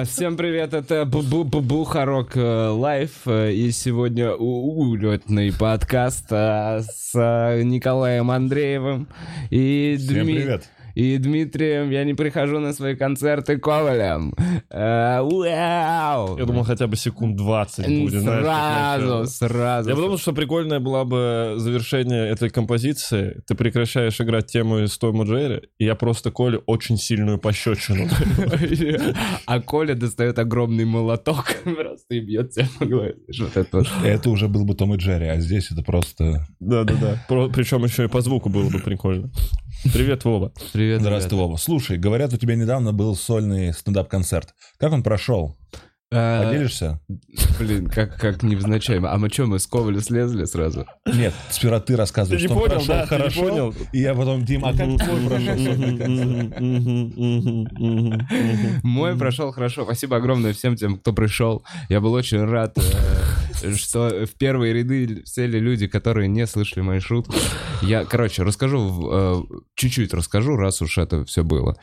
А, Всем привет, это Бухарог Live, и сегодня улетный подкаст с Николаем Андреевым и, Всем привет. И Дмитрием. Я не прихожу на свои концерты Ковалем. Вау! Я думал, хотя бы секунд 20 будет, Сразу, сразу. Я подумал, что прикольное было бы завершение этой композиции. Ты прекращаешь играть тему из Тома Джерри, и я просто Коле очень сильную пощечину. А Коля достает огромный молоток просто и бьет тебя по голове. Это уже был бы Том и Джерри, а здесь это просто... Да-да-да. Причем еще и по звуку было бы прикольно. Привет, Вова. Привет, Здравствуй, Вова. Слушай, говорят, у тебя недавно был сольный стендап-концерт. Как он прошел? А, Поделишься? Блин, как, как невзначай. А мы что, мы с Коваля слезли сразу? Нет, сперва ты рассказываешь, Ты что он понял, прошел да? Хорошо. понял? И я потом, Дим, а как твой прошел? Мой прошел хорошо. Спасибо огромное всем тем, кто пришел. Я был очень рад, э, что в первые ряды сели люди, которые не слышали мои шутки. Я, короче, расскажу, э, чуть-чуть расскажу, раз уж это все было.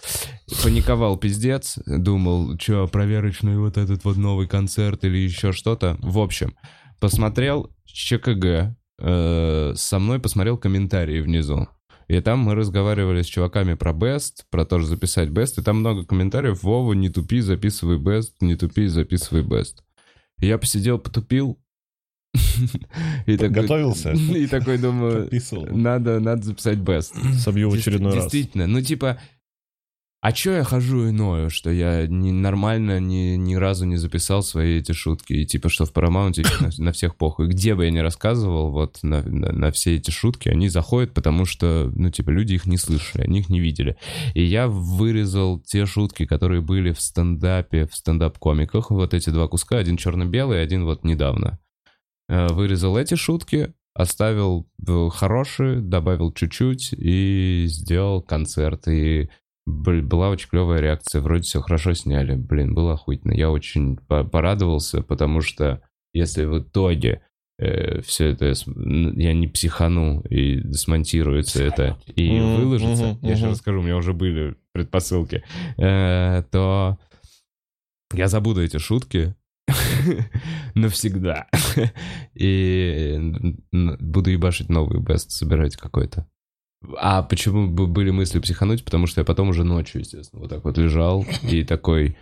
Паниковал пиздец, думал, что, проверочный вот этот вот новый концерт или еще что-то. В общем, посмотрел ЧКГ, э, со мной посмотрел комментарии внизу. И там мы разговаривали с чуваками про Best, про то, что записать Best, и там много комментариев. Вова, не тупи, записывай Best, не тупи, записывай. И я посидел, потупил. И такой- Готовился? И такой думаю, Подписывал. надо, надо записать Best. Собью в очередной раз. Действительно, ну типа, а чё я хожу и ною, что я не, нормально ни, ни разу не записал свои эти шутки, и типа, что в Paramount на, на всех похуй. Где бы я ни рассказывал вот на, на, на все эти шутки, они заходят, потому что, ну типа, люди их не слышали, они их не видели. И я вырезал те шутки, которые были в стендапе, в стендап-комиках, вот эти два куска, один черно-белый, один вот недавно. Э, Вырезал эти шутки, оставил э, хорошие, добавил чуть-чуть и сделал концерт. И была очень клевая реакция. Вроде все хорошо сняли. Блин, было охуительно. Я очень по- порадовался, потому что если в итоге все это я не психану и смонтируется это и Мгм, выложится, мгм, я сейчас мгм. расскажу, у меня уже были предпосылки, э, то я забуду эти шутки навсегда. И буду ебашить новый бест, собирать какой-то. А почему бы были мысли психануть? Потому что я потом уже ночью, естественно, вот так вот лежал и такой...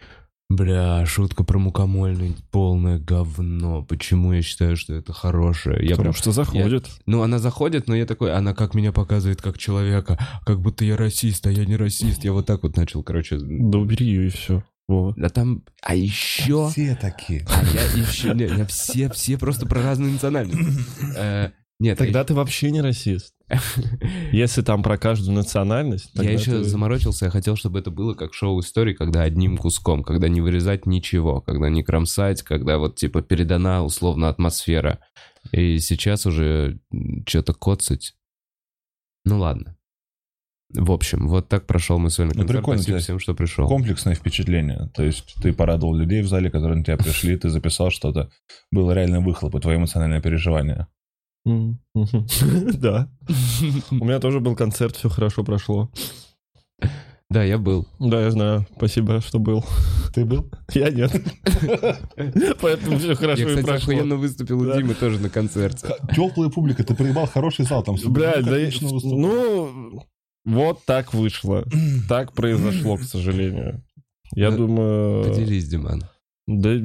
Бля, шутка про мукомольный, полное говно. Почему я считаю, что это хорошее? Я Потому прям что заходит. ну, она заходит, но я такой, она как меня показывает как человека, как будто я расист, а я не расист. Я вот так вот начал, короче. Да убери ее и все. Вова. А там, а еще, Все такие. а я еще, нет, я все, все просто про разные национальности. Э, Нет, Тогда ты вообще не расист. Если там про каждую национальность, я еще ты- заморочился, я хотел, чтобы это было как шоу истории, когда одним куском, когда не вырезать ничего, когда не кромсать, когда вот типа передана условно атмосфера. И сейчас уже что-то коцать. Ну ладно. В общем, вот так прошел мой сольный Ну, концерт. прикольно, Спасибо то есть всем, что пришел. Комплексное впечатление. То есть ты порадовал людей в зале, которые на тебя пришли, ты записал что-то. Было реально выхлоп, и твое эмоциональное переживание. Да. У меня тоже был концерт, все хорошо прошло. Да, я был. Да, я знаю. Спасибо, что был. Ты был? Я нет. Поэтому все хорошо я, и кстати, прошло. охуенно выступил у Да. Димы тоже на концерте. Теплая публика, ты проебал хороший зал, там Блядь, да я- ну, вот так вышло. Так произошло, к сожалению. Я Ну, думаю... Поделись, Диман. Да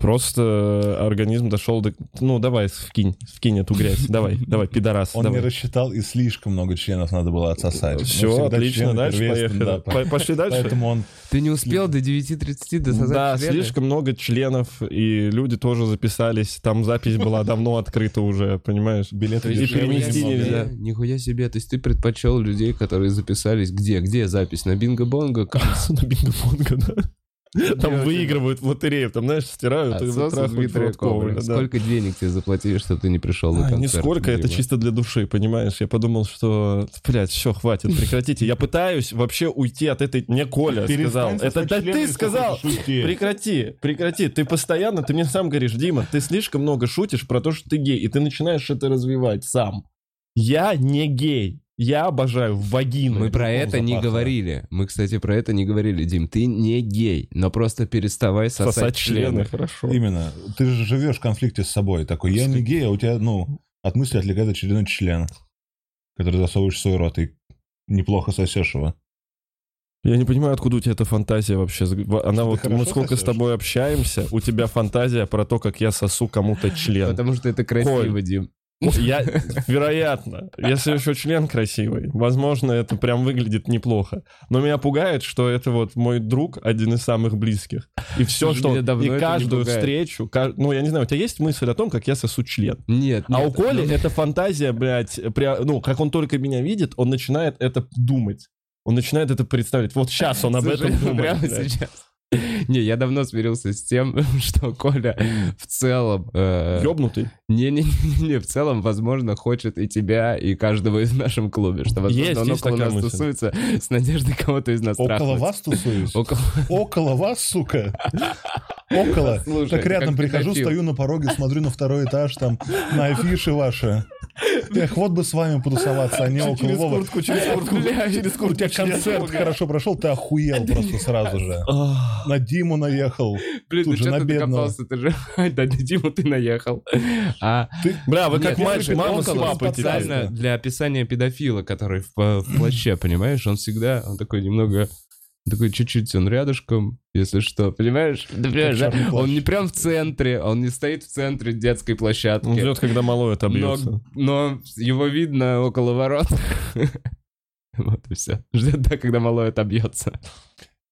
просто организм дошел до... Ну, давай, вкинь, вкинь эту грязь. Давай, давай, пидорас, Он давай. не рассчитал, и слишком много членов надо было отсосать. Все, отлично, дальше поехали. стендапа. По- Пошли дальше. Поэтому он... Ты не успел до 9.30 дососать Да, члены? слишком много членов, и люди тоже записались. Там запись была давно открыта уже, понимаешь? Билеты И перенести нельзя. Нихуя себе. То есть ты предпочел людей, которые записались где? Где запись? На бинго-бонго? На бинго-бонго, да. Там выигрывают в лотерею, там, знаешь, стирают и трахают. Сколько денег тебе заплатили, чтобы ты не пришел на А, концерт? Нисколько, это чисто для души, понимаешь? Я подумал, что, блядь, все, хватит, прекратите. Я пытаюсь вообще уйти от этой... Мне Коля сказал. Это да ты сказал! Прекрати, прекрати. Ты постоянно, ты мне сам говоришь, Дима, ты слишком много шутишь про то, что ты гей, и ты начинаешь это развивать сам. Я не гей. Я обожаю вагины. Мы про это не запахло. говорили. Мы, кстати, про это не говорили, Дим. Ты не гей, но просто переставай сосать, Сосать члены, члены. хорошо. Именно. Ты же живешь в конфликте с собой. Такой, я не гей, а у тебя, ну, от мысли отвлекает очередной член, который засовываешь в свой рот и неплохо сосешь его. Я не понимаю, откуда у тебя эта фантазия вообще. Она вот, мы сколько с сосешь? тобой общаемся, у тебя фантазия про то, как я сосу кому-то член. Потому что это красиво, Коль. Дим. Я, вероятно, если еще член красивый, возможно, это прям выглядит неплохо. Но меня пугает, что это вот мой друг, один из самых близких. И все, что... И каждую встречу... Ну, я не знаю, у тебя есть мысль о том, как я сосу член? Нет, А нет, у Коли ну, это фантазия, блядь, ну, как он только меня видит, он начинает это думать. Он начинает это представлять. Вот сейчас он об этом думает. Прямо сейчас. Не, я давно смирился с тем, что Коля в целом... э, Ёбнутый. Не-не-не, в целом, возможно, хочет и тебя, и каждого из нашем клубе. Что, возможно, он около нас тусуется с надеждой кого-то из нас Около вас тусуюсь? Около вас, сука? Около. Слушай, так рядом прихожу, педофил. стою на пороге, смотрю на второй этаж, там, на афиши ваши. Эх, вот бы с вами потусоваться, а не около Через Вова. куртку, через куртку. Через У куртку. тебя концерт хорошо прошел, ты охуел просто сразу же. На Диму наехал. Блин, Тут ну же на ты бедного. Ты же... Да, на Диму ты наехал. А Бля, вы как бы мама с папой специально для описания педофила, который в, в плаще, понимаешь, он всегда, он такой немного, такой чуть-чуть он рядышком, если что, понимаешь? Ты понимаешь, да? Он не прям в центре, он не стоит в центре детской площадки. Он ждет, когда малой но, отобьется. но его видно около ворот. Вот и все. Ждет, да, когда малой отобьется.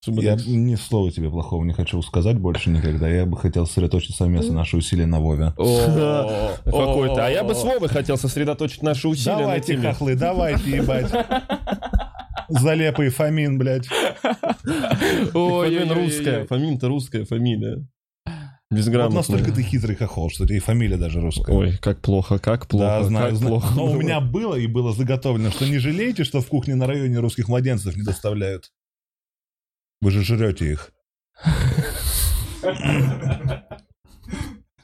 Я ни слова тебе плохого не хочу сказать больше никогда. Я бы хотел сосредоточить совместно наши усилия на Вове. Какой-то. А я бы с Вовой хотел сосредоточить наши усилия на Давайте, теме. хохлы, давайте, ебать. Залепа и Фомин, блядь. Фомин русская. Фомин-то русская фамилия. Вот Безграмотная. настолько ты хитрый хохол, что и фамилия даже русская. Ой, как плохо, как плохо, да, знаю, как знаю. плохо. Но у меня было и было заготовлено, что не жалеете, что в кухне на районе русских младенцев не доставляют? Вы же жрете их.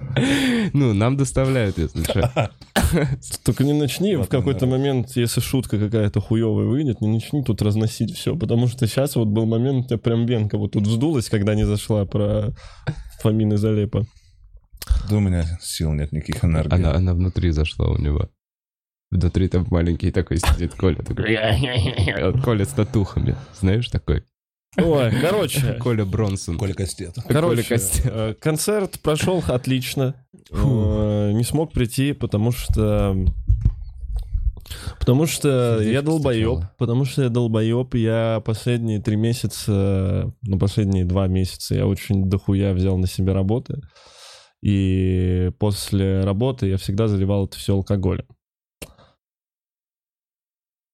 Ну, нам доставляют, если что. Только не начни в какой-то момент, если шутка какая-то хуевая выйдет, не начни тут разносить все, потому что сейчас вот был момент, у тебя прям венка вот тут вздулась, когда не зашла про Фомин и Залепа. Да у меня сил нет никаких энергий. Она, она внутри зашла у него. Внутри там маленький такой сидит Коля. Такой... Коля с татухами. Знаешь такой? Ой, короче, Коля Бронсон. Коля Кастет. Короче, Костя. э, концерт прошел отлично. Э, Не смог прийти, потому что... Потому что Сердечко я долбоеб. Потому что я долбоеб. Я последние три месяца, ну, последние два месяца я очень дохуя взял на себя работы. И после работы я всегда заливал это все алкоголем.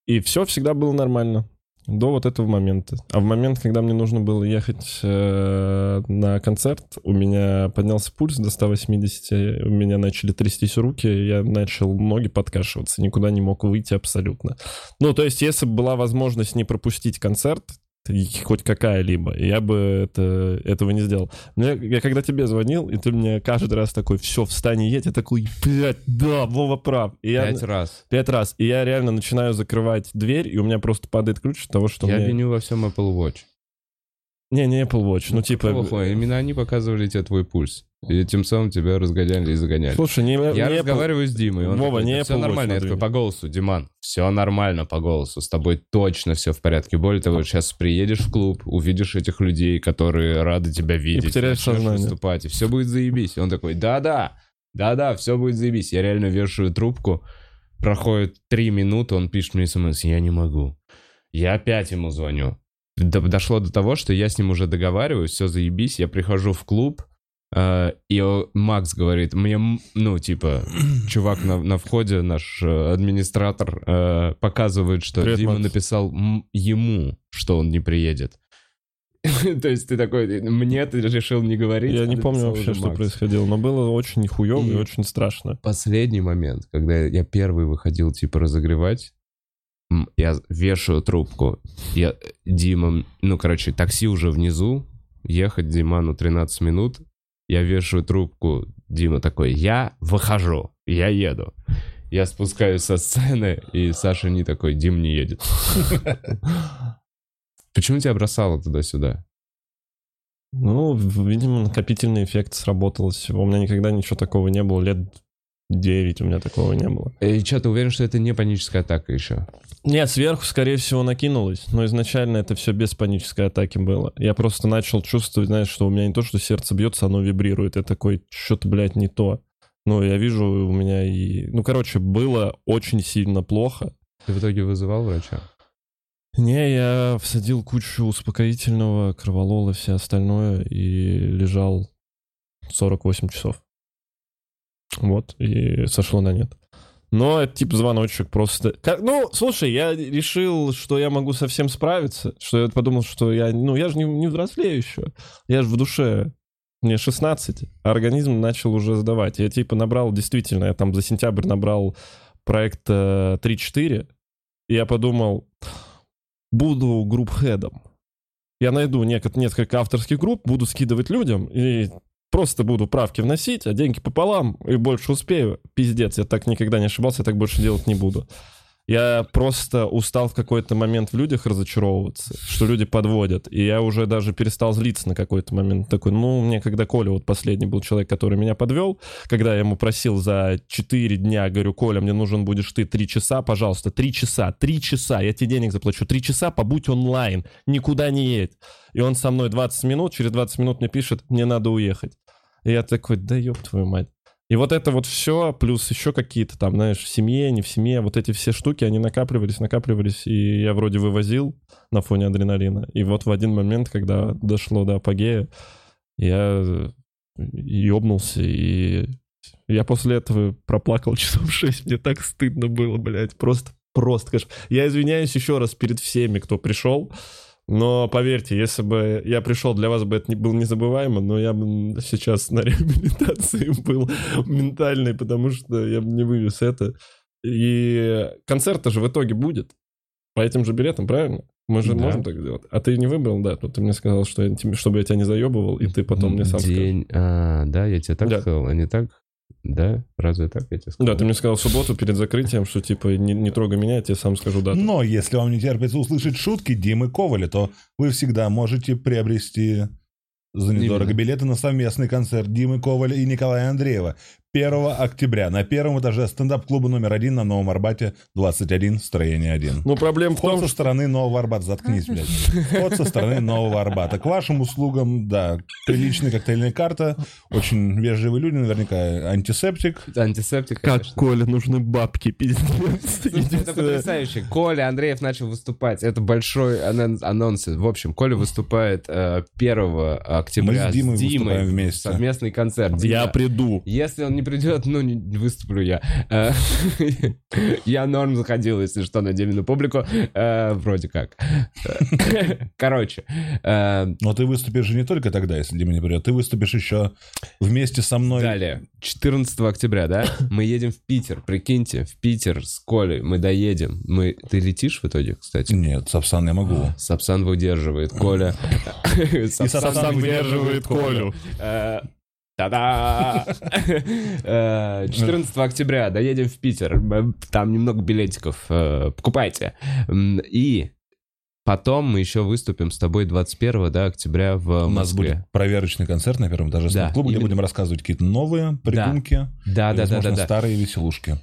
И все всегда было нормально. До вот этого момента. А в момент, когда мне нужно было ехать э, на концерт, у меня поднялся пульс до 180, у меня начали трястись руки, я начал ноги подкашиваться, никуда не мог выйти абсолютно. Ну, то есть, если бы была возможность не пропустить концерт, хоть какая-либо, я бы это, этого не сделал. Мне, я когда тебе звонил, и ты мне каждый раз такой, все, встань и едь, я такой, блядь, да, Вова прав. И я, Пять раз. Пять раз. И я реально начинаю закрывать дверь, и у меня просто падает ключ от того, что Я мне... виню во всем Apple Watch. Не, не Apple Watch, ну типа... Плохо, именно они показывали тебе твой пульс. И тем самым тебя разгоняли и загоняли. Слушай, не, Я не Apple- разговариваю с Димой. Он Вова, такой, не все Apple Watch нормально. Я смотри. такой, по голосу, Диман, все нормально по голосу. С тобой точно все в порядке. Более того, сейчас приедешь в клуб, увидишь этих людей, которые рады тебя видеть. потеряешь начнешь сознание. выступать, и все будет заебись. И он такой, да-да, да-да, все будет заебись. Я реально вешаю трубку. Проходит три минуты, он пишет мне смс, я не могу. Я опять ему звоню. Дошло до того, что я с ним уже договариваюсь, все заебись, я прихожу в клуб, э, и Макс говорит, мне, ну, типа, чувак на, на входе, наш э, администратор, э, показывает, что Привет, Дима Макс. написал ему, что он не приедет. То есть ты такой, мне ты решил не говорить? Я а не помню вообще, что происходило, но было очень хуево и, очень страшно. Последний момент, когда я первый выходил, типа, разогревать, я вешаю трубку. Я, Дима, ну, короче, такси уже внизу, ехать Диману 13 минут, я вешаю трубку, Дима такой, я выхожу, я еду. Я спускаюсь со сцены, и Саша не такой, Дим не едет. Почему тебя бросало туда-сюда? Ну, видимо, накопительный эффект сработался. У меня никогда ничего такого не было. Лет 9 у меня такого не было. И что, ты уверен, что это не паническая атака еще? Нет, сверху, скорее всего, накинулось. Но изначально это все без панической атаки было. Я просто начал чувствовать, знаешь, что у меня не то, что сердце бьется, оно вибрирует. Я такой, что-то, блядь, не то. Ну, я вижу, у меня и... Ну, короче, было очень сильно плохо. Ты в итоге вызывал врача? Не, я всадил кучу успокоительного, кроволола, все остальное и лежал 48 часов. Вот, и сошло на нет. Но это типа звоночек просто. Как- ну, слушай, я решил, что я могу совсем справиться, что я подумал, что я, ну, я же не, не взрослею еще. Я же в душе. Мне 16, а организм начал уже сдавать. Я типа набрал, действительно, я там за сентябрь набрал проект э, 3-4, и я подумал, буду групп-хедом. Я найду несколько авторских групп, буду скидывать людям и просто буду правки вносить, а деньги пополам, и больше успею. Пиздец, я так никогда не ошибался, я так больше делать не буду. Я просто устал в какой-то момент в людях разочаровываться, что люди подводят. И я уже даже перестал злиться на какой-то момент. Такой, ну, мне когда Коля, вот последний был человек, который меня подвел, когда я ему просил за 4 дня, говорю, Коля, мне нужен будешь ты 3 часа, пожалуйста, 3 часа, 3 часа, я тебе денег заплачу, 3 часа, побудь онлайн, никуда не едь. И он со мной 20 минут, через 20 минут мне пишет, мне надо уехать. И я такой, да ёб твою мать. И вот это вот все, плюс еще какие-то там, знаешь, в семье, не в семье, вот эти все штуки, они накапливались, накапливались, и я вроде вывозил на фоне адреналина. И вот в один момент, когда дошло до апогея, я ёбнулся, и я после этого проплакал часов шесть. Мне так стыдно было, блядь, просто, просто, конечно. Я извиняюсь еще раз перед всеми, кто пришел, но поверьте, если бы я пришел, для вас бы это не было незабываемо, но я бы сейчас на реабилитации был ментальной, потому что я бы не вывез это. И концерт-то же в итоге будет. По этим же билетам, правильно? Мы же Да. можем так сделать. А ты не выбрал дату? Ты мне сказал, что я чтобы я тебя не заебывал, и ты потом мне сам. День... А, да, я тебе так Да. сказал, а не так? Да? Разве так я тебе сказал? Да, ты мне сказал в субботу перед закрытием, что типа не, не трогай меня, я тебе сам скажу дату. Но если вам не терпится услышать шутки Димы Коваля, то вы всегда можете приобрести за недорого билеты на совместный концерт Димы Коваля и Николая Андреева 1 октября на первом этаже стендап-клуба номер один на Новом Арбате 21, строение 1. Ну, проблема в Вход том, со стороны Нового Арбата. Заткнись, блядь. Вход со стороны Нового Арбата. К вашим услугам, да, приличная коктейльная карта, очень вежливые люди, наверняка антисептик. Антисептик, Как конечно. Коля нужны бабки, пиздец. Это потрясающе. Коля Андреев начал выступать. Это большой анон- анонс. В общем, Коля выступает э, 1 октября Мы с Димой Димой. выступаем вместе. Совместный концерт. Я приду. Если он не придет, ну, не выступлю я. Э, Я норм заходил, если что, на Димину публику. Э, Вроде как. Короче. э, Но ты выступишь же не только тогда, если Дима не придет. Ты выступишь еще вместе со мной. Далее, 14 октября, да? Мы едем в Питер, прикиньте, в Питер с Колей, мы доедем. Мы... Ты летишь в итоге, кстати? Нет, Сапсан я могу. Сапсан выдерживает, Коля. Сапсан Сапсан выдерживает Колю. Э, Та-да! Э, 14 октября доедем в Питер. Э, Там немного билетиков. э, Покупайте. И потом мы еще выступим с тобой 21 да, октября в У нас Москве. будет проверочный концерт на первом этаже Да, клуба, где именно. будем рассказывать какие-то новые придумки. Да, да, да, да, да. старые веселушки.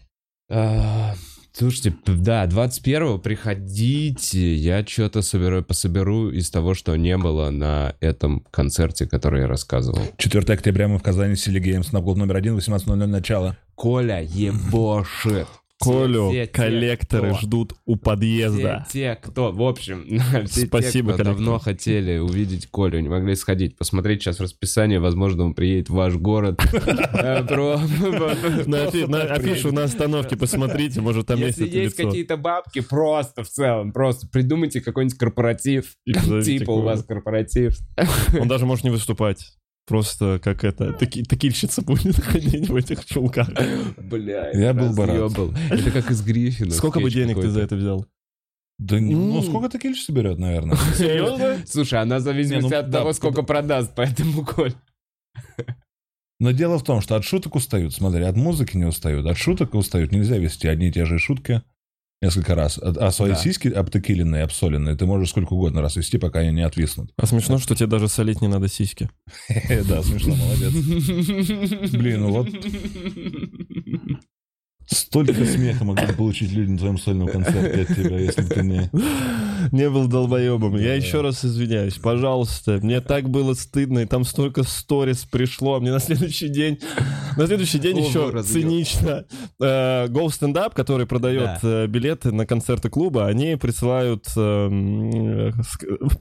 Слушайте, да, 21-го приходите, я что-то соберу, пособеру из того, что не было на этом концерте, который я рассказывал. 4 октября мы в Казани Сили Геймс на клуб номер один, 18.00 начало. Коля ебошит. Колю Те- коллекторы кто- ждут у подъезда. Те, те, кто, в общем, все Спасибо, те, кто давно хотели увидеть Колю, не могли сходить, посмотреть сейчас расписание, возможно, он приедет в ваш город. Э, На, так афишу на остановке посмотрите, может там есть Если есть какие-то бабки, просто в целом, просто придумайте какой-нибудь корпоратив. Типа у вас корпоратив. Он даже может не выступать. Просто как это, таки, такильщица будет ходить в этих чулках. Бля, Я был бы рад. разъебал. Это как из Гриффина. Сколько бы денег ты за это взял? Да, ну, сколько такие соберет, наверное? Серьезно? Слушай, она зависит ну, от того, сколько да. продаст, поэтому, Коль. Но дело в том, что от шуток устают. Смотри, от музыки не устают. От шуток устают. Нельзя вести одни и те же шутки несколько раз. А а свои Да. сиськи обтекиленные, обсоленные, ты можешь сколько угодно раз вести, пока они не отвиснут. А смешно, что тебе даже солить не надо сиськи. Да, смешно, молодец. Блин, ну вот столько смеха могли получить люди на твоем сольном концерте от тебя, если бы ты не... Не был долбоебом. Я еще раз извиняюсь. Пожалуйста. Мне так было стыдно, и там столько сторис пришло. Мне на следующий день... На следующий день О, еще цинично. э, Go Stand Up, который продает э, билеты на концерты клуба, они присылают... эм, э,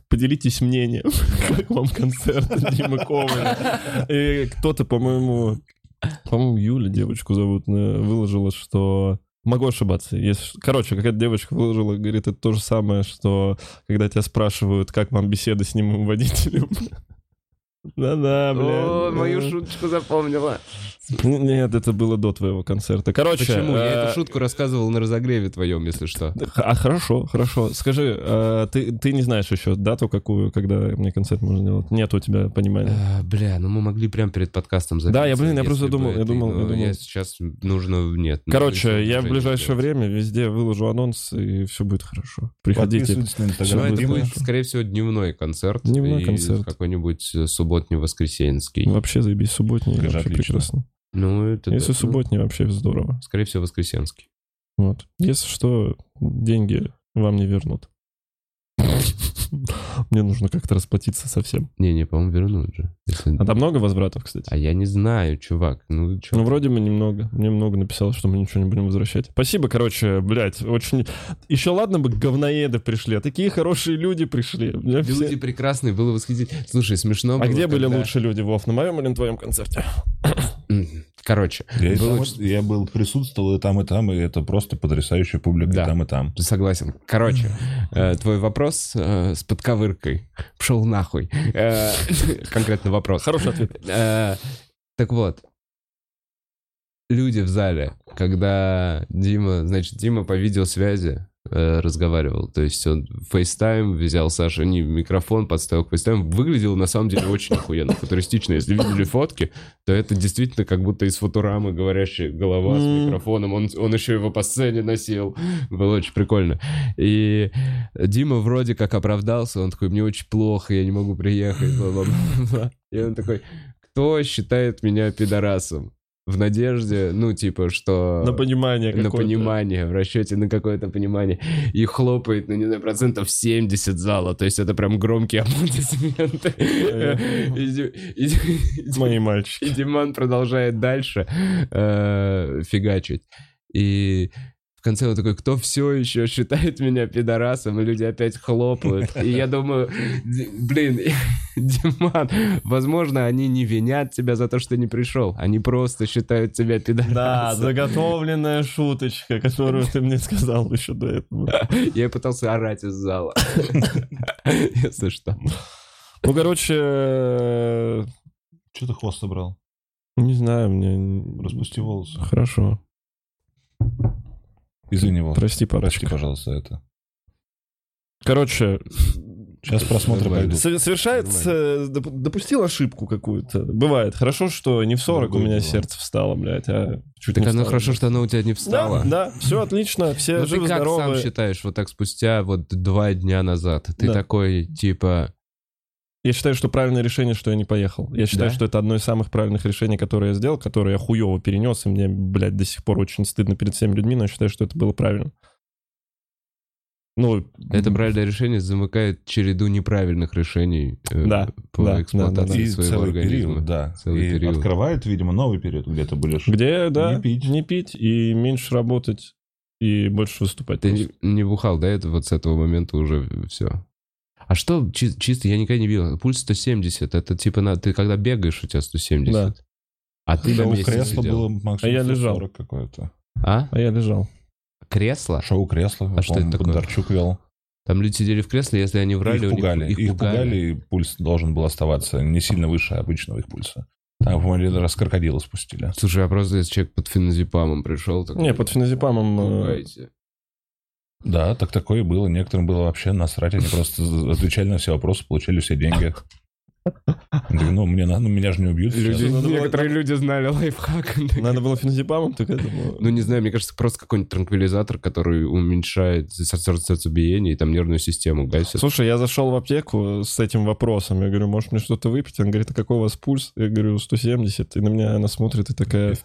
Поделитесь мнением, как вам концерт Димы Коваля. И кто-то, по-моему... По-моему, Юля, девочку зовут, э, выложила, что... Могу ошибаться. Если... Короче, какая-то девочка выложила, говорит, это то же самое, что когда тебя спрашивают, как вам беседа с немым водителем. Да-да, бля. О, мою шуточку запомнила. Нет, это было до твоего концерта. Короче... Почему? Я э, эту шутку рассказывал на разогреве твоем, если что. А, хорошо, хорошо. Скажи, э, ты, ты не знаешь еще дату какую, когда мне концерт можно делать? Нет у тебя понимания. А, Бля, ну мы могли прям перед подкастом записать. Да, я, блин, я просто думал, я думал, я думал. сейчас нужно... Нет. Короче, я в ближайшее время везде выложу анонс, и все будет хорошо. Приходите. Это будет скорее всего, дневной концерт. Дневной концерт. какой-нибудь э, субботний-воскресенский. Вообще заебись, субботний, вообще прекрасно. Ну, это... Если да, ну, субботний, вообще здорово. Скорее всего, воскресенский. Вот. Если что, деньги вам не вернут. Мне нужно как-то расплатиться совсем. Не-не, по-моему, вернут же. Если- А там много возвратов, кстати? А я не знаю, чувак. Ну, чё? Ну, вроде бы немного. Мне много написало, что мы ничего не будем возвращать. Спасибо, короче, блядь, очень... Еще ладно бы говноеды пришли, а такие хорошие люди пришли. Мне все- Люди прекрасные, было восхитительно. Слушай, смешно А было, где были когда- лучшие люди, Вов, на моем или на твоем концерте? Короче, Я, было там, я был, присутствовал и там, и там, и это просто потрясающая публика Да. и там, и там. Согласен. Короче, э, твой вопрос э, с подковыркой. Пшел нахуй. Э, Конкретно вопрос. Хороший ответ. Э, Так вот, люди в зале, когда Дима, значит, Дима по видеосвязи э, разговаривал, то есть он FaceTime взял Саша, не микрофон подставил к FaceTime, выглядел на самом деле очень охуенно, футуристично. Если видели фотки, то это действительно как будто из Футурамы говорящая голова с микрофоном, он, он еще его по сцене носил, было очень прикольно. И Дима вроде как оправдался, он такой, мне очень плохо, я не могу приехать, бла-бла-бла. И он такой, кто считает меня пидорасом? В надежде, ну, типа, что... На понимание На понимание, в расчете на какое-то понимание. И хлопает, ну, не знаю, процентов 70 зала. То есть это прям громкие аплодисменты. И Мои мальчики. и Диман продолжает дальше э, фигачить. И в конце он такой, кто все еще считает меня пидорасом? И люди опять хлопают. И я думаю, блин, Диман, возможно, они не винят тебя за то, что ты не пришел. Они просто считают тебя Да, пидорасом. заготовленная шуточка, которую ты мне сказал еще до этого. Я пытался орать из зала. Если что. Ну, короче, э, Че ты хвост собрал? не знаю, мне... Распусти волосы. Хорошо. Извини, Вов. Прости, Прости, папочка. пожалуйста, это. Короче, Сейчас просмотры пойдут. Со- Совершается, доп- допустил ошибку какую-то. Бывает. Хорошо, что не в 40 у меня сердце встало, блядь, а чуть Так оно хорошо, что оно у тебя не встало. Да, да, все отлично, все Ну ты живы, как сам считаешь, вот так спустя вот два дня назад, ты Да. такой, типа, Я считаю, что правильное решение, что я не поехал. Я считаю, Да? что это одно из самых правильных решений, которые я сделал, которые я хуево перенес, и мне, блядь, до сих пор очень стыдно перед всеми людьми, но я считаю, что это было правильно. Ну, это правильное решение замыкает череду неправильных решений э, Да, по да, эксплуатации да, И своего целый организма. период, да. Целый и период. открывает, видимо, новый период, где ты будешь... Где, да, Не пить. не пить и меньше работать, и больше выступать. Ты просто. не, не бухал, да, это вот с этого момента уже все. А что чи- чисто, я никогда не видел, пульс 170, это типа, на, ты когда бегаешь, у тебя 170. Да. А ты на месте кресло сидел. было максимум А я лежал. 140 какое-то. А? А я лежал. Кресло? Шоу кресло, А что это такое? Бондарчук вел. Там люди сидели в кресле, если они врали, их у них- пугали. Их, пугали, и пульс должен был оставаться не сильно выше обычного их пульса. Там, по-моему, один раз крокодила спустили. Слушай, а просто если человек под феназепамом пришел, такой, Не, под феназепамом... э, пугайте. Да, так такое и было. Некоторым было вообще насрать. Они просто отвечали на все вопросы, получали все деньги. Ну, мне, на- ну, меня же не убьют. Люди- Надо было- некоторые люди знали лайфхак. Надо было феназепамом, так это было. Ну, не знаю, мне кажется, просто какой-нибудь транквилизатор, который уменьшает сердце- сердцебиение и там нервную систему гасит. Слушай, я зашел в аптеку с этим вопросом. Я говорю, может мне что-то выпить? Он говорит, а какой у вас пульс? Я говорю, 170. И на меня она смотрит и такая...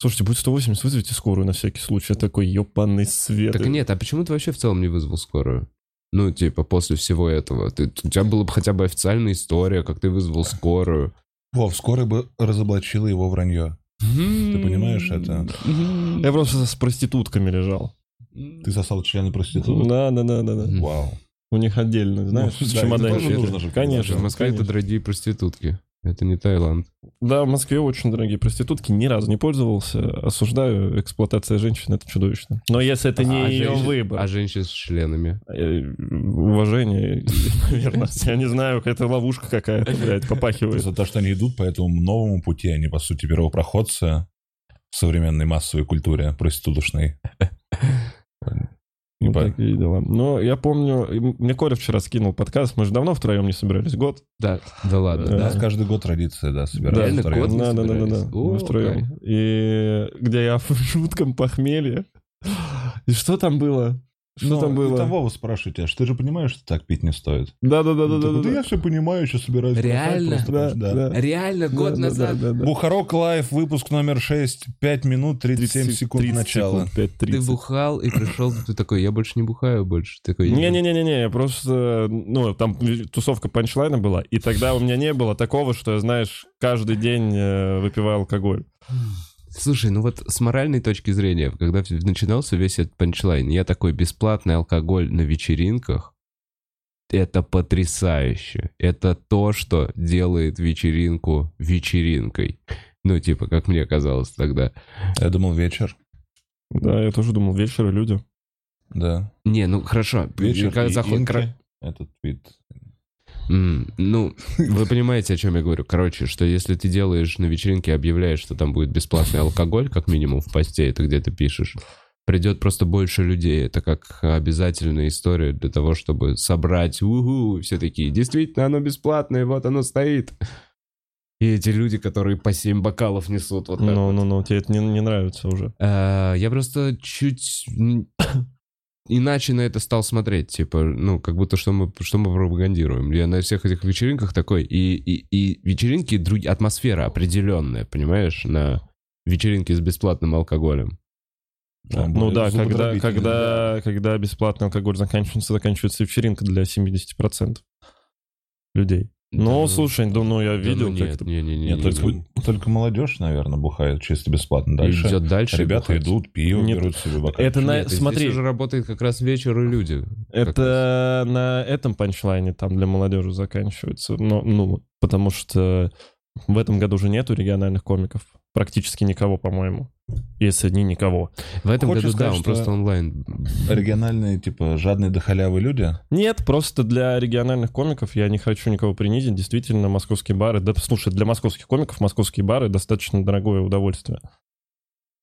Слушайте, будет 180, вызовите скорую на всякий случай. Я такой, ёбаный свет. Так нет, а почему ты вообще в целом не вызвал скорую? Ну, типа, после всего этого. Ты, у тебя была бы хотя бы официальная история, как ты вызвал скорую. Вов, скоро бы разоблачила его вранье. Ты понимаешь это? Я просто с проститутками лежал. Ты сосал члены проституток? Да, да, да, да, да. Вау. У них отдельно, знаешь, Ну, да, нужно же Конечно, В Москве это дорогие проститутки. Это не Таиланд. Да, в Москве очень дорогие проститутки. Ни разу не пользовался. Осуждаю. Эксплуатация женщин — это чудовищно. Но если это не А ее женщин- выбор. А женщин с членами. Э, Уважение, наверное. Я не знаю, это ловушка какая-то, блядь, попахивает. Просто то, что они идут по этому новому пути, они, по сути, первопроходцы в современной массовой культуре проституточной. Ну, Ебать. такие дела. Но я помню, мне Коля вчера скинул подкаст, мы же давно втроем не собирались, год. Да, да ладно, У Да. нас да? каждый год традиция, да, собираться Реально втроем. год? Да, да, да, да, да. Мы втроем. И где я в жутком похмелье. И что там было? Что Ну, там было? это Вова спрашивает тебя, что ты же понимаешь, что так пить не стоит? Да, да, да, да, да, да. я все понимаю, сейчас собираюсь. Реально? просто Да. Реально, год Да, назад да, да, да. Бухарог Live, выпуск номер 6, 5 минут 37 секунд 30 начала. секунд, 5, ты 30. бухал и пришел, ты такой, я больше не бухаю больше. Такой, Не-не-не-не, я просто, ну, там тусовка панчлайна была, и тогда у меня не было такого, что я, знаешь, каждый день э, выпиваю алкоголь. Слушай, ну вот с моральной точки зрения, когда начинался весь этот панчлайн, я такой, бесплатный алкоголь на вечеринках, это потрясающе. Это то, что делает вечеринку вечеринкой. Ну, типа, как мне казалось тогда. Я думал, вечер. Да, я тоже думал, вечер и люди. Да. Не, ну хорошо. Вечер когда и заход- инки. Этот твит. М, Ну, вы понимаете, о чем я говорю. Короче, что если ты делаешь на вечеринке, объявляешь, что там будет бесплатный алкоголь, как минимум в посте, это где ты пишешь, придет просто больше людей. Это как обязательная история для того, чтобы собрать, угу, все такие, действительно, оно бесплатное, вот оно стоит. И эти люди, которые по 7 бокалов несут вот так вот. Ну-ну-ну, тебе это не, не нравится уже. А, Я просто чуть иначе на это стал смотреть, типа, ну, как будто что мы, что мы пропагандируем. Я на всех этих вечеринках такой, и, и, и вечеринки, друг, атмосфера определенная, понимаешь, на вечеринке с бесплатным алкоголем. Ну да, когда, когда, когда бесплатный алкоголь заканчивается, заканчивается вечеринка для 70% людей. Ну, Да, слушай, да, ну я да видел, ну как нет, не, не, не, Нет, не, только, не. только молодежь, наверное, бухает чисто бесплатно. Дальше идет дальше. ребята бухать. идут, пиво Нет, берут себе бокал. это на- Нет, здесь смотри. уже работает как раз вечер и люди. Это на этом панчлайне там для молодежи заканчивается. Но, ну, потому что в этом году уже нету региональных комиков. Практически никого, по-моему. Если не никого. В этом Хочешь году, да, сказать, он что- просто онлайн. Оригинальные, типа, жадные до халявы люди. Нет, просто для региональных комиков я не хочу никого принизить. Действительно, московские бары... Да, слушай, для московских комиков московские бары достаточно дорогое удовольствие.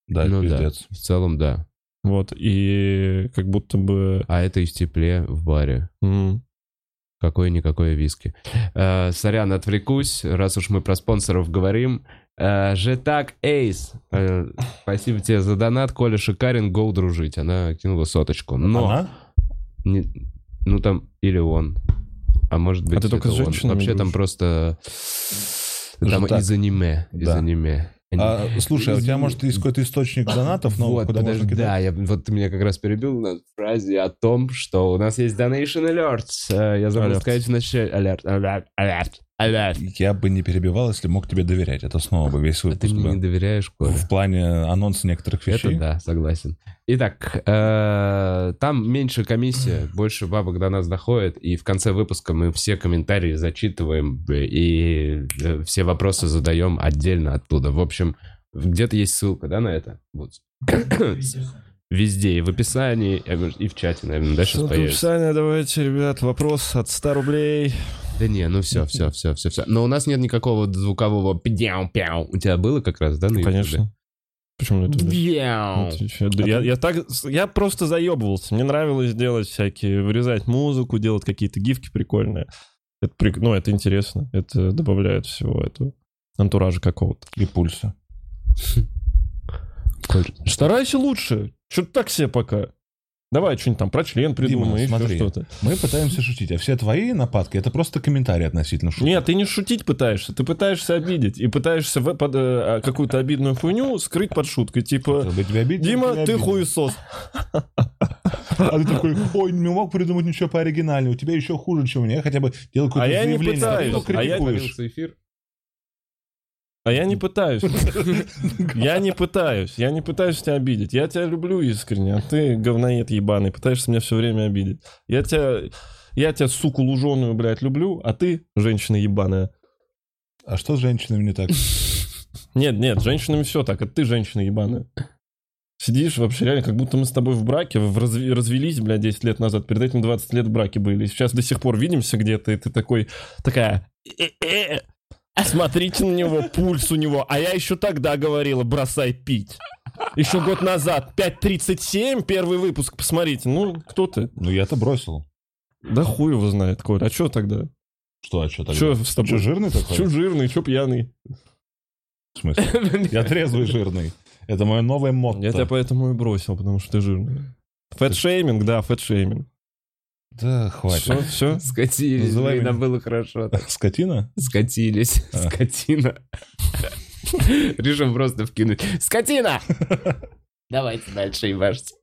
Да, Ну да, пиздец. в целом, да. Вот, и как будто бы... А это и в тепле в баре. м, Какое-никакое виски. Э, сорян, отвлекусь, раз уж мы про спонсоров говорим. Э, Жетак Эйс. Э, спасибо тебе за донат. Коля Шикарин, гоу дружить. Она кинула соточку. Но... Она? не- ну там, или он. А может быть, А ты только он. Вообще там просто... Там Жетак. из аниме. Из Да. аниме. А, слушай, а у тебя, может, есть какой-то источник донатов, но вот, куда подожди, можно кидать? да, я, вот ты меня как раз перебил на фразе о том, что у нас есть Donation Alerts. Э, Я забыл Alert. сказать в начале. Alert, alert, alert. Я бы не перебивал, если мог тебе доверять. Это снова бы весь А ты выпуск мне не был. доверяешь, Коля? В плане анонса некоторых Это вещей. да, согласен. Итак, э, там меньше комиссия, больше бабок до нас доходит, и в конце выпуска мы все комментарии зачитываем э, и э, все вопросы задаем отдельно оттуда. В общем, где-то есть ссылка, да, на это? Вот. Везде, и в описании, и в чате, наверное, да, сейчас Ссылка в появится. описании, давайте, ребят, вопрос от 100 рублей. Да не, ну все, все, все, все, все. Но у нас нет никакого звукового пяу-пяу. У тебя было как раз, да, Ютубе? Конечно. Почему? Пяу. Ну, да Я, я так, я просто заебывался. Мне нравилось делать всякие, вырезать музыку, делать какие-то гифки прикольные. Это, ну, это интересно. Это добавляет всего этого антуража какого-то. И пульса. Старайся лучше. Что ты так себе пока? Давай что-нибудь там про член придумай, еще смотри. что-то. Мы пытаемся шутить, а все твои нападки это просто комментарии относительно шутки. Нет, ты не шутить пытаешься, ты пытаешься обидеть. И пытаешься в- под, э, какую-то обидную хуйню скрыть под шуткой. Типа, тебя обидеть, Дима, тебя ты обидеть. хуесос. А ты такой, ой, не мог придумать ничего пооригинальнее, у тебя еще хуже, чем у меня, я хотя бы делаю какое-то А я не заявление, пытаюсь, а а я-. Творился эфир. А я не пытаюсь. Я не пытаюсь. Я не пытаюсь тебя обидеть. Я тебя люблю искренне, а ты говноед ебаный, пытаешься меня все время обидеть. Я тебя, я тебя, суку луженую, блядь, люблю, а ты женщина ебаная. А что с женщинами не так? Нет, нет, с женщинами все так, это ты женщина ебаная. Сидишь вообще реально, как будто мы с тобой в браке, в разви- развелись, блядь, 10 лет назад, перед этим 20 лет в браке были. Сейчас до сих пор видимся где-то, и ты такой, такая, «Э-э, а смотрите на него, пульс у него, а я еще тогда говорила, бросай пить. Еще год назад, 5.37, первый выпуск, посмотрите, ну, кто ты? Ну я-то бросил. Да хуй его знает, Коль, а что тогда? Что, а что тогда? Что с тобой? Что, жирный такой? Че жирный, че пьяный? В смысле? Я трезвый жирный. Это мое новое motto. Я тебя поэтому и бросил, потому что ты жирный. Фэтшейминг, да, фэтшейминг. Да, хватит. Все, все. Скатились, Называй блин, а было хорошо. так. Скотина? Скатились. А. Скотина. Решим просто вкинуть. Скотина! Давайте дальше ебашьте.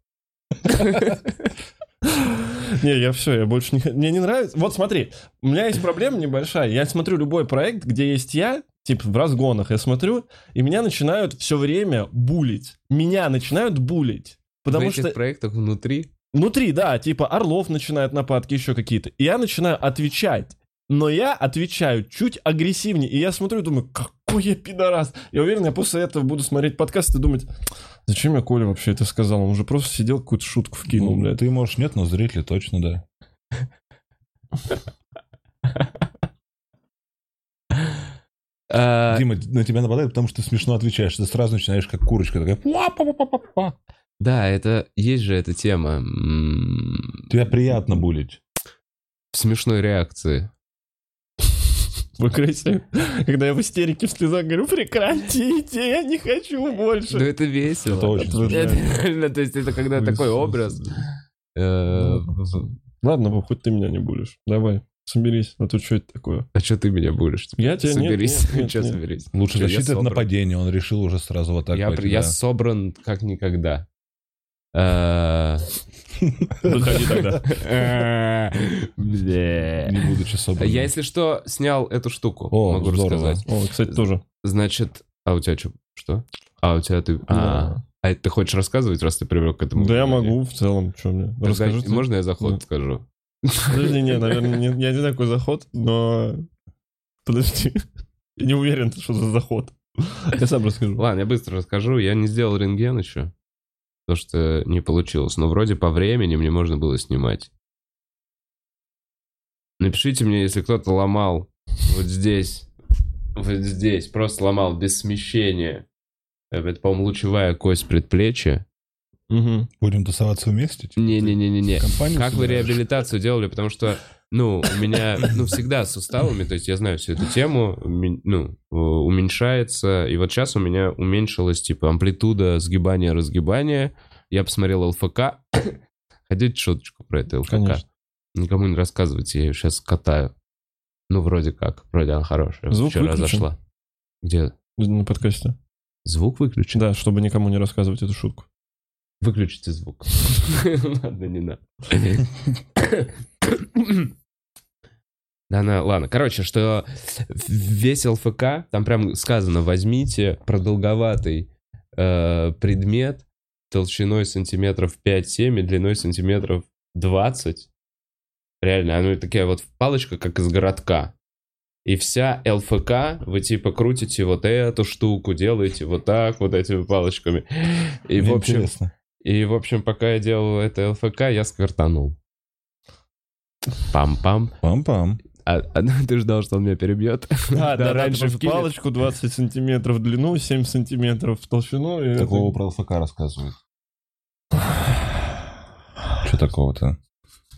Не, я все, я больше не... Мне не нравится. Вот смотри, у меня есть проблема небольшая. Я смотрю любой проект, где есть я, типа в разгонах, я смотрю, и меня начинают все время булить. Меня начинают булить. Потому в этих что проектах внутри внутри, да, типа Орлов начинает нападки, еще какие-то. И я начинаю отвечать. Но я отвечаю чуть агрессивнее. И я смотрю и думаю, какой я пидорас. Я уверен, я после этого буду смотреть подкаст и думать, зачем я Коля вообще это сказал? Он уже просто сидел, какую-то шутку вкинул, Ну, блядь. ты, можешь, нет, но зрители точно, да. А, Дима, на тебя нападают, потому что ты смешно отвечаешь. Ты сразу начинаешь как курочка такая. Да, это есть же эта тема Тебя приятно булить. смешной реакции. в агрессии. Когда я в истерике в слезах говорю, прекратите, я не хочу Ну больше. это весело. Это очень смешно. Это реально, то есть это когда такой образ. э, в- Ладно, Вов, хоть ты меня не будешь. Давай, соберись, а то что это такое? А что ты меня будешь? Я тебя Соберись. нет, нет, нет. соберись? Лучше защита от нападения. Он решил уже сразу вот так Я, я да. собран как никогда. Выходи тогда. бля. Не будучи собранным. Я, если что, снял эту штуку, могу рассказать. О, кстати, тоже. Значит, а у тебя что? Что? А у тебя ты... А, а ты хочешь рассказывать, раз ты привел к этому? Да я могу в целом, что мне. Расскажи. Можно я заход скажу? Подожди, не, наверное, не- я не такой заход, но... Подожди. Я не уверен, что за заход. Я сам расскажу. Ладно, я быстро расскажу. Я не сделал рентген еще. Потому что не получилось. Но вроде по времени мне можно было снимать. Напишите мне, если кто-то ломал вот здесь, вот здесь, просто ломал без смещения. Это, по-моему, лучевая кость предплечья. Мгм. Будем тусоваться вместе? Типа, Не-не-не-не-не. компанию Как вы собираешь? реабилитацию делали? Потому что, ну, у меня, ну, всегда с суставами, то есть я знаю всю эту тему, ну, уменьшается. И вот сейчас у меня уменьшилась, типа, амплитуда сгибания-разгибания. Я посмотрел ЛФК. Хотите шуточку про это ЛФК? Конечно. Никому не рассказывайте, я ее сейчас катаю. Ну, вроде как. Вроде она хорошая. Звук Вчера выключен? зашла. Где? На подкасте. Звук выключен? Да, чтобы никому не рассказывать эту шутку. Выключите звук. Ладно, не надо. Да, на, ладно. Короче, что весь ЛФК, там прям сказано, возьмите продолговатый э, предмет толщиной сантиметров 5-7 и длиной сантиметров 20. Реально, оно такая вот палочка, как из городка. И вся ЛФК, вы типа крутите вот эту штуку, делаете вот так, вот этими палочками. И, в общем, интересно. и, в общем, пока я делал это ЛФК, я сквертанул. Пам-пам. Пам-пам. А, а ты ждал, что он меня перебьет? А, да, раньше раньше вкинет. палочку 20 сантиметров в длину, 7 сантиметров в толщину. и Такого это- про ЛФК рассказывают. Что такого-то?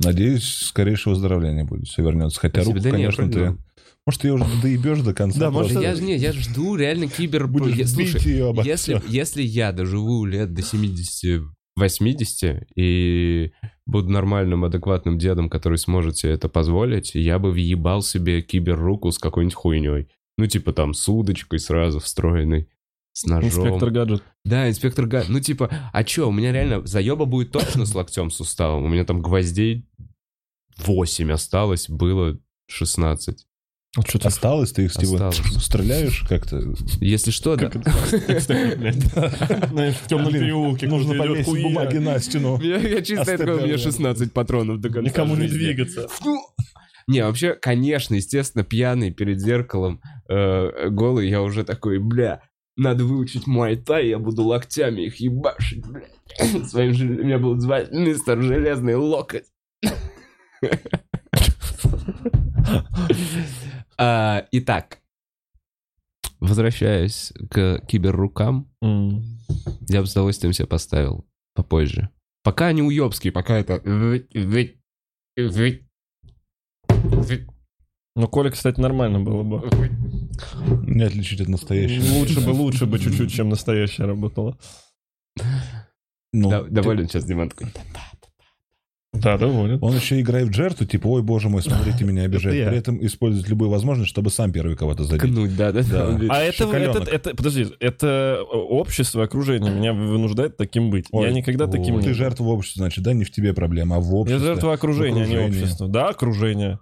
Надеюсь, скорейшее выздоровление будет, все вернется. Хотя Спасибо. руку, Да не, конечно, ты... вроде- Может, ты ее уже доебешь до конца. Да, может. Я, ж- не, я ж жду реально кибер... Будешь Слушай, её обо если, если я доживу лет до 70-80 и буду нормальным, адекватным дедом, который сможет себе это позволить, я бы въебал себе кибер-руку с какой-нибудь хуйней. Ну, типа там с удочкой сразу встроенной, с ножом. Инспектор гаджет. Да, инспектор Гад. Ну, типа, а чё, у меня реально заеба будет точно с локтем суставом. У меня там гвоздей 8 осталось, было 16. А что ты Осталось, ты их типа Осталось. стреляешь как-то. Если что, да. Знаешь, в темном переулке Нужно повесить бумаги на стену. Я, чисто такой, у меня его. 16 патронов до конца Никому не двигаться. Не, вообще, конечно, естественно, пьяный перед зеркалом, э, голый, я уже такой, бля, надо выучить муай-тай, я буду локтями их ебашить, бля. Своим же, меня будут звать мистер Железный Локоть. А, Итак, возвращаясь к киберрукам, М. я бы с удовольствием себе поставил попозже. Пока они уебские, пока это... Ну, Коля, кстати, нормально было бы. Не отличить от настоящего. Лучше бы, лучше бы чуть-чуть, чем настоящая работала. Ну, Доволен сейчас, Диман такой. Да, доволен. Он еще играет в жертву, типа, ой, боже мой, смотрите, меня обижают. Я. При этом использует любую возможность, чтобы сам первый кого-то задеть. Кнуть, да, да, Да. А это, это, это, подожди, это общество, окружение меня вынуждает таким быть. Ой, я никогда таким Ты не был. жертва в обществе, значит, да, не в тебе проблема, а в Я обществе. жертва окружения, а не общества. Да, окружение.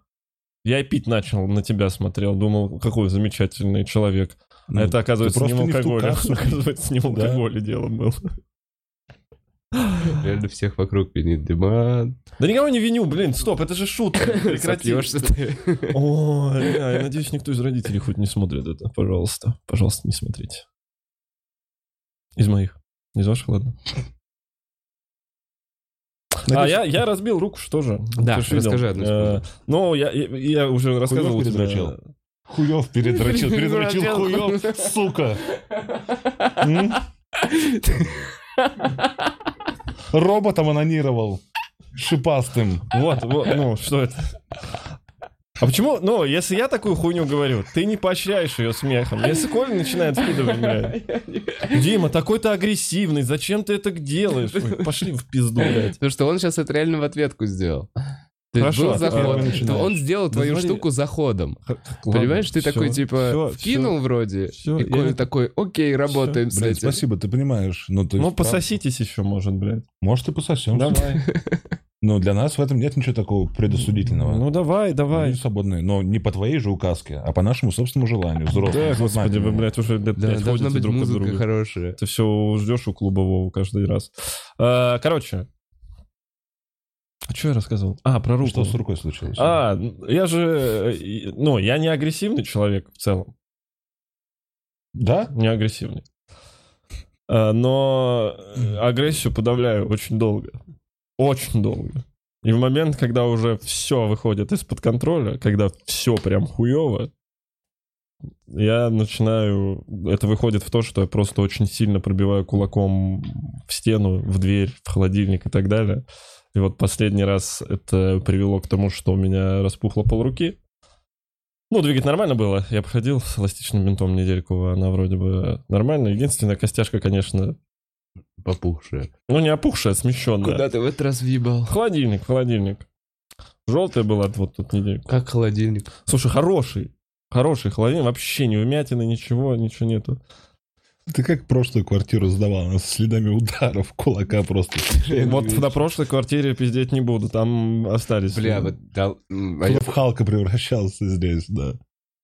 Я и пить начал, на тебя смотрел, думал, какой замечательный человек. Ну, а это, оказывается, ты не в алкоголе. Оказывается, не в Да. алкоголе дело было. Реально всех вокруг винит Диман. Да никого не виню, блин, стоп, это же шутка. Прекрати. Ты. Бля, я надеюсь, никто из родителей хоть не смотрит это. Пожалуйста, пожалуйста, не смотрите. Из моих. Из ваших, ладно. А, Надеюсь, я, я разбил руку, что же? Да, Ты расскажи одну историю. Э, Ну, я, я, я уже рассказывал тебе. передрочил? Хуев передрочил, передрочил хуев, сука. Роботом анонировал. Шипастым. Вот, вот, ну, что это? А почему, ну, если я такую хуйню говорю, ты не поощряешь ее смехом. Если Коля начинает вкидывать, блядь. Дима, такой ты агрессивный, зачем ты это делаешь? Ой, пошли в пизду, блядь. Потому что он сейчас это реально в ответку сделал. То есть Хорошо, был а заход. То. Он сделал Да твою смотри. штуку заходом. Ладно, Понимаешь, ты всё, такой типа всё, вкинул вроде, всё, и я Коля не- такой, окей, работаем с Блин, этим. спасибо, ты понимаешь. Ну, то Ну, есть, пососитесь еще, может, блядь. Может, и пососем. Давай. Но для нас в этом нет ничего такого предосудительного. Ну, давай, Они давай. свободные, но не по твоей же указке, а по нашему собственному желанию, взрослому. Да, господи, вы, блядь, уже лет Да, должна ходите быть друг от музыка друга. хорошая. Ты все ждешь у клуба Вову каждый раз. А, Короче. А что я рассказывал? А, про руку. Что с рукой случилось? А, я же, ну, я не агрессивный человек в целом, Да? не агрессивный. А, Но агрессию подавляю очень долго. Очень долго. И в момент, когда уже все выходит из-под контроля, когда все прям хуево, я начинаю... Это выходит в то, что я просто очень сильно пробиваю кулаком в стену, в дверь, в холодильник и так далее. И вот последний раз это привело к тому, что у меня распухло полруки. Ну, двигать нормально было. Я походил с эластичным бинтом недельку, она вроде бы нормально. Единственная костяшка, конечно, Попухшая. ну, не опухшая, а смещенная. Куда ты в этот раз въебал? Холодильник, холодильник. Желтая была вот тут недельку. Как холодильник. Слушай, хороший. Хороший холодильник. Вообще ни вмятины, ничего, ничего нету. Ты как прошлую квартиру сдавал? Она со следами ударов кулака просто. Вот на прошлой квартире пиздеть не буду, там остались. Бля, вот а я- В Халка превращался здесь, да.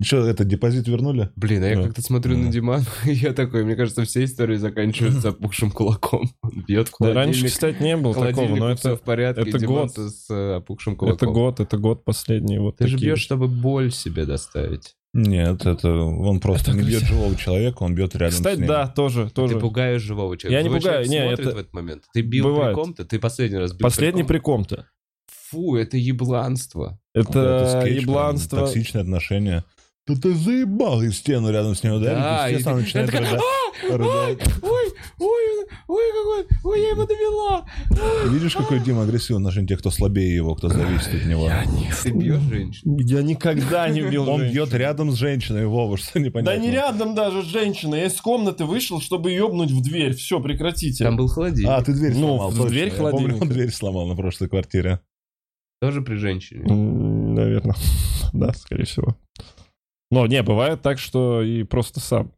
Что, это депозит вернули? Блин, а я как-то смотрю на Да. Димана, и я такой, мне кажется, все истории заканчиваются опухшим кулаком. Он бьет в Да, раньше, кстати, не было такого, но это, в порядке, это Диман год. с э, опухшим кулаком. это год, это год последний. Вот Ты же бьешь, чтобы боль себе доставить. Нет, это он просто Это не бьет живого человека, он бьет рядом с Кстати, ним. да, тоже, тоже. Ты пугаешь живого человека. Я не Живой пугаю, человек не, смотрит это- в этот момент. Ты бил Бывает. при ком-то? Ты последний раз бил Последний при ком-то. Фу, это ебланство. Это, скетч, прям, ебланство. Токсичные отношения. Да ты заебал и стену рядом с ним ударить. Да, и ты- начинает я такая, рыдать. рыдать. Ой, ой, ой, какой, ой, я его довела. Видишь, какой Дима агрессивный на тех, кто слабее его, кто зависит от него. Ты бьешь женщин? Я никогда не бил Он бьет рядом с женщиной, Вова, что непонятно. Да не рядом даже с женщиной. Я из комнаты вышел, чтобы ёбнуть в дверь. Все, прекратите. Там был холодильник. А, ты дверь Ну, сломал, точно. дверь Я помню, он дверь сломал на прошлой квартире. Тоже при женщине. Наверное. Да, скорее всего. Но не, бывает так, что и просто сам.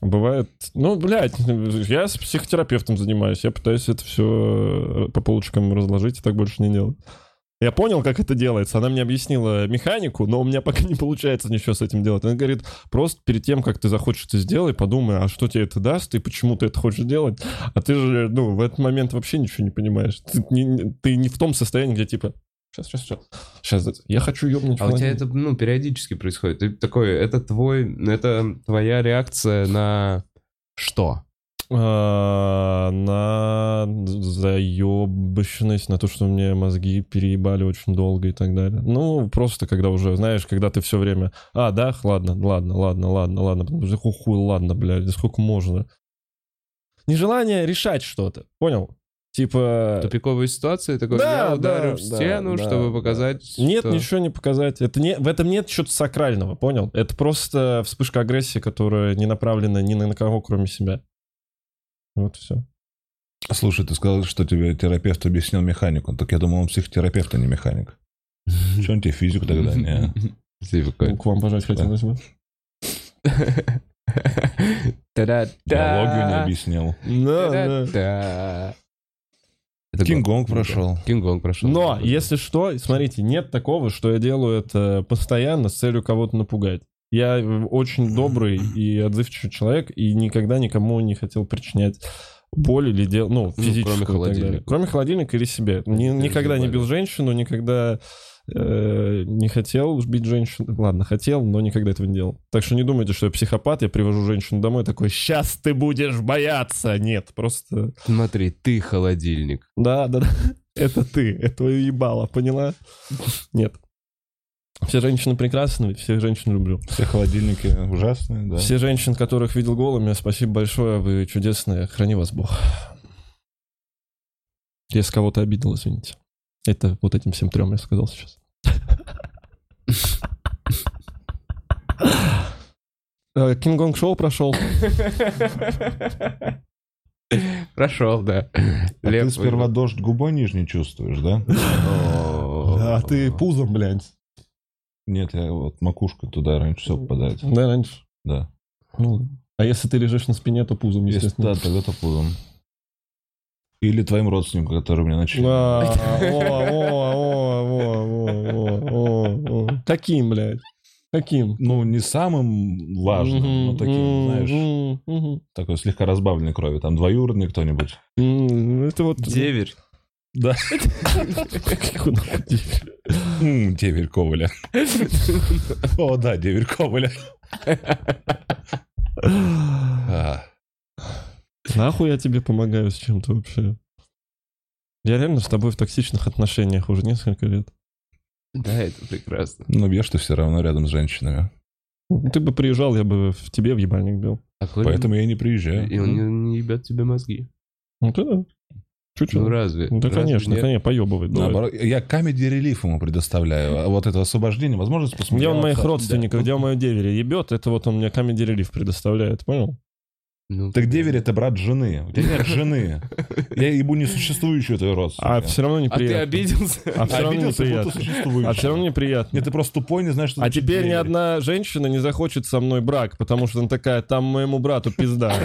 Бывает, ну, блядь, я с психотерапевтом занимаюсь, я пытаюсь это все по полочкам разложить и так больше не делать. Я понял, как это делается. Она мне объяснила механику, но у меня пока не получается ничего с этим делать. Она говорит, просто перед тем, как ты захочешь это сделать, подумай, а что тебе это даст, и почему ты это хочешь делать. А ты же, ну, в этот момент вообще ничего не понимаешь. Ты не, ты не в том состоянии, где типа, сейчас, сейчас, сейчас, сейчас, я хочу ёбнуть А у тебя холодильник». это, ну, периодически происходит. Ты такой, это твой, это твоя реакция на что? А, на заебощенность, на то, что мне мозги переебали очень долго и так далее. Ну, просто когда уже, знаешь, когда ты все время, а, да, ладно, ладно, ладно, ладно, ладно, потому что хуй, хуй, ладно, блядь, да сколько можно. Нежелание решать что-то, понял? Типа... Тупиковые ситуации, такой, Да, я ударю да, в да, стену, да, чтобы да. показать, Нет, что- ничего не показать. Это не, в этом нет чего-то сакрального, понял? Это просто вспышка агрессии, которая не направлена ни на кого, кроме себя. Вот и все. Слушай, ты сказал, что тебе терапевт объяснил механику. Так я думал, он психотерапевт, а не механик. Что он тебе физику тогда? Не. Такой, К вам пожать хотелось бы. Та-да-да. Биологию не объяснил. Да, да. Было. прошел. King Gong прошел. Но, если что, смотрите, нет такого, что я делаю это постоянно с целью кого-то напугать. Я э, очень добрый и отзывчивый человек, и никогда никому не хотел причинять боль или дел, ну, Ну, физическую. кроме так далее. холодильника. Кроме холодильника или себе. Ни- никогда не бил женщину, никогда э, не хотел бить женщину. Ладно, хотел, но никогда этого не делал. Так что не думайте, что я психопат, я привожу женщину домой такой, сейчас ты будешь бояться. Нет, просто... Смотри, ты холодильник. Да, да, да. Это ты, это твое ебало, поняла? Нет. Все женщины прекрасны, всех женщин люблю. Все холодильники ужасные, да. Все женщин, которых видел голыми, спасибо большое, вы чудесные, храни вас Бог. Если кого-то обидел, извините. Это вот этим всем трем я сказал сейчас. Э, King Gong шоу прошел. Прошел, да. А Лев ты сперва выиграл. дождь губой нижней чувствуешь, да? А ты пузом, блядь. Нет, я вот макушка туда раньше все попадает. Да, раньше. Да. Ну, а если ты лежишь на спине, то пузом, Если естественно. да, тогда то пузом. Или твоим родственникам, которые у меня начали. А, о, о, о, о, о, о, о. Каким, блядь? Каким? Ну, не самым важным, но таким, знаешь, такой слегка разбавленной крови. Там двоюродный кто-нибудь. М, Это вот... Деверь. Да. Деверь? Коваля. О, да, Деверь Коваля. Нахуй я тебе помогаю с чем-то вообще? Я реально с тобой в токсичных отношениях уже несколько лет. Да, это прекрасно. Ну, бьешь ты все равно рядом с женщинами. Ты бы приезжал, я бы в тебе в ебальник бил. А Поэтому я и не приезжаю. И он не, не ебет тебе мозги. Ну ты да. Чуть-чуть. Ну разве? Ну да, Разве конечно, нет? конечно, поебывает. Наоборот, я камеди релиф ему предоставляю. А вот это освобождение, возможность Где посмотреть. он моих родственников, где он мою деверя ебет, это вот он мне камеди релиф предоставляет, понял? Ну, Так деверь это брат жены. У тебя нет жены. Я ебу несуществующую твою А родственника. все равно А ты неприятно. обиделся? А все равно Обиделся, неприятно. существующую. А все равно неприятно. Нет, ты просто тупой, не знаешь, что А теперь ни одна женщина не захочет со мной брак, потому что она такая, там моему брату пизда.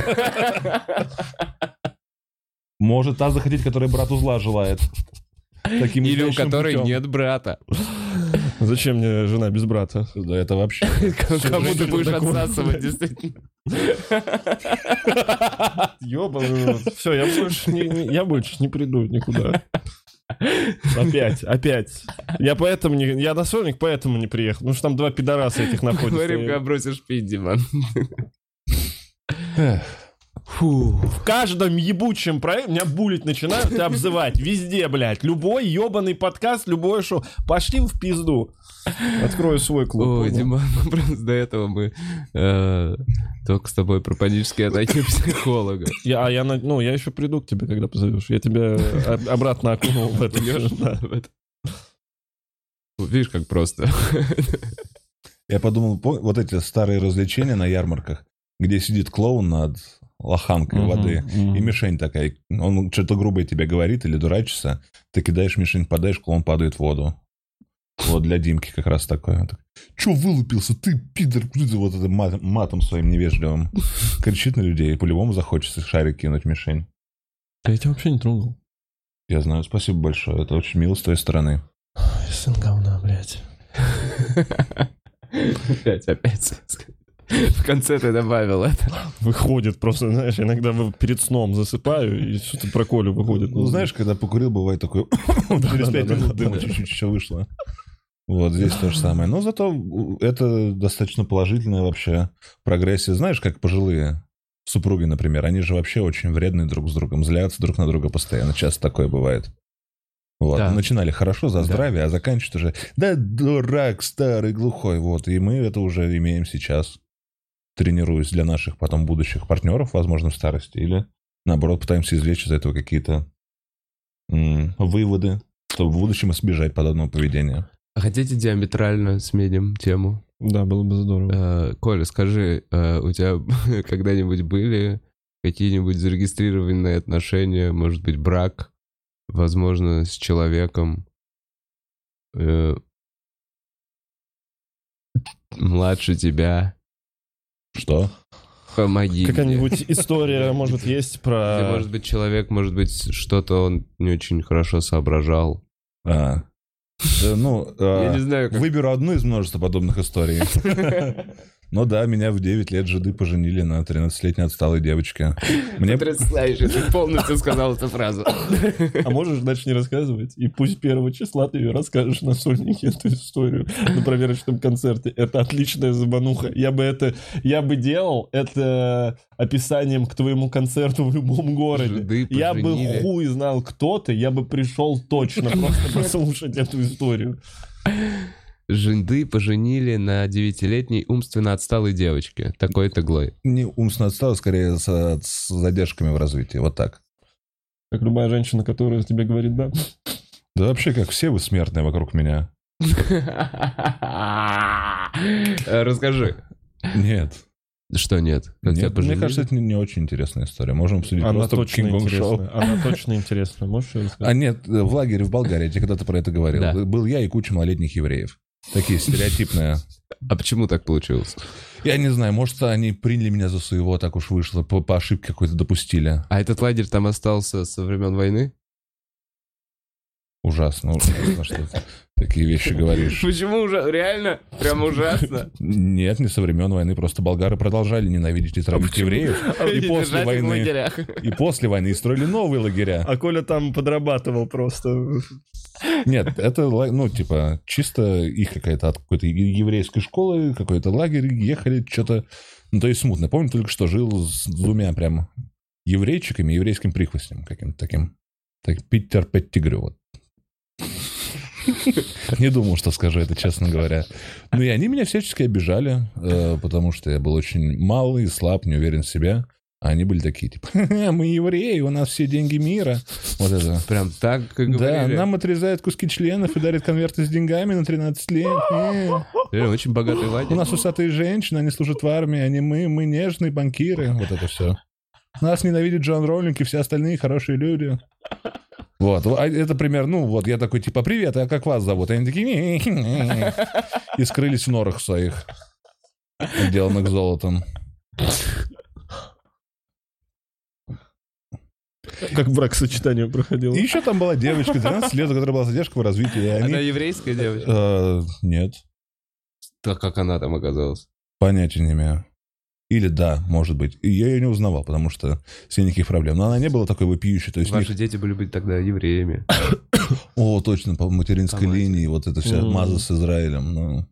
Может та захотеть, которая брату зла желает. Таким Или у которой путем. нет брата. Зачем мне жена без брата? Да это вообще... Кому ты будешь отсасывать, действительно. Ёбаный Все, я больше не, я больше не приду никуда. Опять, опять. Я поэтому не, я на сольник поэтому не приехал, потому что там два пидораса этих находятся. Говорим, когда бросишь пить, Диман. Фу. В каждом ебучем проекте меня булить начинают и обзывать. Везде, блядь. Любой ебаный подкаст, любое шоу. Пошли в пизду. Открою свой клуб. Ой, ну просто до этого мы э, только с тобой про панические атаки психолога. Я, а я, ну, я еще приду к тебе, когда позовешь. Я тебя об- обратно окунул в это. Видишь, как просто. Я подумал, по- вот эти старые развлечения на ярмарках, где сидит клоун над лоханкой Мгм, воды, мгм. и мишень такая, он что-то грубое тебе говорит или дурачится, ты кидаешь мишень, подаешь, клоун падает в воду. Вот для Димки как раз такое. Он так, Че вылупился? Ты, пидор, вот это мат- матом своим невежливым. Кричит на людей, по-любому захочется шарик кинуть мишень. Я тебя вообще не трогал. Я знаю, спасибо большое. Это очень мило с твоей стороны. Ой, сын говна, блядь. Опять, опять. В конце ты добавил это. Выходит просто, знаешь, иногда вы- перед сном засыпаю, и что-то про Колю выходит. Ну, знаешь, когда покурил, бывает такой... Через пять да, минут да, дыма да. чуть-чуть еще вышло. Вот здесь то же самое. Но зато это достаточно положительная вообще прогрессия. Знаешь, как пожилые супруги, например, они же вообще очень вредные друг с другом, злятся друг на друга постоянно. Часто такое бывает. Вот. Да. Начинали хорошо за Да. здравие, а заканчивают уже «Да дурак, старый, глухой». Вот. И мы это уже имеем сейчас. Тренируясь для наших потом будущих партнеров, возможно, в старости. Или, наоборот, пытаемся извлечь из этого какие-то м, выводы, чтобы в будущем избежать подобного поведения. А Хотите диаметрально сменим тему? Да, было бы здорово. Э, Коля, скажи, э, у тебя когда-нибудь были какие-нибудь зарегистрированные отношения, может быть, брак, возможно, с человеком э, младше тебя? Что? Помоги мне. Какая-нибудь история, может, есть Где, про... может быть, человек, может быть, что-то он не очень хорошо соображал. А. Да, ну, Я а, не знаю, как... выберу одну из множества подобных историй. Ну да, меня в 9 лет жиды поженили на 13-летней отсталой девочке. Мне Потрясающе, ты полностью сказал эту фразу. А можешь дальше не рассказывать? И пусть первого числа ты ее расскажешь на сольнике, эту историю, на проверочном концерте. Это отличная забануха. Я бы это... Я бы делал это описанием к твоему концерту в любом городе. Жиды Я бы хуй знал, кто ты, я бы пришел точно просто послушать эту историю. Жинды поженили на девятилетней умственно отсталой девочке. Такой таглой. не умственно отстала, скорее с, с задержками в развитии. Вот так. Как любая женщина, которая тебе говорит «да». Да вообще, как все вы смертные вокруг меня. Расскажи. Нет. Что нет? Нет, мне кажется, это не, не очень интересная история. Можем обсудить Она просто точно интересная. Она точно интересная. Можешь её А рассказать? нет, в лагере в Болгарии, я тебе когда-то про это говорил. Да. Был я и куча малолетних евреев. Такие стереотипные. А почему так получилось? Я не знаю, может, они приняли меня за своего, так уж вышло, по, по ошибке какой-то допустили. А этот лагерь там остался со времен войны? Ужасно, ужасно, что ты такие вещи говоришь. Почему уже? Реально? Прям ужасно. Нет, не со времен войны, просто болгары продолжали ненавидеть и травить евреев. И после войны, и после войны строили новые лагеря. А Коля там подрабатывал просто. Нет, это, ну, типа, чисто их какая-то от какой-то еврейской школы, какой-то лагерь, ехали, что-то... Ну, то есть смутно. Помню только, что жил с двумя прям еврейчиками, еврейским прихвостнем каким-то таким. Так, Питер Петтигрю, вот. Не думал, что скажу это, честно говоря. Ну и они меня всячески обижали, э, потому что я был очень малый, слаб, не уверен в себе. А они были такие, типа, «Ха-ха, мы евреи, у нас все деньги мира. Вот это. Прям так, как Да, говорили. нам отрезают куски членов и дарят конверты с деньгами на 13 лет. Э. Реально, очень богатый лагерь. У нас усатые женщины, они служат в армии, они мы, мы нежные банкиры. Вот это все. Нас ненавидит Джон Роулинг и все остальные хорошие люди. Вот, а это пример, ну вот, я такой, типа, привет, а как вас зовут? Они такие, «Не-не-не». и скрылись в норах своих, отделанных золотом. Как брак сочетание проходил. И еще там была девочка, 12 лет, у которой была задержка в развитии, и Она они... еврейская девочка? Э, Нет, Так как она там оказалась? Понятия не имею. Или да, может быть. И я ее не узнавал, потому что с ней никаких проблем. Но она не была такой вопиющей. То есть у них- Ваши дети были быть тогда евреями. О, точно, по материнской линии, вот это вся М. маза с Израилем. Ну.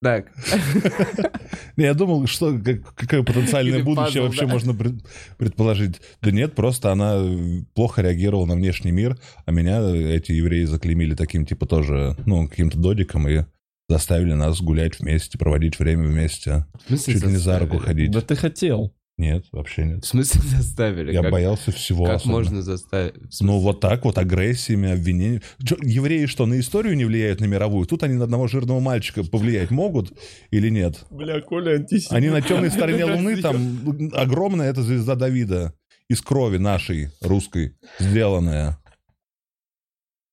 Так, Я думал, что как- какое потенциальное будущее пазл, вообще да. можно пред- предположить. Да нет, просто она плохо реагировала на внешний мир, а меня эти евреи заклеймили таким, типа, тоже, ну, каким-то додиком и заставили нас гулять вместе, проводить время вместе. в смысле Чуть ли не за руку заставили? ходить. Да ты хотел. Нет, вообще нет. В смысле заставили? Я Как- боялся всего. Как особенно. можно заставить? Ну, вот так вот, агрессиями, обвинениями. Евреи что, на историю не влияют на мировую? Тут они на одного жирного мальчика повлиять могут или нет? Бля, Коля антисемит. Они на темной стороне Луны, там огромная эта звезда Давида из крови нашей, русской, сделанная.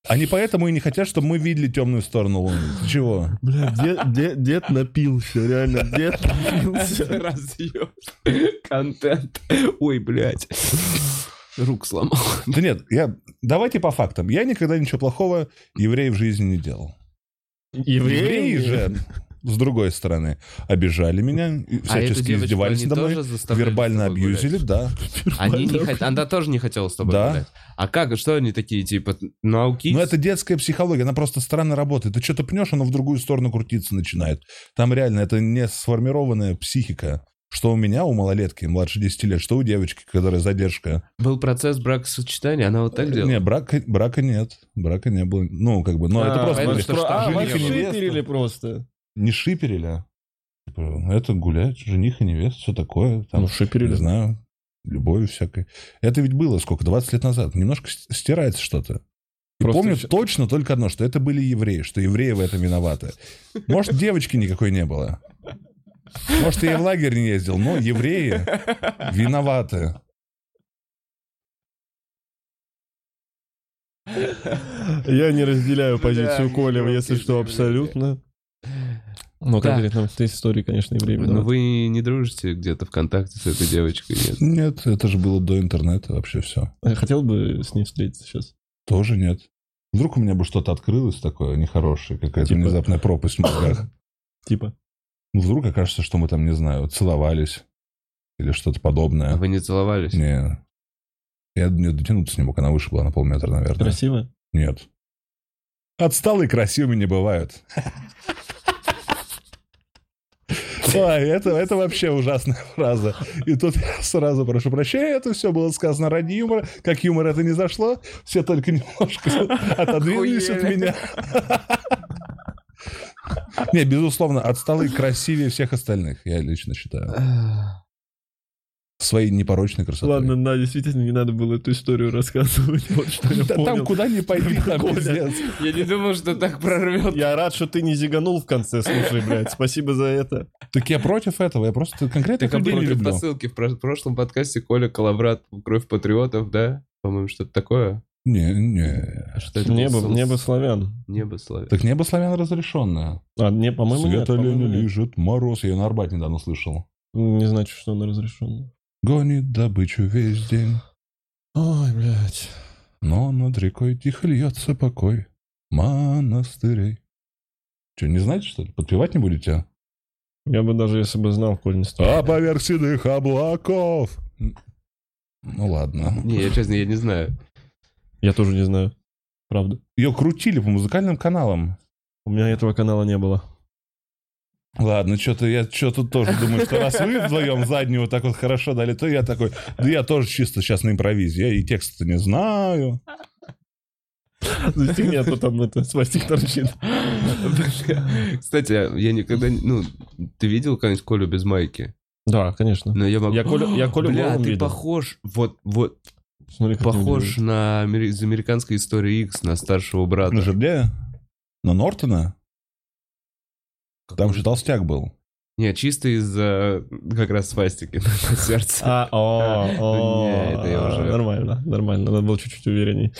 Они поэтому и не хотят, чтобы мы видели темную сторону Луны. Ты чего? Бля, дед, дед, дед напился, реально, дед напился. Разъёб. Контент. Ой, блядь. Рук сломал. Да нет, я... давайте по фактам. Я никогда ничего плохого евреев в жизни не делал. Евреи же, с другой стороны, обижали меня, А всячески девочку издевались надо мной, вербально гулять? абьюзили, да. Они не хот- Она тоже не хотела с тобой Да. гулять. А как? Что они такие, типа, науки? Но это детская психология, она просто странно работает. Ты что-то пнешь, оно в другую сторону крутиться начинает. Там реально это не сформированная психика. Что у меня, у малолетки, младше 10 лет, что у девочки, которая задержка. Был процесс бракосочетания, она вот так делала? Не, брака, брака нет. Брака не было. Ну, как бы, ну, это А, просто это были что, что, А, жених и невеста. просто. Не шиперили. а, типа, Это гулять, жених и невеста, все такое. Там, Ну, шиперили. не знаю, любовью всякой. Это ведь было сколько, 20 лет назад. Немножко стирается что-то. И Просто помню всё- точно только одно, что это были евреи, что евреи в этом виноваты. Может, девочки никакой не было. Может, я и в лагерь не ездил, но евреи виноваты. Я не разделяю позицию Коли, ёпки, если что, абсолютно. Но конкретно в этой истории, конечно, евреи Но виноваты. вы не дружите где-то ВКонтакте с этой девочкой? Нет? Нет, это же было до интернета вообще все. Я Хотел бы с ней встретиться сейчас. Тоже нет. Вдруг у меня бы что-то открылось такое нехорошее, какая-то Типа? внезапная пропасть в мозгах. Типа. Ну, вдруг окажется, что мы там, не знаю, целовались или что-то А подобное. вы не целовались? Не. Я не дотянуться не мог, она выше была на полметра, наверное. Красиво? Нет. Отсталые красивыми не бывают. Ой, это, это вообще ужасная фраза. И тут я сразу прошу прощения, это все было сказано ради юмора. Как юмор это не зашло, все только немножко отодвинулись от меня. Не, безусловно, отсталые красивее всех остальных, я лично считаю. Своей непорочной красотой. Ладно, на, действительно, не надо было эту историю рассказывать. Вот что я Да понял. там куда ни пойди, там пиздец. Я не думал, что так прорвет. Я рад, что ты не зиганул в конце, слушай, блядь. Спасибо за это. Так я против этого, я просто а людей не люблю. посылки в про- прошлом подкасте Коля Коловрат «Кровь патриотов», да? По-моему, что-то такое. Не, не. А что это Небо, было? небо славян. Небо славян. Так небо славян разрешенное. А, не, по-моему, нет. Света нет. лежит мороз. Я ее на Арбате недавно слышал. Не значит, что она разрешена. Гонит добычу весь день, Ой, блядь. но над рекой тихо льется покой монастырей. Че, не знаете, что ли? Подпевать не будете? Я бы даже, если бы знал, Коль не стал. А поверх седых облаков. Ну ладно. Не, я честно, я не знаю. Я тоже не знаю. Правда. Ее крутили по музыкальным каналам. У меня этого канала не было. Ладно, что-то я что-то тоже думаю, что раз вы вдвоем заднюю вот так вот хорошо дали, то я такой, да я тоже чисто сейчас на импровизе, я и текста не знаю. Застегни, а то там это, свастик торчит. Кстати, я никогда... не- Ну, ты видел когда-нибудь Колю без майки? Да, конечно. Но я могу... Я Колю- я Колю Бля, ты видел. похож... Вот, вот, Смотри, похож на из американской истории X, на старшего брата. На жерде? На Нортона? Там же толстяк был. Не, чисто из-за как раз свастики на сердце. А, о, о, Не, это я уже- Нормально, нормально. Надо было чуть-чуть уверенней.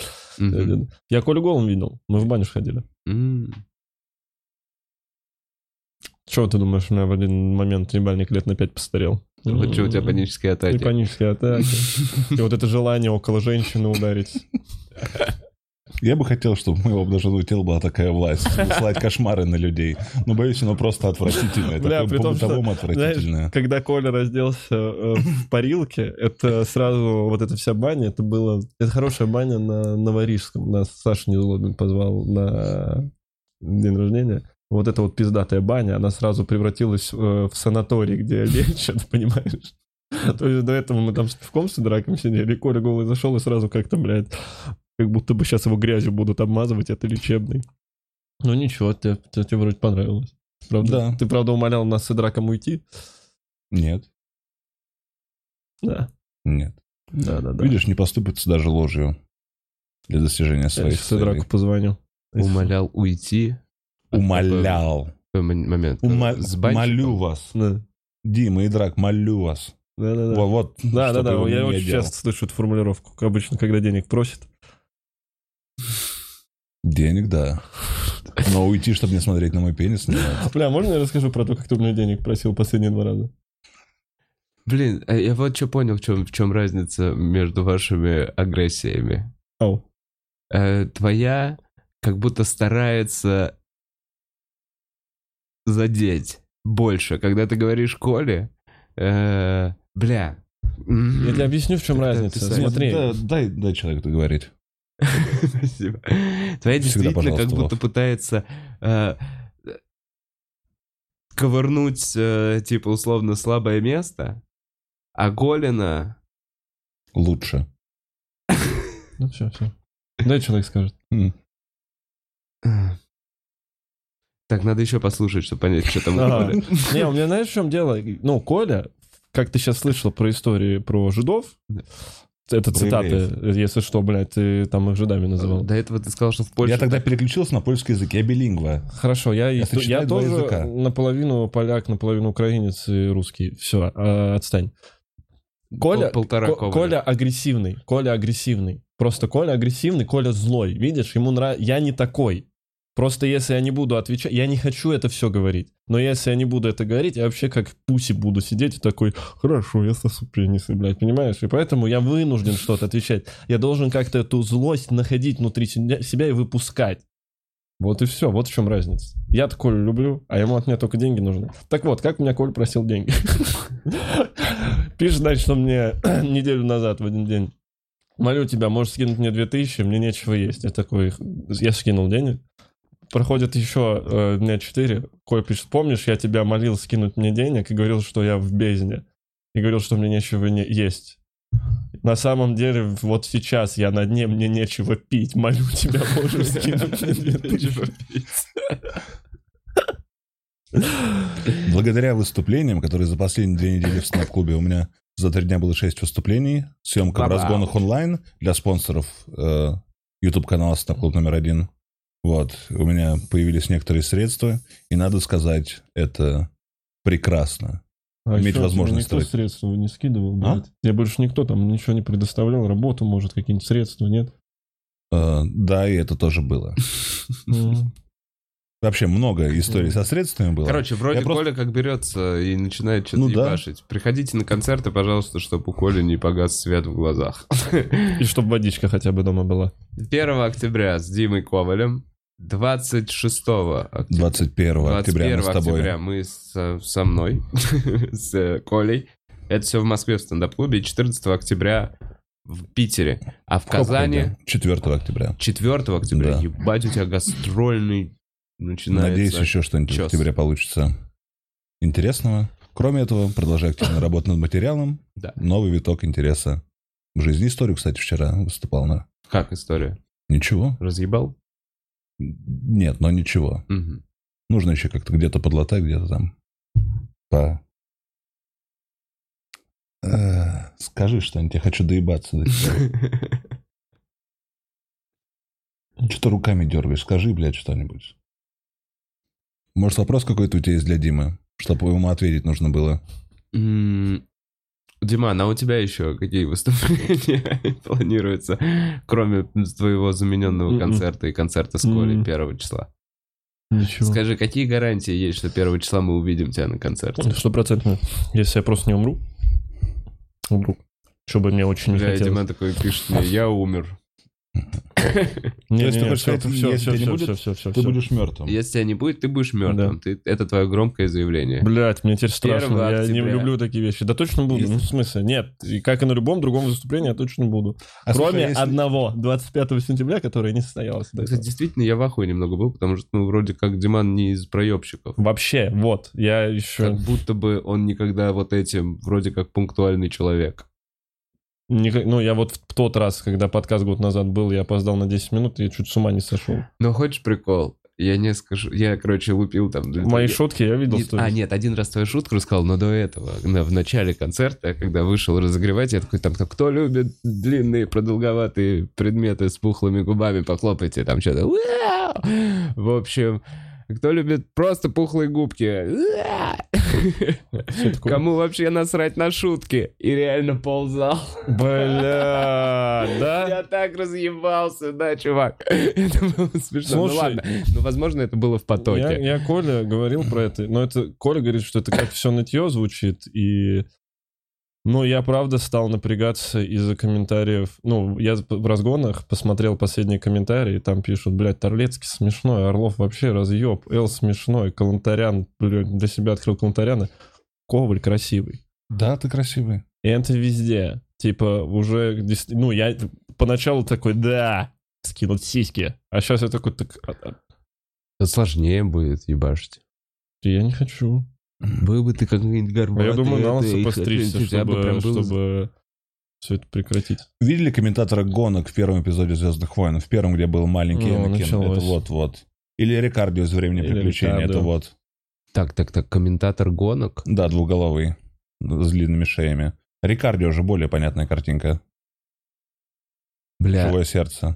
Я Колю голым видел. Мы в баню ж ходили. М. Чего ты думаешь, у меня в один момент ебальник лет на пять постарел? Вот что у тебя панические И атаки. панические атаки. И вот это желание около женщины ударить. Я бы хотел, чтобы у моего обнаженного тела была такая власть, слать кошмары на людей. Но боюсь, оно просто отвратительное. Бля, при том, что, отвратительное. Когда Коля разделся э, в парилке, это сразу вот эта вся баня, это было... Это хорошая баня на Новорижском. Нас Саша Незлобин позвал на день рождения. вот эта вот пиздатая баня, она сразу превратилась э, в санаторий, где лечат, понимаешь? То есть до этого мы там с пивком с драком сидели, и Коля голый зашел и сразу как-то, блядь, как будто бы сейчас его грязью будут обмазывать, это лечебный. Ну ничего, тебе, тебе, тебе вроде понравилось. Правда? Да. Ты, правда, умолял нас с драком уйти? Нет, Да. нет. Да, да, да. Видишь, не поступится даже ложью для достижения Я своих драку целей. позвоню. Умолял уйти. Умолял. Момент. Ума-. Молю вас. Да. Дима и Драк, молю вас. Да, да, да. Вот, Да, да, да. Я очень делал. часто слышу эту формулировку, как обычно, когда денег просят. Денег, да. Но уйти, чтобы не смотреть на мой пенис, нет. Бля, можно я расскажу про то, как ты у меня денег просил последние два раза? Блин, а я вот что понял, в чем, в чем разница между вашими агрессиями. Ау. Э, твоя как будто старается задеть больше. Когда ты говоришь Коле, э, бля. Я тебе объясню, в чем разница. Смотри. Да, дай, дай человеку говорить. Спасибо. Твоя Всегда, действительно как будто пытается э, ковырнуть, э, типа, условно, слабое место, а Голина... Лучше. Ну все, все. Дай человек скажет. Так, надо еще послушать, чтобы понять, что там. Коли. Не, у меня знаешь, в чем дело? Ну, Коля, как ты сейчас слышал про истории про жидов. Это цитаты, если что, блядь, ты там их жидами называл. До этого ты сказал, что в Польше... Я тогда переключился на польский язык, я билингва. Хорошо, я, я тоже языка. наполовину поляк, наполовину украинец и русский. Все, отстань. пол- Коля, полтора Ко-. Коля агрессивный, Коля агрессивный. Просто Коля агрессивный, Коля злой. Видишь, ему нравится... Я не такой. Просто если я не буду отвечать... Я не хочу это все говорить. Но если я не буду это говорить, я вообще как пуси буду сидеть и такой, хорошо, я сосу пенисы, блядь, понимаешь? И поэтому я вынужден что-то отвечать. Я должен как-то эту злость находить внутри себя и выпускать. Вот и все, вот в чем разница. Я-то Колю люблю, а ему от меня только деньги нужны. Так вот, как меня Коль просил деньги? Пишет, значит, что мне неделю назад в один день. Молю тебя, можешь скинуть мне 2000, мне нечего есть. Я такой, я скинул денег. Проходит еще э, дня 4. Коль пишет, помнишь, я тебя молил скинуть мне денег и говорил, что я в бездне. И говорил, что мне нечего не есть. На самом деле, вот сейчас я на дне, мне нечего пить. Молю тебя, можешь скинуть мне 2000. Благодаря выступлениям, которые за последние две недели в стендап-клубе у меня за три дня было шесть выступлений, съемка в разгонах онлайн для спонсоров э, YouTube-канала стендап-клуб номер один. Вот, у меня появились некоторые средства, и надо сказать, это прекрасно. А Иметь возможность тебе никто строить. средства не скидывал, А? блядь. Тебе больше никто там ничего не предоставлял, работу, может, какие-нибудь средства, нет? Э, да, и это тоже было. Вообще много историй со средствами было. Короче, вроде Я просто- Коля как берется и начинает что-то Ну да. ебашить. Приходите на концерты, пожалуйста, чтобы у Коли не погас свет в глазах. И чтобы водичка хотя бы дома была. 1 октября с Димой Ковалем. 26 октября. 21 октября мы с тобой. октября мы с- со мной, с э, Колей. Это все в Москве в стендап-клубе. И 14 октября в Питере. А в Казани 4 октября. 4 октября. Да. Ебать, у тебя гастрольный начинается. Надеюсь, еще что-нибудь в октябре получится интересного. Кроме этого, продолжаю активно работать над материалом. Да. Новый виток интереса в жизни. Историю, кстати, вчера выступал на... Как история? Ничего. Разъебал? Нет, но ничего. Мгм. Нужно еще как-то где-то подлатать, где-то там по... Э, Скажи что-нибудь, я хочу доебаться до тебя. Что-то руками дергаешь, скажи, блядь, что-нибудь. Может, вопрос какой-то у тебя есть для Димы? Чтобы ему ответить нужно было. Диман, а у тебя еще какие выступления планируются, кроме твоего замененного Мгм. концерта и концерта с Колей Мгм. 1 числа? Ничего. Скажи, какие гарантии есть, что 1 числа мы увидим тебя на концерте? Стопроцентно. Если я просто не умру. Вдруг. Что бы мне очень не хотелось. Диман такой пишет мне, я умер. Не, есть не, ты не, если не всё, будет, всё, всё, Ты будешь мертвым. Если тебя не будет, ты будешь мертвым. Это твое громкое заявление. Блять, мне теперь 1 страшно. Я не люблю такие вещи. Да точно буду. Если- Ну, в смысле, нет. И как и на любом другом выступлении, я точно буду. А Кроме если- одного, 25 сентября, которое не состоялось. Кстати, действительно, я в ахуе немного был, потому что, ну, вроде как Диман не из проебщиков. Вообще, вот, я еще... Как будто бы он никогда вот этим, вроде как пунктуальный человек. Ника- Ну, я вот в тот раз, когда подкаст год назад был, я опоздал на 10 минут, и я чуть с ума не сошел. Но хочешь прикол? Я не скажу, я, короче, лупил там... Мои шутки я видел. Не- сторис. а, нет, один раз твою шутку рассказал, но до этого, на- в начале концерта, когда вышел разогревать, я такой, там, кто любит длинные продолговатые предметы с пухлыми губами, похлопайте, там что-то. В общем, кто любит просто пухлые губки? Кому вообще насрать на шутки? И реально ползал. Бля, да? Я так разъебался, да, чувак. Это было смешно. Ну Слушай, ладно, ну, возможно, это было в Я, потоке. я Коля говорил про это, но это Коля говорит, что это как все нытье звучит, и... Ну, я правда стал напрягаться из-за комментариев. Ну, я в разгонах посмотрел последние комментарии, и там пишут, блядь, Торлецкий смешной, Орлов вообще разъеб, Эл смешной, Калантарян, блядь, для себя открыл Калантаряна, Коваль красивый. Да, ты красивый. И это везде. Типа, уже... Ну, я поначалу такой, да, скинуть сиськи. А сейчас я такой, так... а- а- Это сложнее будет ебашить. Я не хочу. Был бы ты как-нибудь А горбатый. я думаю, это, надо и постричься, чтобы, прям был- чтобы все это прекратить. Видели комментатора гонок в первом эпизоде «Звездных войн»? В первом, где был маленький Ну, Энакин? Это вот-вот. Или Рикардио из «Времени Или приключений». Это Рикардо. вот. Так, так, так, комментатор гонок. Да, двуголовый. С длинными шеями. Рикардио уже более понятная картинка. Бля, Живое сердце.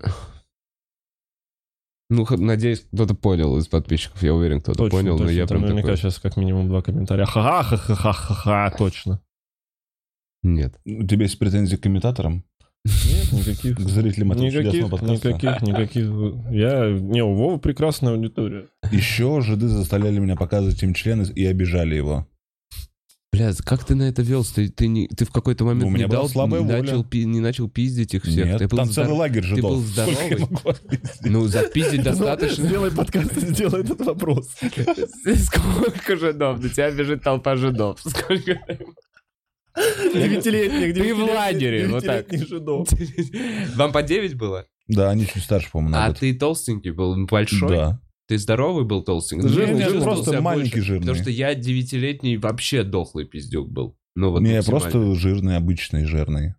Ну, надеюсь, кто-то понял из подписчиков. Я уверен, кто-то Точно, понял, но точно. я Там прям наверняка такой... сейчас как минимум два комментария. Ха-ха-ха-ха-ха-ха, точно. У Нет. тебя есть претензии к комментаторам? Нет, никаких. К зрителям этого Никаких, чудесного подкаста? никаких, никаких. Я, не, у Вовы прекрасная аудитория. Еще жиды заставляли меня показывать им члены и обижали его. Бля, как ты на это велся? Ты, ты, не, ты в какой-то момент У меня не, дал, не, начал, пи- не начал пиздить их всех? Нет, ты был там здор- целый лагерь ты жидов. был здоровый? Ну, запиздить достаточно. Сделай подкаст и сделай этот вопрос. Сколько жидов? На тебя бежит толпа жидов. Сколько? Девятилетних, Ты в лагере, вот так. Вам по 9 было? Да, они чуть старше, по-моему, А ты толстенький был, большой? Да. Ты здоровый был толстенький? Жирный, Ну, я жирный, чувствовал просто маленький, больше, жирный. Потому что я девятилетний вообще дохлый пиздюк был. Ну, вот Не, просто жирный, обычный, жирный.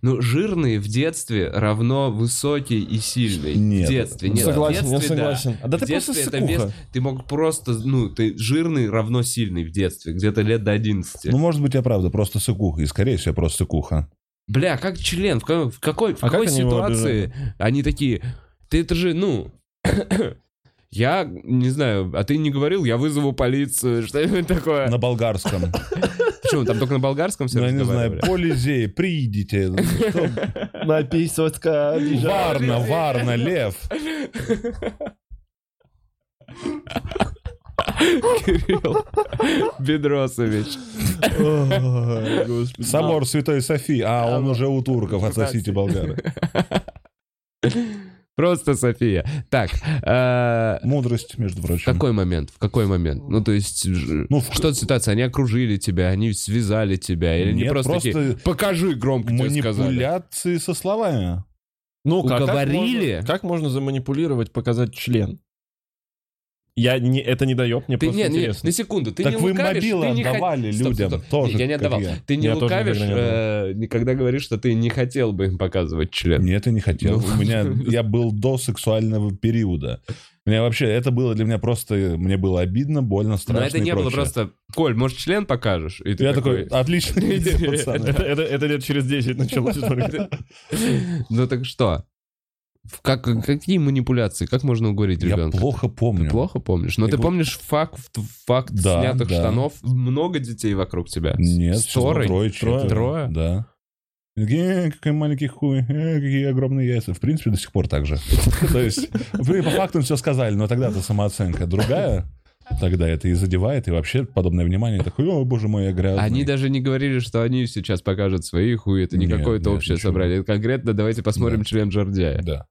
Ну, жирный в детстве равно высокий и сильный. Нет. В детстве. Нет, согласен, в я детстве, да. согласен. А да В ты просто детстве это сыкуха. вес- Ты мог просто, ну, ты жирный равно сильный в детстве, где-то лет до 11. Ну, может быть, я правда, просто сыкуха. И, скорее всего, просто сыкуха. Бля, как член, в какой, в какой, в А какой как они его ситуации они такие, ты это же, ну, я не знаю, а ты не говорил, я вызову полицию, что-нибудь такое. На болгарском. Почему, там только на болгарском все Ну, я не знаю, полизей, приидите. Написоцка. Варна, Варна, Лев. Кирилл Бедросович. Собор Святой Софии. А, он уже у турков, отсосите болгары. Просто София. Так, э, Мудрость, между в прочим. какой момент? В какой момент? Ну, то есть, Ну, в- что ситуация? Они окружили тебя, они связали тебя, или Нет, просто, просто такие, покажи громко тебе сказали. Манипуляции со словами. Ну, как- как Уговорили? можно- Как можно заманипулировать, показать член? Я не, это не дает, мне Ты, просто не, не, интересно. на секунду, ты Так не вы лукавишь, мобилы ты не хот- отдавали Стоп, людям стоп, стоп. тоже, Я не отдавал. я. Ты не Я лукавишь, никогда не э, никогда говоришь, что ты не хотел бы им показывать член. Нет, я не хотел. Ну. У меня, я был до сексуального периода. Мне вообще, это было для меня просто, мне было обидно, больно, Но страшно это и не было просто, Коль, может, член покажешь? И Я такой. Это, это- это лет через 10 началось. Ну так что? Как, какие манипуляции? Как можно уговорить Я ребенка? плохо помню. Ты плохо помнишь? Но Я ты пл- помнишь факт, факт Да, снятых да. штанов? Много детей вокруг тебя? Нет, С Торой? трое, Трое? Трое? Да. «Э, какой маленький хуй, э, какие огромные яйца. В принципе, до сих пор так же. То есть, по факту все сказали, но тогда-то самооценка другая. Тогда это и задевает, и вообще подобное внимание. Такой, о, боже мой, я грязный. Они даже не говорили, что они сейчас покажут свои хуи. Это не какое-то общее ничего. собрание. Это конкретно давайте посмотрим Да. член Джордяя. Да.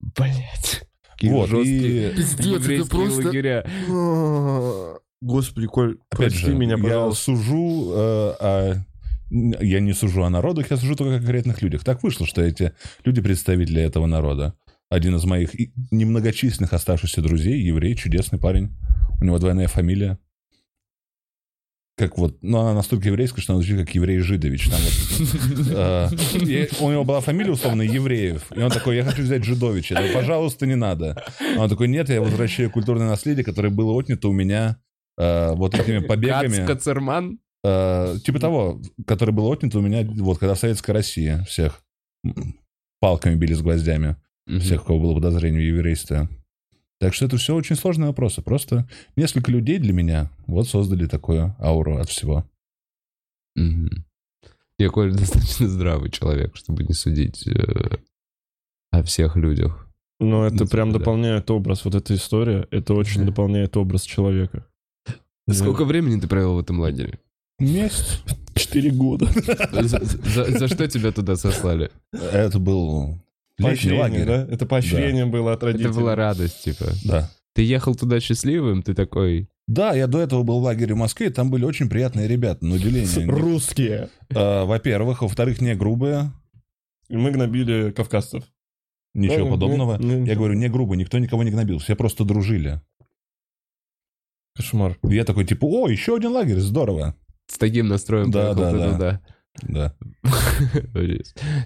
Блять. Вот, и Пиздец, это просто... лагеря. Господи, Коль, опять прости же, меня, я пожалуйста. сужу, э, а я не сужу о народах, я сужу только о конкретных людях. Так вышло, что эти люди представители этого народа. Один из моих немногочисленных оставшихся друзей, еврей, чудесный парень. У него двойная фамилия. Как вот, ну, она настолько еврейская, что она звучит как еврей Жидович. Там вот, э, и у него была фамилия, условно, Евреев. И он такой, я хочу взять Жидовича. Я говорю, Пожалуйста, не надо. А Он такой, нет, я возвращаю культурное наследие, которое было отнято у меня э, вот этими побегами. Кац Кацерман? Э, типа того, который был отнят у меня, вот, когда в Советской России всех палками били с гвоздями, всех, у кого было подозрение в еврействе. Так что это все очень сложные вопросы. Просто несколько людей для меня вот создали такую ауру от всего. Мгм. Я, Коля, достаточно здравый человек, чтобы не судить э, о всех людях. Но это Ну, прям да. дополняет образ. Вот эта история, это очень Да. дополняет образ человека. Сколько времени ты провел в этом лагере? Месяц. Четыре года. За, за- за что тебя туда сослали? Это был летний лагерь. да? Это поощрение было от родителей. Это была радость, типа. Да. Ты ехал туда счастливым, ты такой... Да, я до этого был в лагере в Москве, и там были очень приятные ребята, на удивление. Русские. Э, Во-первых. Во-вторых, не грубые. И мы гнобили кавказцев. Ничего Да, подобного. не- не- Я говорю, не грубо, никто никого не гнобил, все просто дружили. Кошмар. И я такой, типа, о, еще один лагерь, здорово. С таким настроем Да, поехал да, ты да. Да.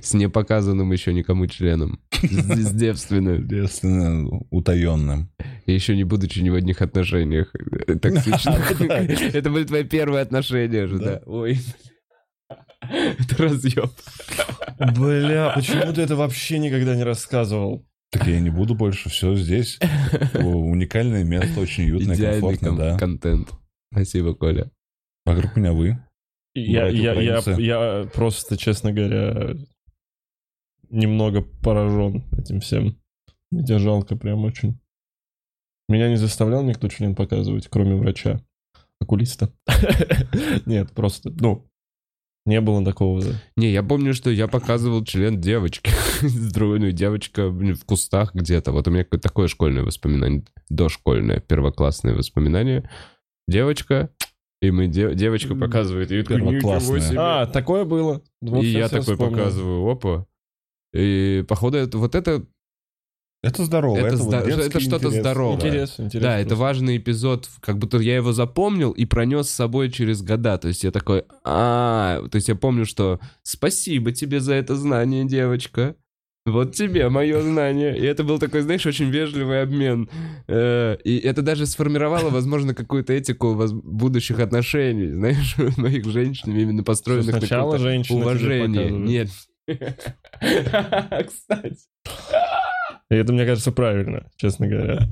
С непоказанным еще никому членом. С девственным. Естественно, утаенным. И еще не будучи ни в одних отношениях токсичных. Это были твои первые отношения же, Да. Ой. Это разъеб. Бля, почему ты это вообще никогда не рассказывал? Так я не буду больше, все здесь. Уникальное место, очень уютное, Идеальный комфортно, кон- да. контент. Спасибо, Коля. Вокруг меня вы. Я, я, я, я просто, честно говоря, немного поражен этим всем. Мне жалко прям очень. Меня не заставлял никто член показывать, кроме врача. Окулиста. Нет, просто, ну, не было такого. Не, я помню, что я показывал член девочки. С другой, ну, девочка в кустах где-то. Вот у меня какое-то такое школьное воспоминание. Дошкольное, первоклассное воспоминание. Девочка, и мы де- девочка показывает. И я такой, «Ничего Первоклассное. себе». А, такое было. Вот и я такой вспомнил. показываю, опа. И походу это, вот это, Это здорово. это, Это, зда- вот это что-то интерес. здоровое. Интерес, интерес. да, это важный эпизод, как будто я его запомнил и пронес с собой через года. То есть я такой, а, то есть я помню, что спасибо тебе за это знание, девочка. Вот тебе мое знание. И это был такой, знаешь, очень вежливый обмен. Э, И это даже сформировало, возможно, какую-то этику будущих отношений, знаешь, моих женщин, именно построенных на сначала тебе уважении. Нет. Кстати. И это, мне кажется, правильно, честно говоря.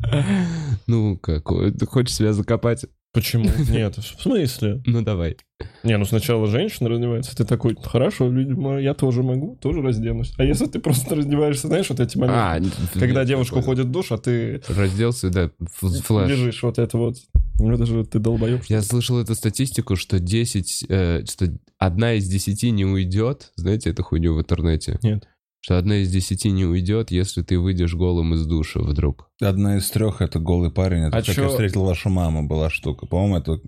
Ну, как, ты хочешь себя закопать? Почему? Нет, в смысле? Ну, давай. Не, ну сначала женщина раздевается, ты такой, хорошо, видимо, я тоже могу, тоже разденусь. А если ты просто раздеваешься, знаешь, вот эти моменты, А, когда девушка такое. уходит в душ, а ты Разделся, да, ф- flash. лежишь вот это вот. Ну это же ты долбоеб. Я слышал эту статистику, что 10, э, что одна из 10 не уйдет. Знаете эту хуйню в интернете? Нет. Что одна из 10 не уйдет, если ты выйдешь голым из душа вдруг. Одна из трех — это голый парень. Это А как чё- я встретил вашу маму была штука. По-моему, это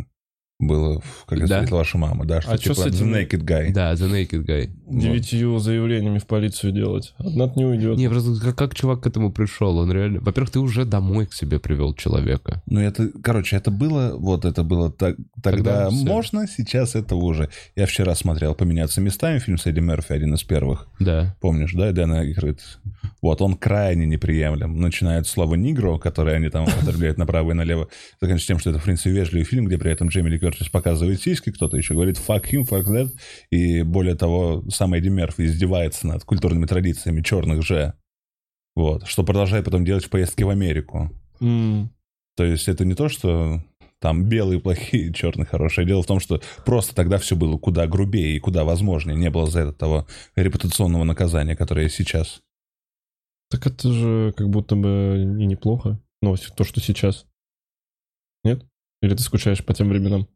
было в как я Да? встретил вашу маму. Да, что А типа с этим- The Naked Guy. Да, The Naked Guy. Вот. Девятью заявлениями в полицию делать. Одна не уйдет. Не, просто как, как чувак к этому пришел? Он реально... Во-первых, ты уже домой к себе привел человека. Ну, это, короче, это было, вот это было так- тогда Тогда всё. можно, сейчас это уже. Я вчера смотрел «Поменяться местами», фильм с Эдди Мерфи, один из первых. Да. Помнишь, да, Дэна играет? Вот, он крайне неприемлем. Начинает слово «нигро», которое они там употребляют направо и налево, заканчивается тем, что это, в принципе, вежливый фильм, где при этом Джейми Ли Кертис показывает сиськи, кто-то еще говорит «fuck him, fuck that», и более того, сам Эдди Мерфи издевается над культурными традициями черных же. Вот, что продолжает потом делать в поездке в Америку. М. То есть это не то, что там белые плохие, черные хорошие. Дело в том, что просто тогда все было куда грубее и куда возможнее. Не было за это того репутационного наказания, которое сейчас. Так это же как будто бы и неплохо. Ну, с- то, что сейчас. Нет? Или ты скучаешь по тем временам?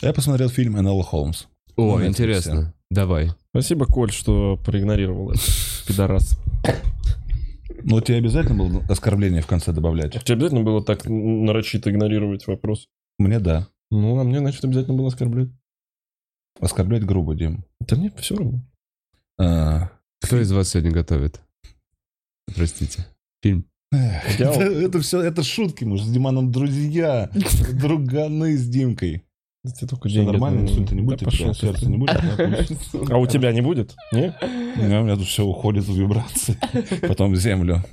Я посмотрел фильм Энелла Холмс. О, Netflix. интересно. Давай. Спасибо, Коль, что проигнорировал это. Пидорас. Ну, тебе обязательно было оскорбление в конце добавлять? Тебе обязательно было так нарочито игнорировать вопрос? Мне да. Ну, а мне, значит, обязательно было оскорблять. Оскорблять грубо, Дим. Да мне все равно. А, Кто из вас сегодня готовит? Простите. Фильм. эх, Это, это все, это шутки, мы же с Диманом друзья, друганы с Димкой. Да тебе только деньги нормально, инсульта не будет, Да пошел сердце ты. не будет? пусть. А у тебя не будет? Не? У меня у меня тут все уходит в вибрации, потом в землю.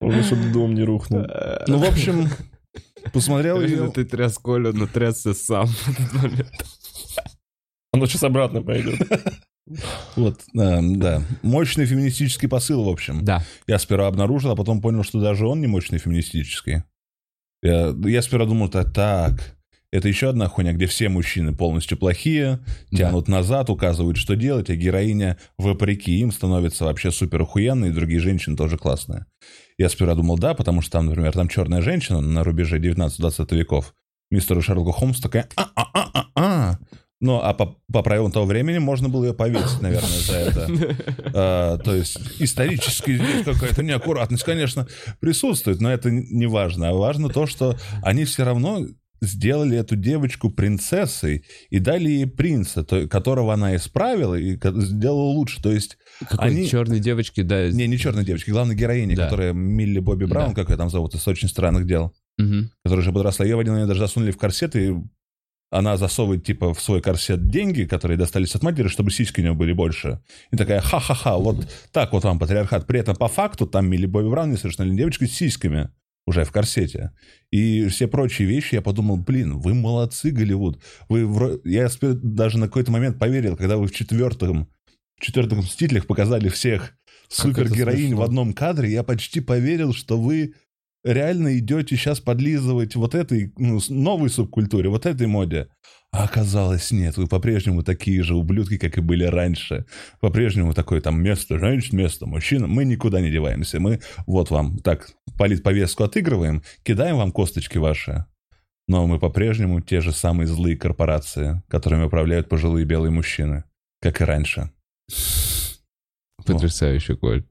Уже чтобы дом не рухнул. Ну, в общем, посмотрел ее. ты тряс Колю, но трясся сам в этот момент. Оно сейчас обратно пойдет. Вот, да, да. Мощный феминистический посыл, в общем. Да. Я сперва обнаружил, а потом понял, что даже он не мощный феминистический. Я, я сперва думал, так, так, это еще одна хуйня, где все мужчины полностью плохие, тянут назад, указывают, что делать, а героиня, вопреки им, становится вообще супер охуенной, и другие женщины тоже классные. Я сперва думал, да, потому что там, например, там черная женщина на рубеже 19-20 веков. Мистеру Шерлоку Холмс такая а-а-а-а-а. Ну, а по, по правилам того времени можно было ее повесить, наверное, за это. А, то есть исторически здесь какая-то неаккуратность, конечно, присутствует, но это не важно. А важно то, что они все равно сделали эту девочку принцессой и дали ей принца, то- которого она исправила и сделала лучше. То есть, Какой Они- черной девочки, да. не, не черной девочки, главной героини, Да. которая Милли Бобби Браун, Да. как ее там зовут, из очень странных дел, Мгм. которая уже подросла. Ее в один момент даже засунули в корсет, и она засовывает, типа, в свой корсет деньги, которые достались от матери, чтобы сиськи у нее были больше. И такая, ха-ха-ха, вот так вот вам патриархат. При этом, по факту, там Милли Бобби Браун несовершеннолетняя девочка с сиськами уже в корсете. И все прочие вещи, я подумал, блин, вы молодцы, Голливуд. Вы вро- Я даже на какой-то момент поверил, когда вы в четвертом, в четвертых «Мстителях» показали всех супергероинь в одном кадре, я почти поверил, что вы реально идете сейчас подлизывать вот этой ну, новой субкультуре, вот этой моде. А оказалось, нет, вы по-прежнему такие же ублюдки, как и были раньше. По-прежнему такое там место женщин, место мужчин. Мы никуда не деваемся. Мы вот вам так политповестку отыгрываем, кидаем вам косточки ваши. Но мы по-прежнему те же самые злые корпорации, которыми управляют пожилые белые мужчины, как и раньше. Потрясающе, Коль.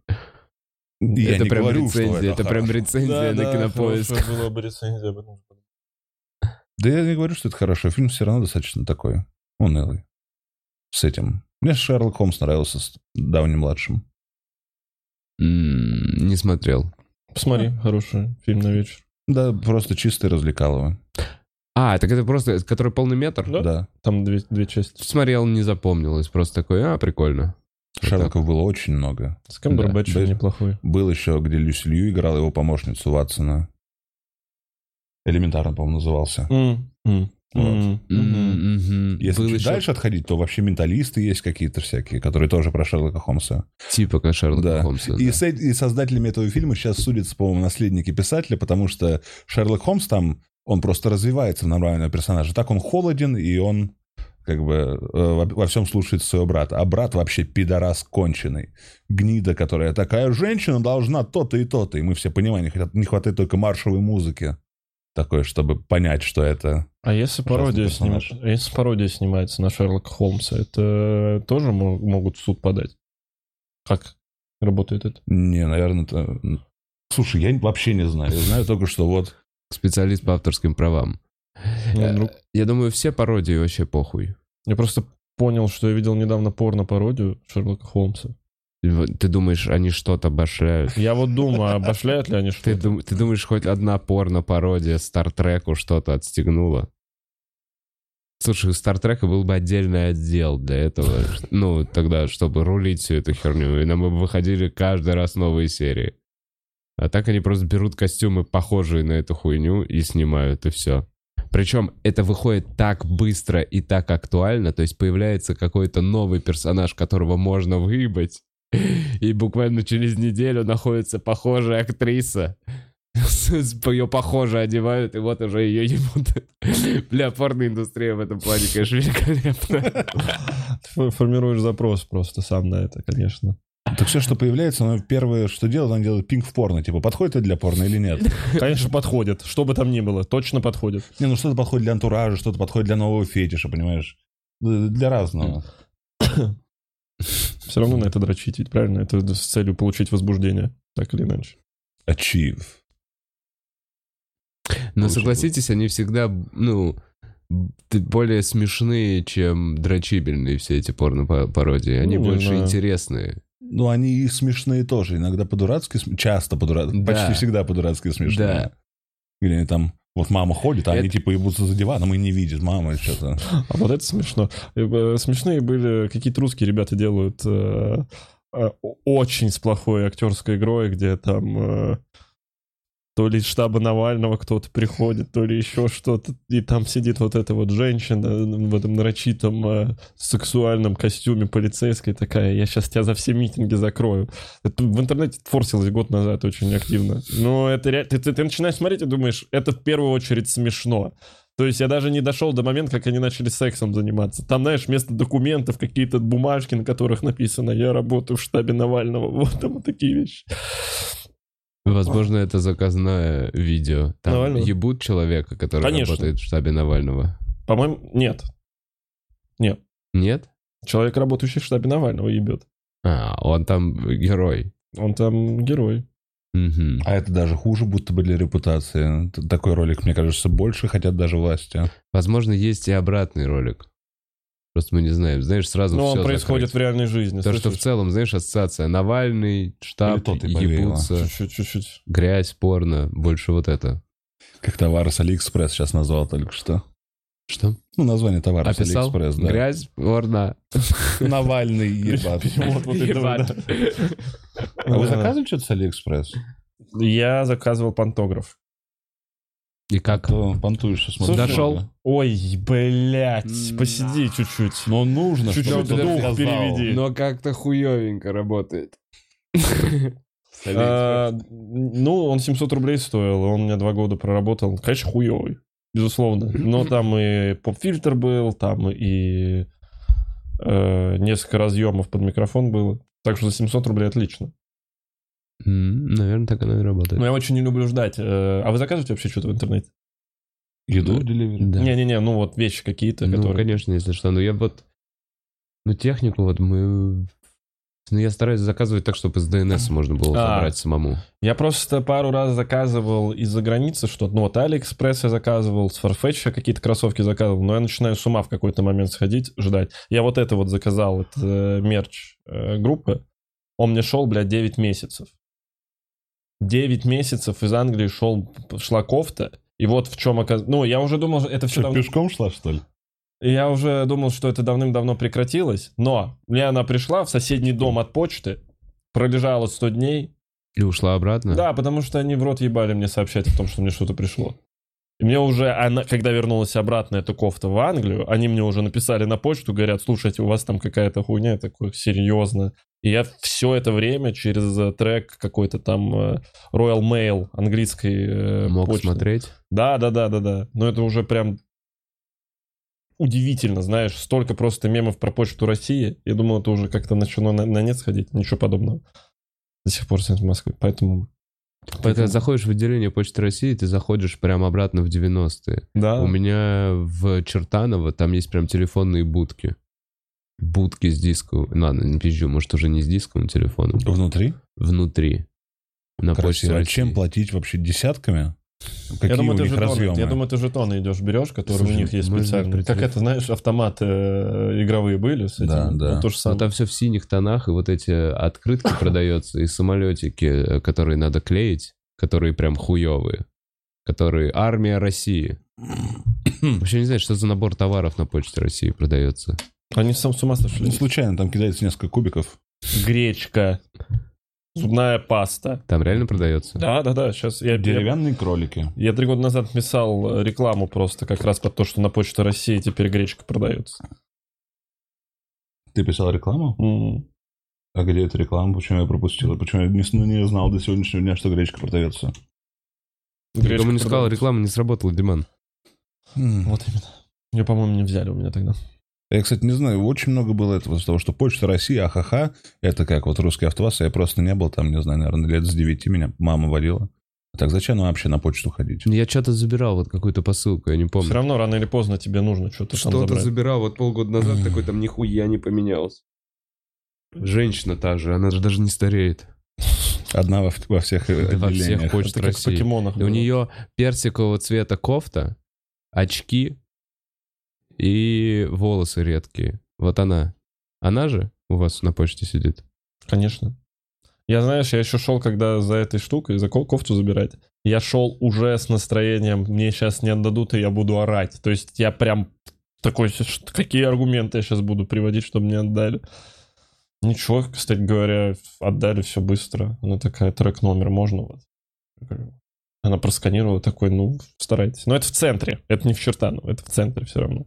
Я это не прям говорю, что рецензия, это прям хорошо. рецензия на кинопоиск. была бы рецензия об этом. Да я не говорю, что это хорошо. Фильм все равно достаточно такой унылый. С этим. Мне Шерлок Холмс нравился с Дауни-младшим. М, Не смотрел. Посмотри, хороший фильм на вечер. Да, просто чистый развлекалово. А, так это просто, который полный метр? Да. Да. Там две, две части. Смотрел, не запомнилось. Просто такой, а, прикольно. Шерлоков было очень много. С Камбербэтчем Да. неплохой. Был еще, где Люси Лью играла его помощницу Ватсона. Элементарно, по-моему, назывался. М, м, Вот. мгм. Если Был чуть еще дальше отходить, то вообще менталисты есть какие-то всякие, которые тоже про Шерлока Холмса. типа как Шерлока Да. Холмса. И, да. с, и создателями этого фильма сейчас судятся, по-моему, наследники писателя, потому что Шерлок Холмс там, он просто развивается в нормального персонажа. Так он холоден, и он как бы э, во, во всем слушает своего брата. А брат вообще пидорас конченый. Гнида, которая такая, женщина должна то-то и то-то. И мы все понимаем, не, хватает- не хватает только маршевой музыки. Такой, чтобы понять, что это... А если пародия, сним- а если пародия снимается на Шерлока Холмса, это тоже мо- могут в суд подать? Как работает это? Не, наверное, это... Слушай, я вообще не знаю. Я знаю только, что вот... Специалист по авторским правам. Ну, Э, Я думаю, все пародии вообще похуй. Я просто понял, что я видел недавно порно-пародию Шерлока Холмса. Ты думаешь, они что-то башляют? Я вот думаю, а башляют ли они Ты, что-то? дум- ты думаешь, хоть одна порно-пародия Стартреку что-то отстегнула? Слушай, у Стартрека был бы отдельный отдел для этого. Ну, тогда, чтобы рулить всю эту херню. И нам бы выходили каждый раз новые серии. А так они просто берут костюмы, похожие на эту хуйню, и снимают, и все. Причем это выходит так быстро и так актуально, то есть появляется какой-то новый персонаж, которого можно выебать, и буквально через неделю находится похожая актриса. Ее похоже одевают, и вот уже ее ебут. Бля, порноиндустрия в этом плане, конечно, великолепна. Формируешь запрос просто сам на это, конечно. Так все, что появляется, оно первое, что делает, оно делает пинг в порно. Типа, подходит это для порно или нет? Конечно, подходит. Что бы там ни было, точно подходит. Не, ну что-то подходит для антуража, что-то подходит для нового фетиша, понимаешь? Для разного. Все равно на это дрочить, ведь правильно? Это с целью получить возбуждение, так или иначе. Achieve. Но Получил. согласитесь, они всегда, ну, более смешные, чем дрочибельные все эти порно-пародии. Они Ну, больше знаю. интересные. Ну, они и смешные тоже. Иногда по-дурацки, часто по-дурацки, Да. почти всегда по-дурацки смешные. Да. Где они там, вот мама ходит, а они Это- типа ебутся за диваном и не видят мамы что-то. А вот это смешно. Э, Смешные были, какие-то русские ребята делают э, э, очень с плохой актерской игрой, где там э, то ли из штаба Навального кто-то приходит, то ли еще что-то, и там сидит вот эта вот женщина в этом нарочитом э, сексуальном костюме полицейской такая, я сейчас тебя за все митинги закрою. Это в интернете форсилось год назад очень активно. Но это ре- ты, ты, ты начинаешь смотреть и думаешь, это в первую очередь смешно. То есть я даже не дошел до момента, как они начали сексом заниматься. Там, знаешь, вместо документов какие-то бумажки, на которых написано «Я работаю в штабе Навального». Вот там вот такие вещи. Возможно, это заказное видео. Там Навального? ебут человека, который Конечно. работает в штабе Навального. По-моему, нет. Нет. Нет? Человек, работающий в штабе Навального, ебет. А, он там герой. Он там герой. Мгм. А это даже хуже, будто бы для репутации. Такой ролик, мне кажется, больше хотят даже власти. Возможно, есть и обратный ролик. Просто мы не знаем. Знаешь, сразу Но все он происходит в реальной жизни. То, что в целом, знаешь, ассоциация Навальный, штаб, ебутся, Чуть-чуть, чуть-чуть. грязь, порно, больше вот это. Как товар с Алиэкспресс сейчас назвал только что. Что? Ну, название товара с? Алиэкспресс, да. Грязь, порно. Навальный ебать. Ебать. А вы заказывали что-то с Алиэкспресс? Я заказывал пантограф. И как? То понтуешься, смотрю. Слушай, Дошел? Ой, блять, М, посиди чуть-чуть. Но нужно, Чуть-чуть дух сказал. переведи. Но как-то хуевенько работает. А, ну, он 700 рублей стоил, он у меня два года проработал. Конечно, хуевый, безусловно. Но там и поп-фильтр был, там и э, несколько разъемов под микрофон было. Так что за 700 рублей отлично. Наверное, так оно и работает. Но я очень не люблю ждать. Э, А вы заказываете вообще что-то в интернете? Еду Да. Не-не-не, ну вот вещи какие-то, Ну, которые... конечно, если что. Но я вот... Ну, технику вот мы... Ну, я стараюсь заказывать так, чтобы из DNS можно было А. забрать самому. Я просто пару раз заказывал из-за границы что-то. Ну вот Алиэкспресс я заказывал, с Farfetch какие-то кроссовки заказывал, но я начинаю с ума в какой-то момент сходить, ждать. Я вот это вот заказал, это э, мерч э, группы. Он мне шел, блядь, 9 месяцев. 9 месяцев из Англии шел, шла кофта, и вот в чем оказалось... Ну, я уже думал, это все Что, пешком шла, что ли? Я уже думал, что это давным-давно прекратилось, но мне она пришла в соседний дом от почты, пролежала 100 дней, И ушла обратно? да, потому что они в рот ебали мне сообщать о том, что мне что-то пришло. И мне уже, она, когда вернулась обратно эта кофта в Англию, они мне уже написали на почту, говорят, слушайте, у вас там какая-то хуйня, я такой, серьезно. И я все это время через э, трек какой-то там э, Royal Mail английской э, Мог почты. смотреть? Да, да, да, да, да. Но это уже прям удивительно, знаешь, столько просто мемов про почту России. Я думал, это уже как-то начало на, на нет сходить. Ничего подобного. До сих пор нет в Москве. Поэтому... Заходишь в отделение Почты России, ты заходишь прямо обратно в 90-е. Да. У меня в Чертаново там есть прям телефонные будки. Будки с диском. Ладно, не пизжу, может уже не с дисковым телефоном. Внутри? Внутри. На Почте Красиво. А России. чем платить вообще? Десятками? Какие я думаю, у ты них жетоны, разъемы? я думаю, ты жетоны идешь, берешь, которые Слушай, у них есть можно специальные. Как это, знаешь, автоматы э, игровые были с этим. Да, да. Вот то же Ну, самое. там все в синих тонах, и вот эти открытки продаются, и самолетики, э, которые надо клеить, которые прям хуевые. Которые армия России. Вообще не знаю, что за набор товаров на почте России продается. Они сам с ума сошли. Ну, случайно, там кидается несколько кубиков. Гречка, зубная паста. Там реально продается? Да, да, да. Сейчас я, я, Деревянные кролики. я три года назад писал э, рекламу просто как раз под то, что на почте России теперь гречка продается. Ты писал рекламу? М. А где эта реклама? Почему я пропустил? Почему я не, ну, не знал до сегодняшнего дня, что гречка продается? Я кому не сказал, реклама не сработала, Диман. Вот именно. Ее, по-моему, не взяли у меня тогда. Я, кстати, не знаю, очень много было этого, с того, что Почта России, ахаха, это как вот русский автоваз, я просто не был там, не знаю, наверное, лет с девяти меня мама водила. Так зачем нам вообще на почту ходить? Я что-то забирал, вот какую-то посылку, я не помню. Все равно рано или поздно тебе нужно что-то там Что-то забирал вот полгода назад, такой там нихуя не поменялся. Женщина та же, она же даже не стареет. Одна во, во всех Да во всех отделениях. почтах. Это как в России. покемонах. И у нее персикового цвета кофта, очки и волосы редкие. Вот она. Она же у вас на почте сидит? Конечно. Я, знаешь, я еще шел, когда за этой штукой, за ко- кофту забирать, я шел уже с настроением, мне сейчас не отдадут, и я буду орать. То есть я прям такой, «Ш- какие аргументы я сейчас буду приводить, чтобы мне отдали. Ничего, кстати говоря, отдали все быстро. Она такая, трек номер можно говорю, Она просканировала такой, ну, старайтесь. Но это в центре, это не в Чертаново, это в центре все равно.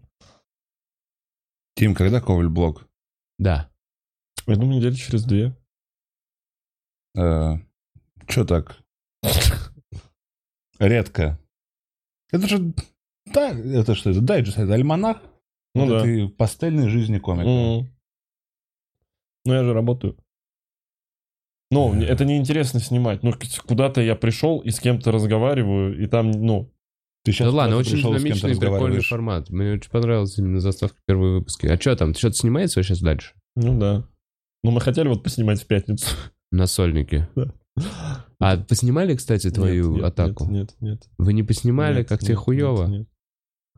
Тим, когда Коваль блог? Да. Я думаю, недели через две. Э, Че так? Редко. Это же... Да, это что это? Дайджест, это альманах? Ну это да. ты пастельной жизни комика. Мгм. Ну, я же работаю. Ну, это неинтересно снимать. Ну, куда-то я пришел и с кем-то разговариваю, и там, ну, Ты сейчас да ладно, очень динамичный, прикольный формат. Мне очень понравилась именно заставка первого выпуска. А что там? Что-то снимается сейчас дальше? ну да. Ну, мы хотели вот поснимать в пятницу. На сольнике. Да. А поснимали, кстати, твою Нет, нет, атаку? Нет, нет, нет. Вы не поснимали, Нет, как тебе нет, хуево? нет, нет.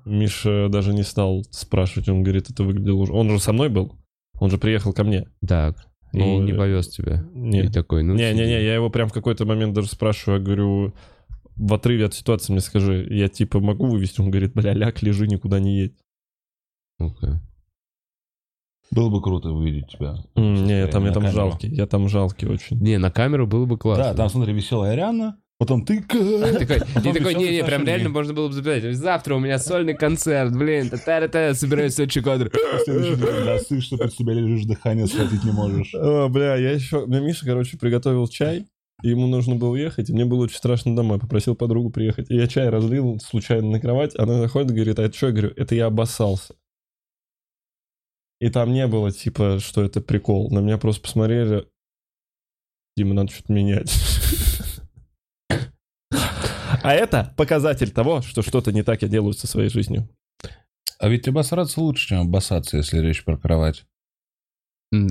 Миша даже не стал спрашивать, он говорит, это выглядело уже... Он же со мной был, он же приехал ко мне. Так. И Ну, не э, повез тебя. Нет. И такой, ну... Не-не-не, сиди. я его прям в какой-то момент даже спрашиваю, я говорю, в отрыве от ситуации мне скажи, я типа могу вывести? Он говорит, бля, ляг, лежи, никуда не едь. Ну-ка. Было бы круто увидеть тебя. М, Не, я там, я там камеру. жалкий, я там жалкий очень. Не, на камеру было бы классно. Да, там, смотри, веселая Ариана, потом ты... Потом и такой, не-не, прям реально можно было бы записать. Завтра у меня сольный концерт, блин, та-та-та, собираюсь. Следующий день, да, сышь, что под себя лежишь, дыхание схватить не можешь. О, бля, я еще... Мне Миша, короче, приготовил чай, и ему нужно было уехать, и мне было очень страшно домой. Попросил подругу приехать. И я чай разлил случайно на кровать, она заходит и говорит, а это что? Я говорю, это я обоссался. И там не было, типа, что это прикол. На меня просто посмотрели, Дима, надо что-то менять. А это показатель того, что что-то не так я делаю со своей жизнью. А ведь обосраться лучше, чем обоссаться, если речь про кровать.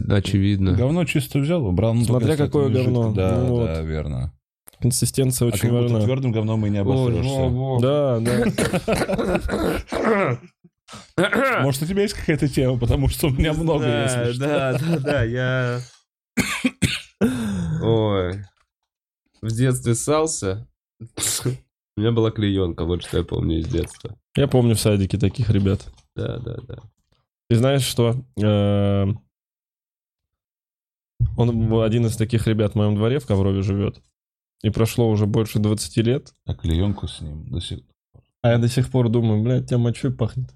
Очевидно. Говно чисто взял, убрал. ну, Смотря если какое говно. Да, Ну вот. да, верно. Консистенция А очень будто важна. твердым говном и не обосрешься. Да, да. Может, у тебя есть какая-то тема, потому что у меня много, если что. Да, да, да, я... Ой. В детстве ссался. У меня была клеенка, вот что я помню из детства. Я помню в садике таких ребят. Да, да, да. И знаешь что? Он был один из таких ребят в моем дворе в Коврове живет. И прошло уже больше 20 лет. А клеенку с ним до сих А я до сих пор думаю, блядь, тебя мочой пахнет.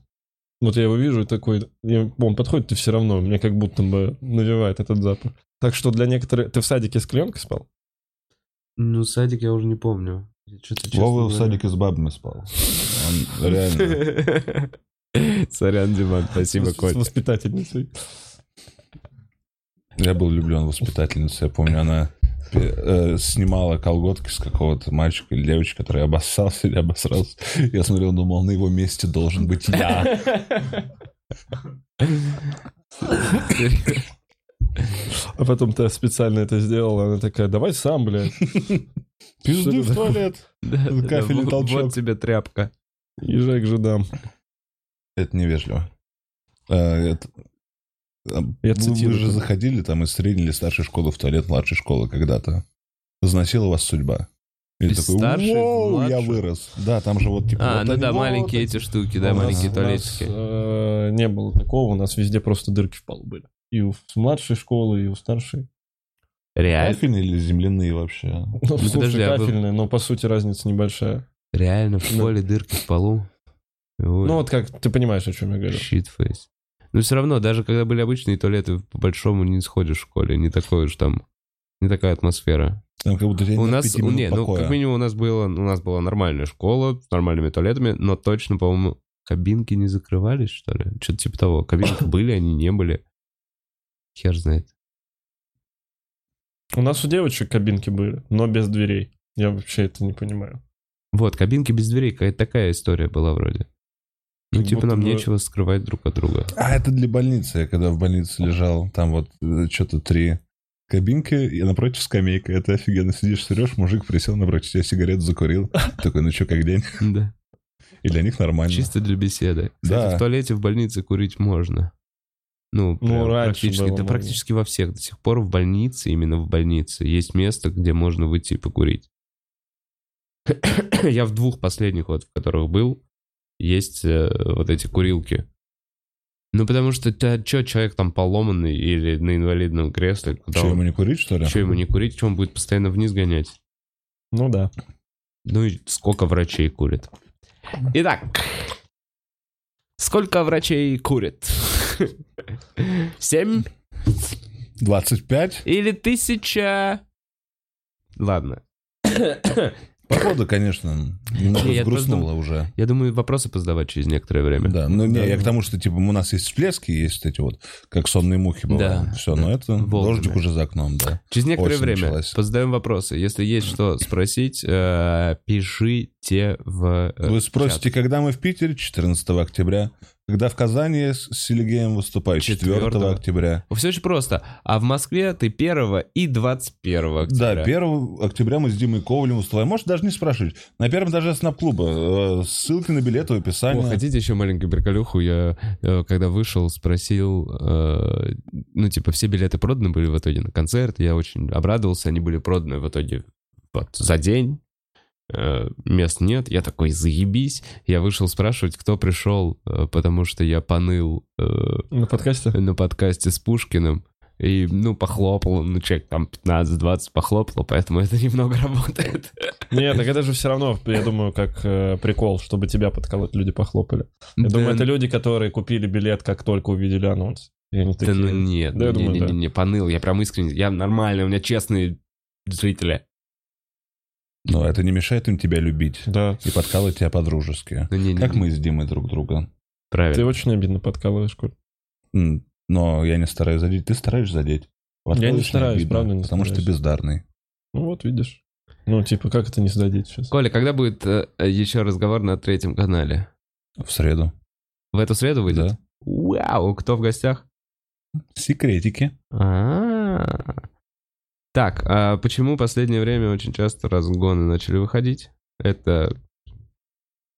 Вот я его вижу и такой, я- он подходит, и все равно, мне как будто бы навевает этот запах. Так что для некоторых... Ты в садике с клеенкой спал? Ну, садик я уже не помню. Вова в садике с бабами спал. Он реально... Сорян, Диман, спасибо, С- С воспитательницей. Я был влюблен в воспитательницу. Я помню, она э, снимала колготки с какого-то мальчика или девочки, который обоссался или обосрался. Я смотрел, думал, на его месте должен быть я. А потом ты специально это сделал, она такая, давай сам, блядь. Пизды в туалет. Вот- толчок. Вот тебе тряпка. Езжай к жидам. Это невежливо. Э, это- Я вы- цитирую Вы же заходили там из средней или старшей школы в туалет младшей школы когда-то. Заносила вас судьба. И Из такой, старшей в «Воу, я младшую?» вырос. Да, там же вот типа... А, вот ну они да, вот маленькие эти- эти штуки, да, У нас- маленькие у туалетики. нас, э, не было такого, у нас везде просто дырки в полу были. И у младшей школы, и у старшей. Реально? Кафельные или земляные вообще? Ну, подожди, слушай, а вы- кафельные, но по сути разница небольшая. Реально, в Ну. школе дырки в полу. Ой, Ну вот как, ты понимаешь, о чем я говорю. Щитфейс. Но все равно, даже когда были обычные туалеты, по большому не сходишь в школе. Не такой уж там, не такая атмосфера. Там как будто У нас, не, ну, как минимум у нас, было, у нас была нормальная школа с нормальными туалетами, но точно, по-моему, кабинки не закрывались, что ли? Что-то типа того. Кабинки были, они не были. Хер знает. У нас у девочек кабинки были, но без дверей. Я вообще это не понимаю. Вот, кабинки без дверей, какая-то такая история была вроде. Ну, Как типа, будто нам бы- нечего скрывать друг от друга. А это для больницы. Я когда в больнице лежал, там вот что-то три кабинки, и напротив скамейка. Это офигенно. Сидишь, срешь, мужик присел напротив тебя, сигарету закурил. Такой, ну что, как день? Да. И для них нормально. Чисто для беседы. Кстати, Да. в туалете в больнице курить можно. Ну, раньше практически, было да практически во всех. До сих пор в больнице, именно в больнице, есть место, где можно выйти и покурить. Я в двух последних, вот, в которых был, есть э, вот эти курилки. Ну, потому что, что, человек там поломанный или на инвалидном кресле, куда Что, он- ему не курить, что ли? Чё ему не курить, что он будет постоянно вниз гонять? Ну да. Ну и сколько врачей курит? Итак, сколько врачей курит? Семь 25? или тысяча? Ладно. Походу, конечно, немного Не, я сгрустнуло уже. Я думаю, вопросы позадавать через некоторое время. Да, ну не, Да, я к тому, что типа у нас есть всплески, есть вот эти вот, как сонные мухи бывают. Да, Все, но это Волнами. дождик уже за окном, да. Через некоторое Осень время началась. позадаем вопросы. Если есть что спросить, э, пишите в э, Вы спросите, когда мы в Питере? 14 октября. Когда в Казани с Селигеем выступаю? 4 4 октября. Все очень просто. А в Москве ты 1 и 21 октября. Да, 1 октября мы с Димой Ковалем выступаем. Можете даже не спрашивать. На первом этаже снап-клуба. Э, Ссылки на билеты в описании. О, хотите еще маленькую приколюху? Я, э, когда вышел, спросил, э, ну, типа, все билеты проданы были в итоге на концерт. Я очень обрадовался, они были проданы в итоге вот, за день. Э, мест нет. Я такой, заебись. Я вышел спрашивать, кто пришел, э, потому что я поныл э, На подкасте? на подкасте с Пушкиным. И, ну, похлопал, ну, человек там 15-20 похлопал, поэтому это немного работает. Нет, так это же все равно, я думаю, как э, прикол, чтобы тебя подколоть, люди похлопали. Я думаю, это люди, которые купили билет, как только увидели анонс. И они Да такие... ну нет, Да, я не, думаю, не, да. не, не, поныл, я прям искренне, я нормальный, у меня честные зрители. Но это не мешает им тебя любить. Да. И подкалывать тебя по-дружески. Ну, не, не, Как не, мы с Димой друг друга. Правильно. Ты очень обидно подкалываешь, Коль. Но я не стараюсь задеть. Ты стараешься задеть. Я не стараюсь, обидно, правда, не Потому что ты стараюсь. бездарный. Ну вот, видишь. Ну, типа, как это не сдадить сейчас? Коля, когда будет э, еще разговор на третьем канале? В среду. В эту среду выйдет? Да. Вау, кто в гостях? Секретики. А-а-а. Так, а почему в последнее время очень часто разгоны начали выходить? Это...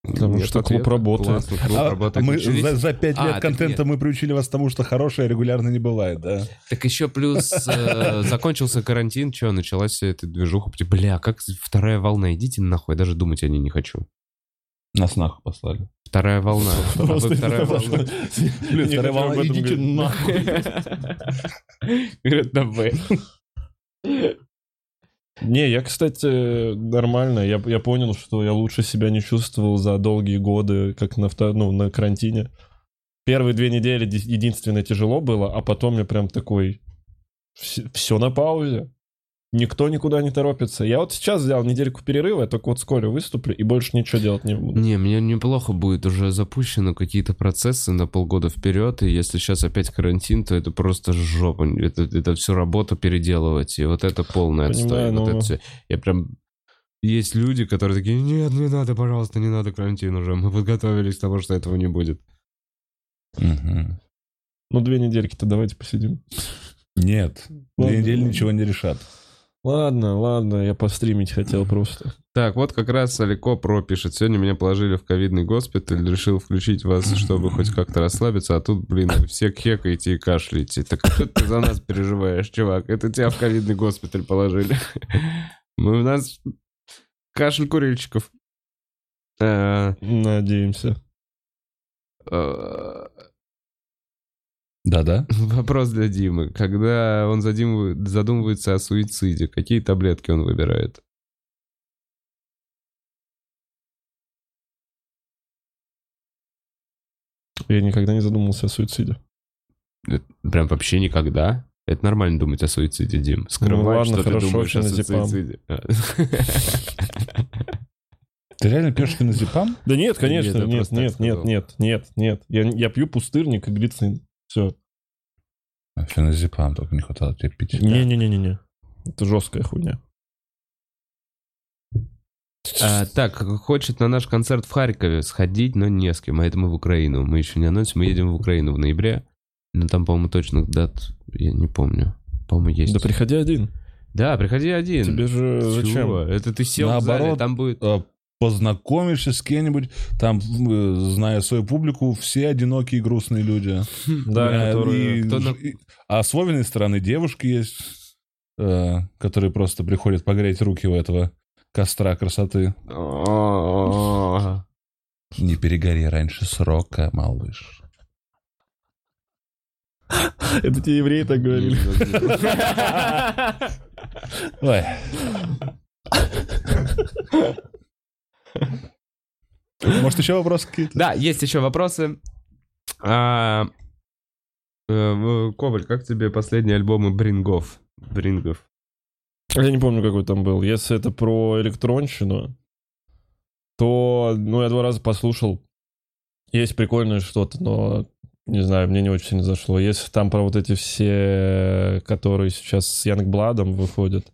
Потому Нет что клуб ответа. работает. Классно, клуб А работает. мы за, за пять А, лет так контента мы приучили вас к тому, что хорошее регулярно не бывает, да? Так еще плюс э, закончился карантин, что, началась вся эта движуха. Типа, Бля, как вторая волна? Идите нахуй, я даже думать о ней не хочу. Нас нахуй послали. Вторая волна. А Просто вторая волна. Блин, вторая идите нахуй. Говорят, на «Б». Не, я, кстати, нормально. Я, я понял, что я лучше себя не чувствовал за долгие годы, как на, ну, на карантине. Первые две недели ди- единственное тяжело было, а потом я прям такой... Все на паузе. Никто никуда не торопится. Я вот сейчас взял недельку перерыва, я только вот с Колей выступлю и больше ничего делать не буду. Не, мне неплохо будет. Уже запущены какие-то процессы на полгода вперед, и если сейчас опять карантин, то это просто жопа. Это, это всю работу переделывать, и вот это полное отстой. Понимаю, Вот но- это всё. Я прям... Есть люди, которые такие, нет, не надо, пожалуйста, не надо карантин уже. Мы подготовились к тому, что этого не будет. Мгм. Ну, две недельки-то давайте посидим. Нет, Ладно, две недели ничего не решат. Ладно, ладно, я постримить хотел просто. Так, вот как раз Алико Про пишет. Сегодня меня положили в ковидный госпиталь, решил включить вас, чтобы хоть как-то расслабиться, а тут, блин, все кекаете и кашляете. Так что ты за нас переживаешь, чувак? Это тебя в ковидный госпиталь положили. Мы у нас кашель курильщиков. Э, Надеемся. Да-да. Вопрос для Димы. Когда он задумывает- задумывается о суициде, какие таблетки он выбирает? Я никогда не задумывался о суициде. Это Прям вообще никогда? Это нормально думать о суициде, Дим. Скрывать, Ну ладно, что хорошо, ты думаешь о суициде. А. Ты реально пьешь феназепам? Да нет, конечно, Нет, нет, нет, нет, нет, нет. Я, я пью пустырник и глицин. Все. А, Феназепам только не хватало тебе пить. Не-не-не-не-не. Это жесткая хуйня. А, так, хочет на наш концерт в Харькове сходить, но не с кем. А это мы в Украину. Мы еще не анонсим, мы едем в Украину в ноябре. Но там, по-моему, точных дат я не помню. По-моему, есть. Да приходи один. Да, приходи один. Тебе же Чего? зачем? Это ты сел в зале, Наоборот, там будет... познакомишься с кем-нибудь, там, э, зная свою публику, все одинокие и грустные люди. Да, Э, которые... и- А с Вовиной стороны девушки есть, э, которые просто приходят погреть руки у этого костра красоты. Не перегори раньше срока, малыш. Это те евреи так говорили. Ой. Может, еще вопросы какие-то? Да, есть еще вопросы. А, э, Коваль, как тебе последние альбомы Брингов? Брингов. Я не помню, какой там был. Если это про электронщину, то, ну, я два раза послушал. Есть прикольное что-то, но, не знаю, мне не очень сильно зашло. Если там про вот эти все, которые сейчас с Янгбладом выходят.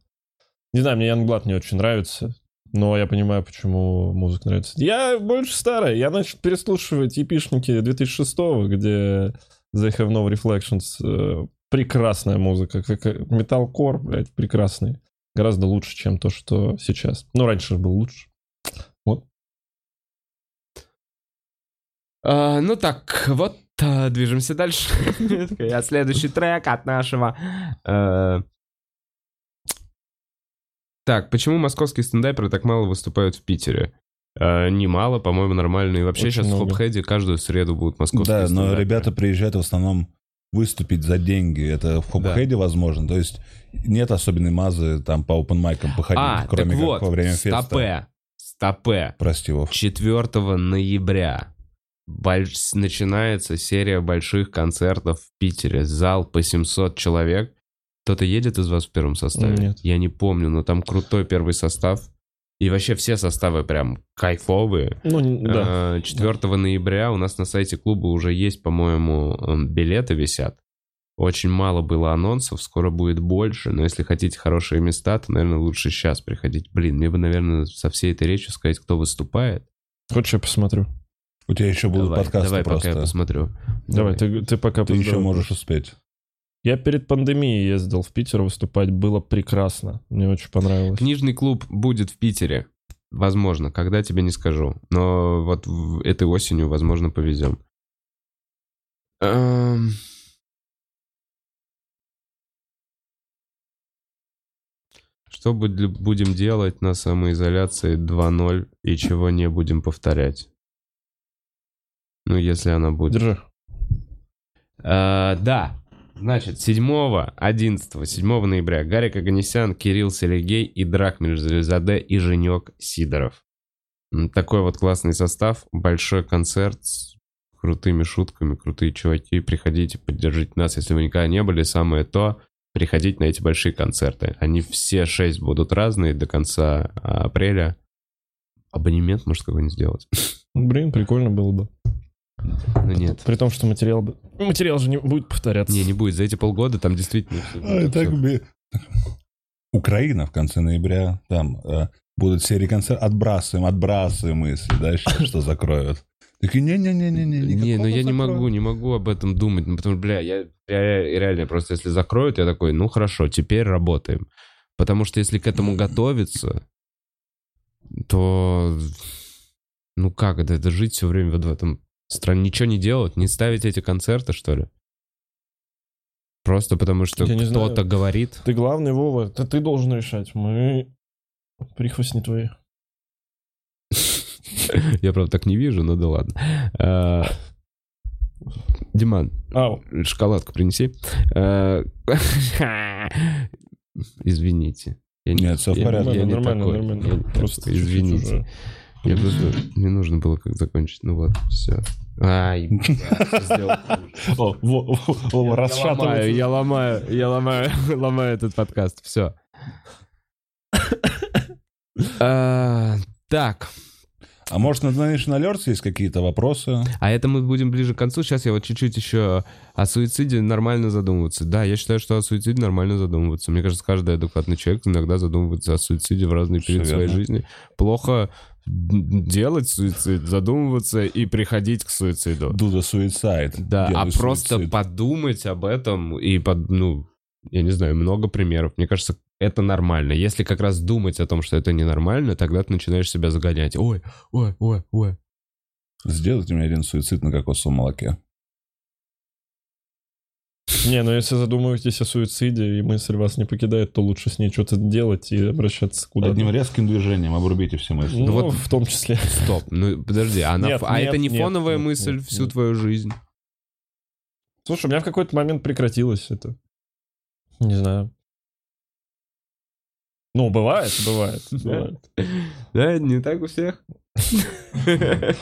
Не знаю, мне Янгблад не очень нравится, но я понимаю, почему музыка нравится. Я больше старый. Я начал переслушивать епишники 2006 где They Have No Reflections. э, Прекрасная музыка. Как металкор, блядь, прекрасный гораздо лучше, чем то, что сейчас. Ну, раньше был лучше. А, ну так, вот а, движемся дальше. А следующий трек от нашего... э, Так, почему московские стендаперы так мало выступают в Питере? Э, Немало, по-моему, нормально. И вообще Очень сейчас в много. Хопхеде каждую среду будут московские Да, но стендаперы. ребята приезжают в основном выступить за деньги. Это в Хопхеде возможно. То есть нет особенной мазы там по опенмайкам походить, А, кроме так как вот, во время феста. стопе, стопе. Прости, Вов. 4 ноября больш- начинается серия больших концертов в Питере. Зал по 700 человек. Кто-то едет из вас в первом составе? Нет. Я не помню, но там крутой первый состав. И вообще все составы прям кайфовые. Ну, да. Э, 4 ноября у нас на сайте клуба уже есть, по-моему, м, билеты висят. Очень мало было анонсов, скоро будет больше, но если хотите хорошие места, то, наверное, лучше сейчас приходить. Блин, мне бы, наверное, со всей этой речью сказать, кто выступает. Хочешь, я посмотрю? У тебя еще будут давай, подкасты давай, пока просто. я посмотрю. Давай, ты, ты пока Ты еще можешь успеть. Я перед пандемией ездил в Питер выступать. Было прекрасно. Мне очень понравилось. Книжный клуб будет в Питере. Возможно, когда тебе не скажу. Но вот этой осенью, возможно, повезем. Эм. Что буд- будем делать на самоизоляции 2.0 и чего не будем повторять? Ну, если она будет. Держи. А, да. Значит, 7, 11, 7 ноября Гарик Аганесян, Кирилл Селегей и Драк Мирзализаде и Женек Сидоров. Такой вот классный состав, большой концерт с крутыми шутками, крутые чуваки. Приходите, поддержите нас, если вы никогда не были. Самое то, приходить на эти большие концерты. Они все шесть будут разные до конца а, апреля. Абонемент, может, какой-нибудь сделать? Блин, прикольно было бы. Ну нет. При том, что материал бы... Материал же не будет повторяться. Не, не будет. За эти полгода там действительно... Ой, так Украина в конце ноября, там э, будут серии концертов, отбрасываем, отбрасываем мысли, да, сейчас что закроют. Такие, не-не-не-не-не. Не, ну я не могу, не могу об этом думать, ну, потому что, бля, я, я реально просто, если закроют, я такой, ну хорошо, теперь работаем. Потому что если к этому готовиться, то, ну как это, это жить все время вот в этом стране, ничего не делать, не ставить эти концерты, что ли? Просто потому что кто-то говорит. Ты главный, Вова. Это ты должен решать. Мы... Прихвостни твои. Я, правда, так не вижу, но да ладно. А, Диман, Ау. шоколадку принеси. А, Извините. Я не- Нет, всё в порядке. Нормально, нормально. Не Просто извините. Я просто... Мне нужно было как закончить. Ну вот, все. Ай, Вова Я ломаю, я ломаю, я ломаю, этот подкаст. Все. так, А может, на Donation Alerts есть какие-то вопросы? А это мы будем ближе к концу. Сейчас я вот чуть-чуть еще о суициде нормально задумываться. Да, я считаю, что о суициде нормально задумываться. Мне кажется, каждый адекватный человек иногда задумывается о суициде в разные периоды своей жизни. Плохо делать суицид, задумываться и приходить к суициду. The suicide. Да, а просто суицид. подумать об этом и под, ну, я не знаю, много примеров. Мне кажется, это нормально. Если как раз думать о том, что это ненормально, тогда ты начинаешь себя загонять. Ой, ой, ой, ой. Сделайте мне один суицид на кокосовом молоке. Не, ну если задумываетесь о суициде, и мысль вас не покидает, то лучше с ней что-то делать и обращаться куда-то. Одним резким движением обрубите все мысли. Ну, вот- в том числе. Стоп, ну подожди, она, Нет, а нет, это не нет, фоновая нет, мысль нет, всю нет. твою жизнь? Слушай, у меня в какой-то момент прекратилось это. Не знаю. Ну, бывает, бывает, бывает. Да, не так у всех.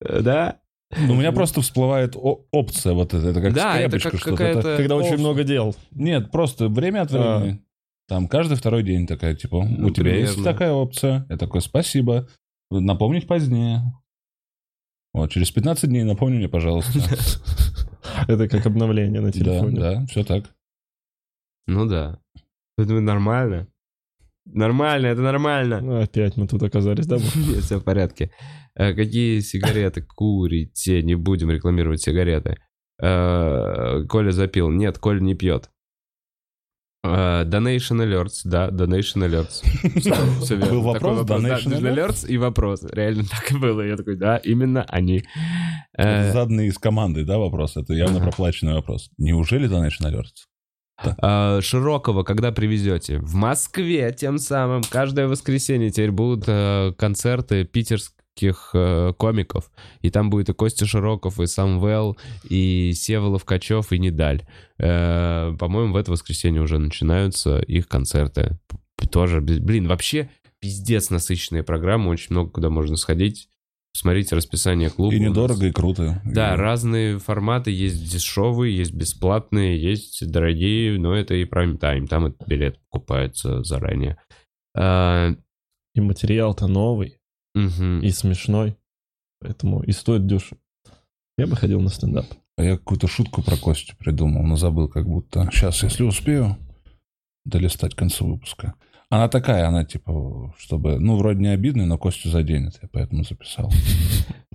Да. Ну, У меня просто всплывает опция вот эта, это как Да, это скрепочка как что-то. какая-то... Когда очень много дел. Нет, просто время от А. времени. Там каждый второй день такая, типа, Ну, у тебя есть примерно. такая опция. Я такой, спасибо. Напомнить позднее. Вот, через 15 дней напомни мне, пожалуйста. Это как обновление на Да, телефоне. да, все так. Ну да. Это нормально. Нормально, это нормально. Ну, опять мы тут оказались, да? Нет, все в порядке. Э, Какие сигареты курите? Не будем рекламировать сигареты. Э, Коля запил. Нет, Коля не пьет. Э, Donation Alerts, да, Donation Alerts. Все верно. Был вопрос, Donation Alerts и вопрос. Реально так и было. Я такой, да, именно они. Заданный из команды, да, вопрос? Это явно проплаченный вопрос. Неужели Donation Alerts? А, Широкого, когда привезете? В Москве тем самым. Каждое воскресенье теперь будут э, концерты питерских э, комиков. И там будет и Костя Широков, и Самвел, и Сева Ловкачев, и Недаль. Э, По-моему, в это воскресенье уже начинаются их концерты. Тоже, блин, вообще пиздец насыщенная программа, очень много куда можно сходить. Посмотрите расписание клуба. И недорого, и круто. Да, И- разные форматы. Есть дешевые, есть бесплатные, есть дорогие, но это и прайм-тайм. Там этот билет покупается заранее. А, И материал-то новый, мгм. и смешной. Поэтому и стоит дешево. Я бы ходил на стендап. А я какую-то шутку про Костю придумал, но забыл как будто. Сейчас, если успею, долистать к концу выпуска. Она такая, она типа, чтобы, ну, вроде не обидная, но Костю заденет, я поэтому записал.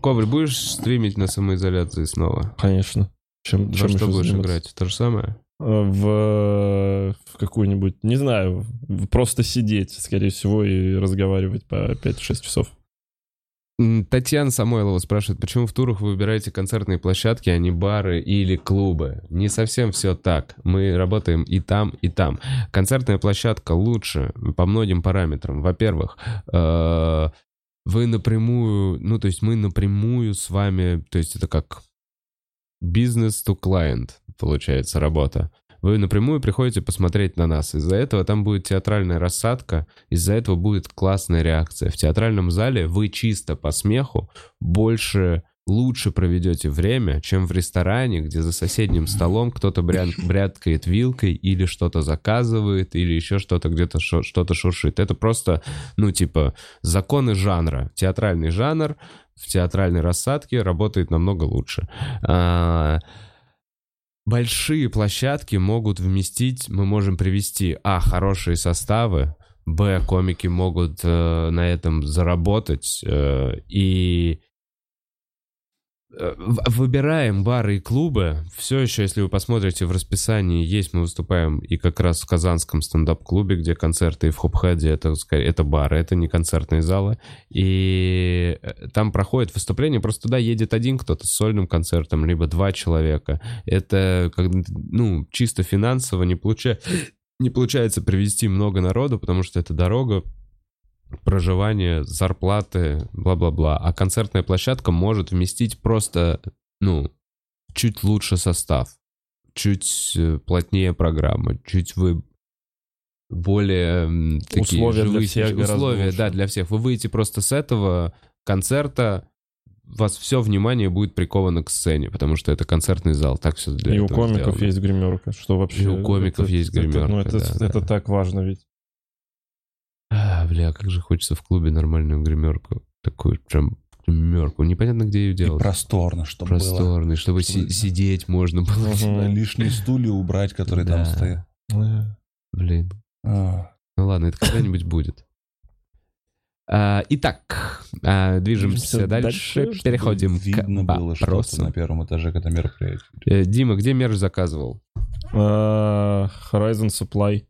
Коваль, будешь стримить на самоизоляции снова? Конечно. Чем, Во чем что будешь заниматься? играть? То же самое? Э, В, в какую-нибудь, не знаю, просто сидеть, скорее всего, и разговаривать по 5-6 часов. Татьяна Самойлова спрашивает, почему в турах вы выбираете концертные площадки, а не бары или клубы? Не совсем все так. Мы работаем и там, и там. Концертная площадка лучше по многим параметрам. Во-первых, э, вы напрямую, ну, то есть мы напрямую с вами, то есть это как бизнес to client, получается, работа. Вы напрямую приходите посмотреть на нас. Из-за этого там будет театральная рассадка, из-за этого будет классная реакция. В театральном зале вы чисто по смеху больше, лучше проведете время, чем в ресторане, где за соседним столом кто-то брян- бряткает вилкой или что-то заказывает, или еще что-то где-то шо- что-то шуршит. Это просто, ну, типа, законы жанра. Театральный жанр в театральной рассадке работает намного лучше. А, большие площадки могут вместить, мы можем привести, а, хорошие составы, б, комики могут э, на этом заработать, э, и выбираем бары и клубы. Все еще, если вы посмотрите в расписании, есть, мы выступаем и как раз в Казанском стендап-клубе, где концерты, и в Хопхеде это, это бары, это не концертные залы. И э, там проходит выступление, просто туда едет один кто-то с сольным концертом, либо два человека. Это, как, ну, чисто финансово не, получа... не получается привести много народу, потому что это дорога, проживание, зарплаты, бла-бла-бла. А концертная площадка может вместить просто, ну, чуть лучше состав, чуть э, плотнее программа, чуть вы более такие Условия для живые всех сейчас- гораздо условия, да, для всех. Вы выйдете просто с этого концерта, у вас все внимание будет приковано к сцене, потому что это концертный зал, так все для и у комиков сделано. есть гримерка, что вообще... И у комиков это- есть это- гримерка, ну, это, да, это да. так важно ведь. А, бля, как же хочется в клубе нормальную гримерку. Такую прям мерку. Непонятно, где ее И делать. просторно, чтобы было. Просторный, чтобы Чтобы- си- сидеть можно было. Да, Лишние стулья убрать, которые Да. там стоят. Блин. А, Ну ладно, это когда-нибудь будет. А, итак, а, движемся Движемся дальше. дальше, Переходим Видно к было что-то вопросам. на первом этаже, когда мероприятие. Э, Дима, где мерч заказывал? а, Horizon Supply.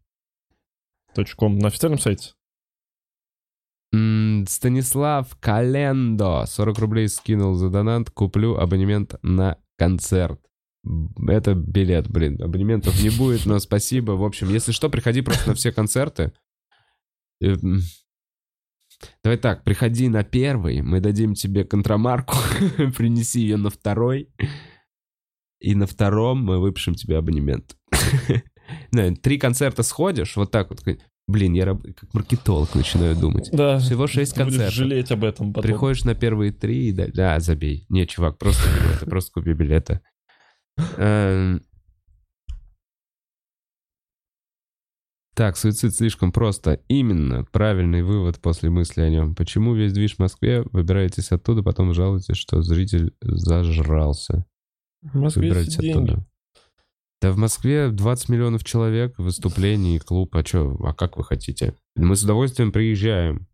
.com. На официальном сайте. Станислав Календо 40 рублей скинул за донат. Куплю абонемент на концерт. Это билет, блин. Абонементов не будет, но спасибо. В общем, если что, приходи просто на все концерты. Э, Давай так, приходи на первый, мы дадим тебе контрамарку, принеси ее на второй, и на втором мы выпишем тебе абонемент. Три концерта сходишь, вот так вот. Блин, я раб- как маркетолог начинаю думать. Да. Всего шесть Ты будешь концертов. жалеть об этом потом. Приходишь на первые три и да, да, забей. Не, чувак, просто билеты, просто купи билеты. Эм. Так, суицид слишком просто. Именно правильный вывод после мысли о нем. Почему весь движ в Москве? Выбираетесь оттуда, потом жалуетесь, что зритель зажрался. В Москве Выбирайтесь деньги. Да в Москве 20 миллионов человек, выступлений, клуб, а что, а как вы хотите? Мы с удовольствием приезжаем.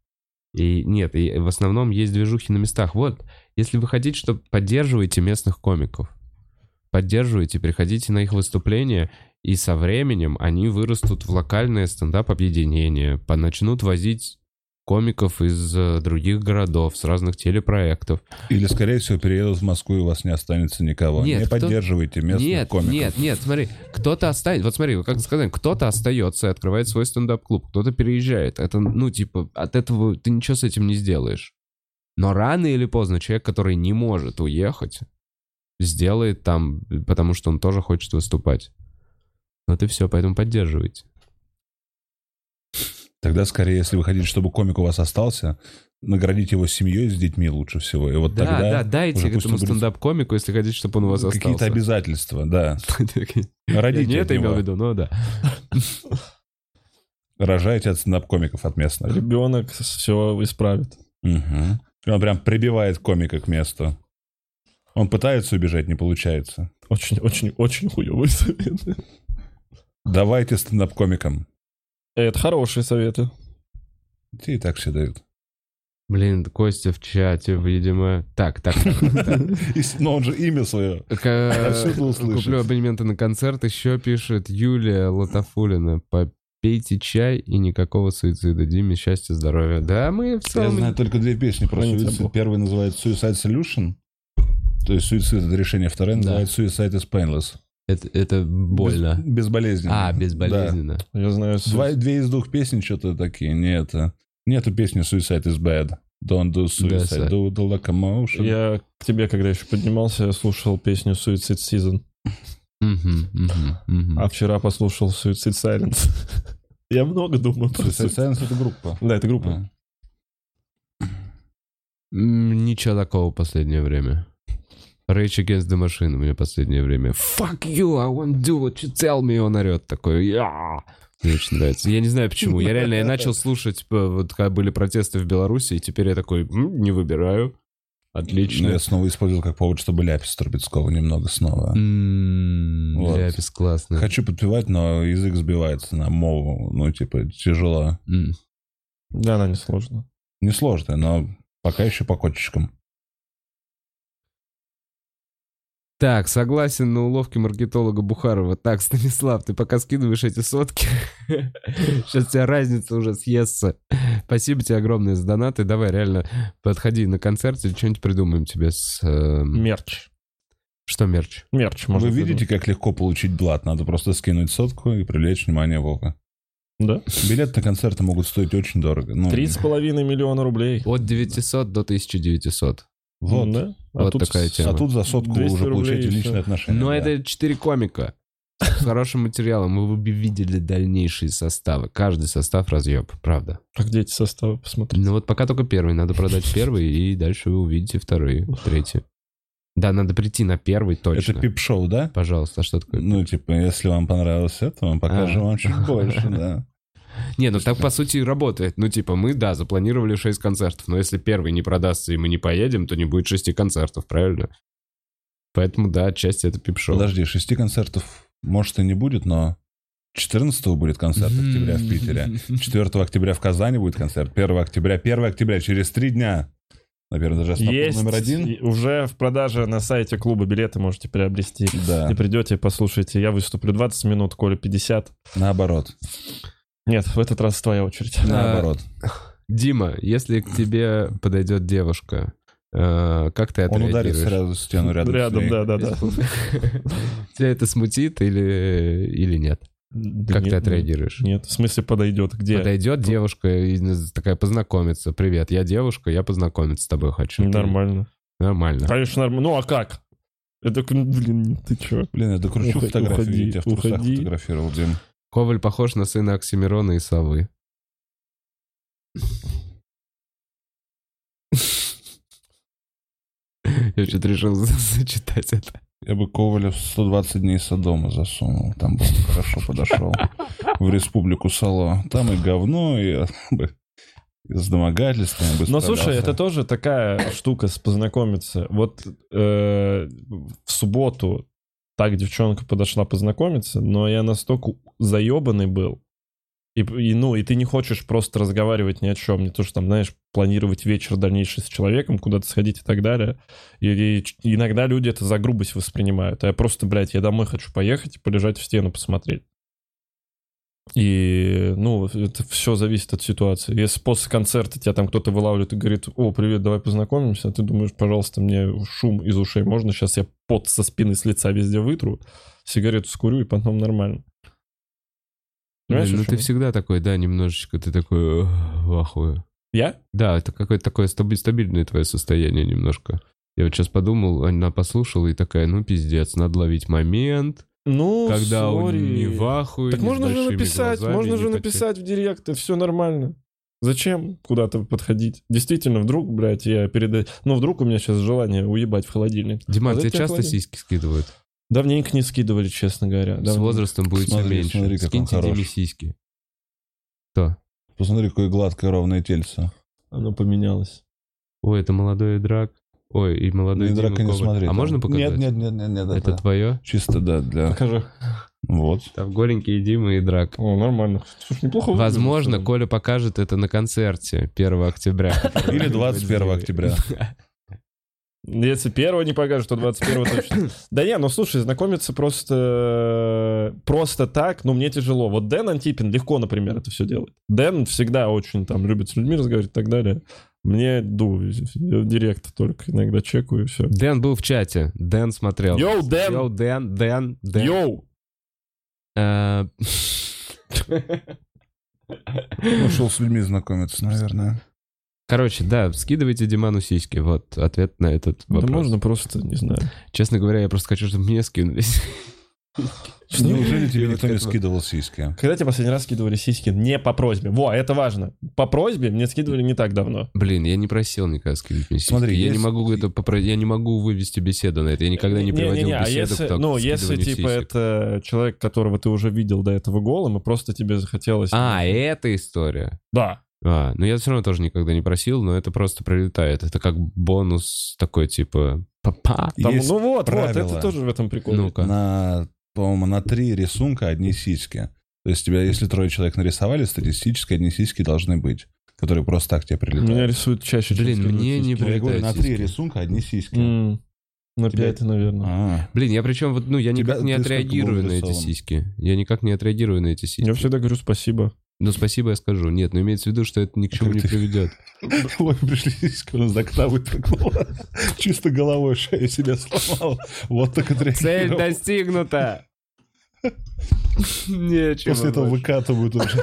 И нет, и в основном есть движухи на местах. Вот, если вы хотите, чтобы поддерживайте местных комиков. Поддерживайте, приходите на их выступления, и со временем они вырастут в локальное стендап-объединение, по- начнут возить комиков из э, других городов, с разных телепроектов. Или, скорее всего, переедут в Москву, и у вас не останется никого. Нет, не кто- поддерживайте местных нет, комиков. нет, нет, смотри, кто-то останется, вот смотри, как сказать, кто-то остается и открывает свой стендап-клуб, кто-то переезжает. Это, ну, типа, от этого ты ничего с этим не сделаешь. Но рано или поздно человек, который не может уехать, сделает там, потому что он тоже хочет выступать. Вот и все, поэтому поддерживайте. Тогда, скорее, если вы хотите, чтобы комик у вас остался, наградите его семьей с детьми лучше всего. И вот Да, тогда да, дайте уже этому стендап-комику, если хотите, чтобы он у вас какие-то остался. обязательства, да. Я Родите не от это имел в виду, но да. Рожайте от стендап-комиков от местных. Ребенок все исправит. И Он прям прибивает комика к месту. Он пытается убежать, не получается. Очень, очень, очень хуёвый совет. Давайте стендап-комикам. Это хорошие советы. Те и так все дают. Блин, Костя в чате, видимо. Так, так, Но он же имя свое. Куплю абонементы на концерт. Еще пишет Юлия Латафулина. Попейте чай и никакого суицида. Диме счастья, здоровья. Да, мы в Я целом... знаю только две песни про суицид. Первый называется Suicide Solution. То есть суицид это решение. Вторая Да. называется Suicide is Painless. Это, это больно. Без- безболезненно. А, безболезненно. Я знаю... Да. Два- две из двух песен что-то такие. Не это. Нету песни Suicide is bad. Don't do suicide. сэр. do the locomotion. Я к тебе, когда еще поднимался, я слушал песню Suicide Season, а вчера послушал Suicide Silence. Я много думаю про Suicide. Silence это группа. Да, это группа. А. Ничего такого в последнее время. Rage Against the Machine у меня последнее время. Fuck you, I won't do what you tell me. Он орет такой. «Я». Мне очень нравится. Я не знаю почему. Я реально я начал слушать, э, вот когда были протесты в Беларуси, и теперь я такой, «М, не выбираю. Но Отлично. я снова использовал как повод, чтобы ляпис Трубецкого немного снова. М, Вот. Ляпис классный. Хочу подпевать, но язык сбивается на мову. Ну, типа, тяжело. М. Да, она несложная. Несложно, но пока еще по котичкам. Так, согласен на уловки маркетолога Бухарова. Так, Станислав, ты пока скидываешь эти сотки, сейчас у тебя разница уже съестся. Спасибо тебе огромное за донаты. Давай, реально, подходи на концерт или что-нибудь придумаем тебе с... эм, Мерч. Что мерч? Мерч, можно Вы видите, как легко получить блат? Надо просто скинуть сотку и привлечь внимание Вовы. Да? Билеты на концерты могут стоить очень дорого. Ну, Три с половиной миллиона рублей. От 900 до 1900. Вот. Да? Вот тут, такая тема. А тут за сотку 200 уже получаете личные отношения. Но да. это 4 комика. С хорошим материалом. Мы бы видели дальнейшие составы. Каждый состав разъеб, правда. А где эти составы посмотреть? Ну вот пока только первый. Надо продать первый, и дальше вы увидите вторые, третьи. Да, надо прийти на первый точно. Это пип-шоу, да? Пожалуйста, а что такое? Ну, типа, если вам понравилось это, мы покажем А. вам чуть больше, да. Не, ну так по сути и работает. Ну типа мы, да, запланировали 6 концертов, но если первый не продастся и мы не поедем, то не будет 6 концертов, правильно? Поэтому, да, отчасти это пип-шоу. Подожди, шести концертов, может, и не будет, но 14 будет концерт октября в Питере. 4 октября в Казани будет концерт. 1 октября, 1 октября, через три дня. Наверное, даже основной Есть номер один. уже в продаже на сайте клуба билеты можете приобрести. Да, И придете, послушайте. Я выступлю 20 минут, Коля 50. наоборот. Нет, в этот раз твоя очередь. Наоборот. Дима, если к тебе подойдет девушка, э, как ты Он ударит отреагируешь? сразу стену рядом, Рядом, да, да, да. Тебя это смутит или, или нет? Да Как ты нет, отреагируешь? Нет, в смысле подойдет? Где? Подойдет девушка и такая познакомиться. Привет, я девушка, я познакомиться с тобой хочу. Ты- Нормально. Нормально. Конечно, нормально. Ну а как? Это, блин, ты чё? Блин, я докручу Уходи, фотографию. уходи, я тебя в трусах уходи. фотографировал, Дим. Коваль похож на сына Оксимирона и Совы. Я что-то решил за- зачитать это. Я бы Коваля в 120 дней Содома засунул. Там бы он хорошо подошел. В республику Сало. Там и говно, и, с домогательствами бы Но слушай, это тоже такая штука с познакомиться. Вот э, в субботу так девчонка подошла познакомиться, но я настолько заебанный был. И, и, ну, и ты не хочешь просто разговаривать ни о чем, не то, что там, знаешь, планировать вечер дальнейший с человеком, куда-то сходить и так далее. И, и иногда люди это за грубость воспринимают. А я просто, блядь, я домой хочу поехать и полежать в стену посмотреть. И, ну, это все зависит от ситуации. Если после концерта тебя там кто-то вылавливает и говорит, о, привет, давай познакомимся, а ты думаешь, пожалуйста, мне шум из ушей можно, сейчас я пот со спины, с лица везде вытру, сигарету скурю, и потом нормально. Понимаешь, ну ты всегда такой, да, немножечко, ты такой «Ох, в ахуе. Я? Да, это какое-то такое стаби- стабильное твое состояние немножко. Я вот сейчас подумал, она послушала и такая, ну пиздец, надо ловить момент, Ну, когда он сори. не в ахуе, Так не с можно же написать, глазами, можно же написать в директ, и все нормально. Зачем куда-то подходить? Действительно, вдруг, блядь, я перед... Ну, вдруг у меня сейчас желание уебать в холодильник. Диман, Вот тебе это часто холодильник. сиськи скидывают? Давненько не скидывали, честно говоря. С Давненько. возрастом будет все Смотри, меньше. смотри, как он Скиньте хорош. Диме сиськи. Что? Посмотри, какое гладкое ровное тельце. Оно поменялось. Ой, это молодой драк. Ой, и молодой Дима не смотри. А там. можно показать? Нет, нет, нет, нет, нет. Это Это, твое? чисто, да, для... Покажи. Вот. Там голенькие Дима и драк. О, нормально. Слушай, неплохо выглядит, Возможно, в целом. Коля покажет это на концерте 1 октября. Или 21 октября. Если первого не покажешь, то 21 точно. Да не, ну слушай, знакомиться просто просто так, ну мне тяжело. Вот Дэн Антипин легко, например, это все делает. Дэн всегда очень там любит с людьми разговаривать и так далее. Мне, ду, директ только иногда чекаю и все. Дэн был в чате. Дэн смотрел. Йоу, Дэн! Йоу, Дэн, Дэн, Дэн. Йоу! Э, Ушел с людьми знакомиться, наверное. Короче, да, скидывайте Диману сиськи. Вот ответ на этот Да вопрос. можно просто, не знаю. Честно говоря, я просто хочу, чтобы мне скинулись. Неужели тебе никто не скидывал сиськи? Когда тебе последний раз скидывали сиськи? Не по просьбе. Во, это важно. По просьбе мне скидывали не так давно. Блин, я не просил никогда скинуть мне сиськи. Смотри, я не есть- могу это попро- я не могу вывести беседу на это. Я никогда не приводил Не-не-не, а беседу если, к ну, если типа сисек. это человек, которого ты уже видел до этого голым, и просто тебе захотелось... А, эта история. Да. А, ну я все равно тоже никогда не просил, но это просто прилетает. Это как бонус такой, типа, папа. Там- ну вот, вот, это тоже в этом прикол. Ну-ка. На, по-моему, на три рисунка одни сиськи. То есть тебя, если трое человек нарисовали, статистически одни сиськи должны быть, которые просто так тебе прилетают. Меня рисуют чаще, Блин, мне не говорю, на прилетают три рисунка одни сиськи. М, На Тебя- пять, наверное. А, Блин, я причем вот, ну, я Тебя- никак не ты отреагирую на эти сиськи. Я никак не отреагирую на эти сиськи. Я всегда говорю спасибо. Ну, спасибо, я скажу. Нет, но имеется в виду, что это ни к чему не приведет. Ой, пришли сиськи, окна выпрыгнула. Чисто головой шею себе сломал. Вот так Цель отреагировал. достигнута! Нечего После этого выкатывают уже.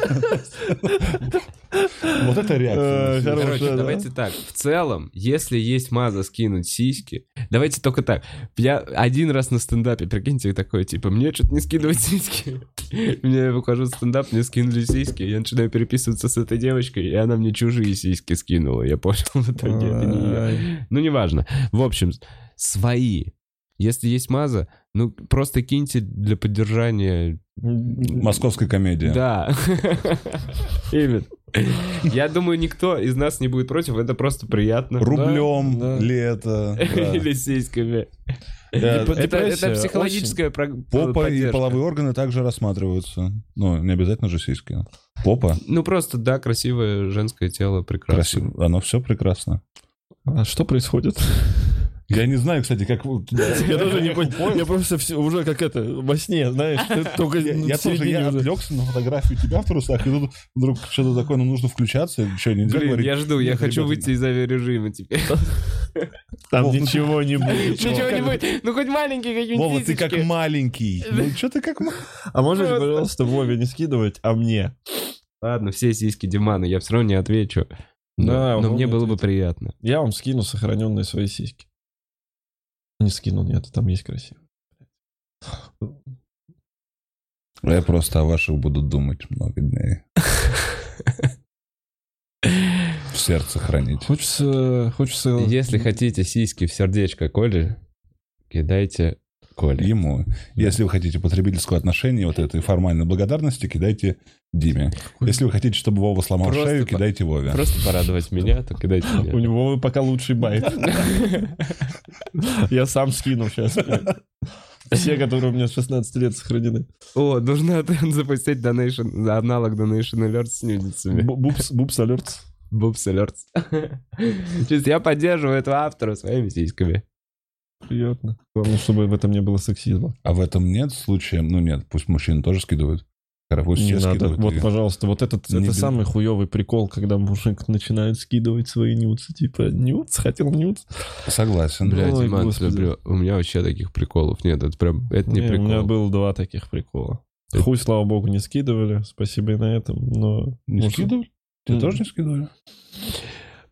Вот это Э, реакция. сиськи. Короче, да. давайте так. В целом, если есть маза скинуть сиськи, давайте только так. Я один раз на стендапе, прикиньте, такой, типа, мне что-то не скидывать сиськи. Мне выхожу в стендап, мне скинули сиськи, я начинаю переписываться с этой девочкой, и она мне чужие сиськи скинула. Я понял в итоге, это не я. Ну, неважно. В общем, свои. Если есть маза, ну просто киньте для поддержания. Московская комедия. Да. Именно. Я думаю, никто из нас не будет против, это просто приятно. Рублем Да, да. ли это? да. Или сиськами. Э, Это, Депрессия это психологическая прог- Попа и половые органы также рассматриваются. Ну, не обязательно же сиськи. Попа. Ну просто, да, красивое женское тело, прекрасно. Красиво. Оно все прекрасно. А что происходит? Я не знаю, кстати, как... Я тоже не понял. Я просто уже как это, во сне, знаешь, только Я, тоже я отвлекся на фотографию тебя в трусах, и тут вдруг что-то такое, ну нужно включаться, или что, нельзя Блин, говорить? я жду, я хочу выйти из авиарежима теперь. Там ну ничего не будет. Ничего не будет. Ну хоть маленький какие-нибудь Вова, ты как маленький. Ну что ты как маленький? А можешь, пожалуйста, Вове не скидывать, а мне? Ладно, все сиськи Димана, я все равно не отвечу. Да, Но, мне не было бы приятно. Я вам скину сохраненные свои сиськи. Не скинул, нет, там есть красиво. Я просто о ваших буду думать много дней. В сердце хранить. Хочется, хочется... Если хотите сиськи в сердечко Коли, кидайте Коле. Ему. Если вы хотите потребительское отношение, вот этой формальной благодарности, кидайте Диме. Если вы хотите, чтобы Вова сломал Просто шею, по- кидайте Вове. Просто порадовать меня, то кидайте У мне. него пока лучший bait. Я сам скину сейчас. Все, которые у меня с 16 лет сохранены. О, нужно запустить donation, аналог Donation Alert с нюдицами. Бу- Boobs, boobs alert. Boobs Alerts. Чисто я поддерживаю этого автора своими сиськами. Приятно. Главное, чтобы в этом не было сексизма. А в этом нет случая? Ну нет, пусть мужчины тоже скидывают. Хорошо, Пусть Не надо. скидывают. Вот, И- пожалуйста, вот этот Не это бе- самый хуёвый прикол, когда мужик начинает скидывать свои нюцы. Типа, нюц, хотел нюц. Согласен. Бля, Ой, Диман, смотрю, у меня вообще таких приколов нет. Это прям, это не Не, У меня прикол. было два таких прикола. Это- Хуй, слава богу, не скидывали. Спасибо и на этом. Но Не может, скидывали? Ты тоже не скидывали?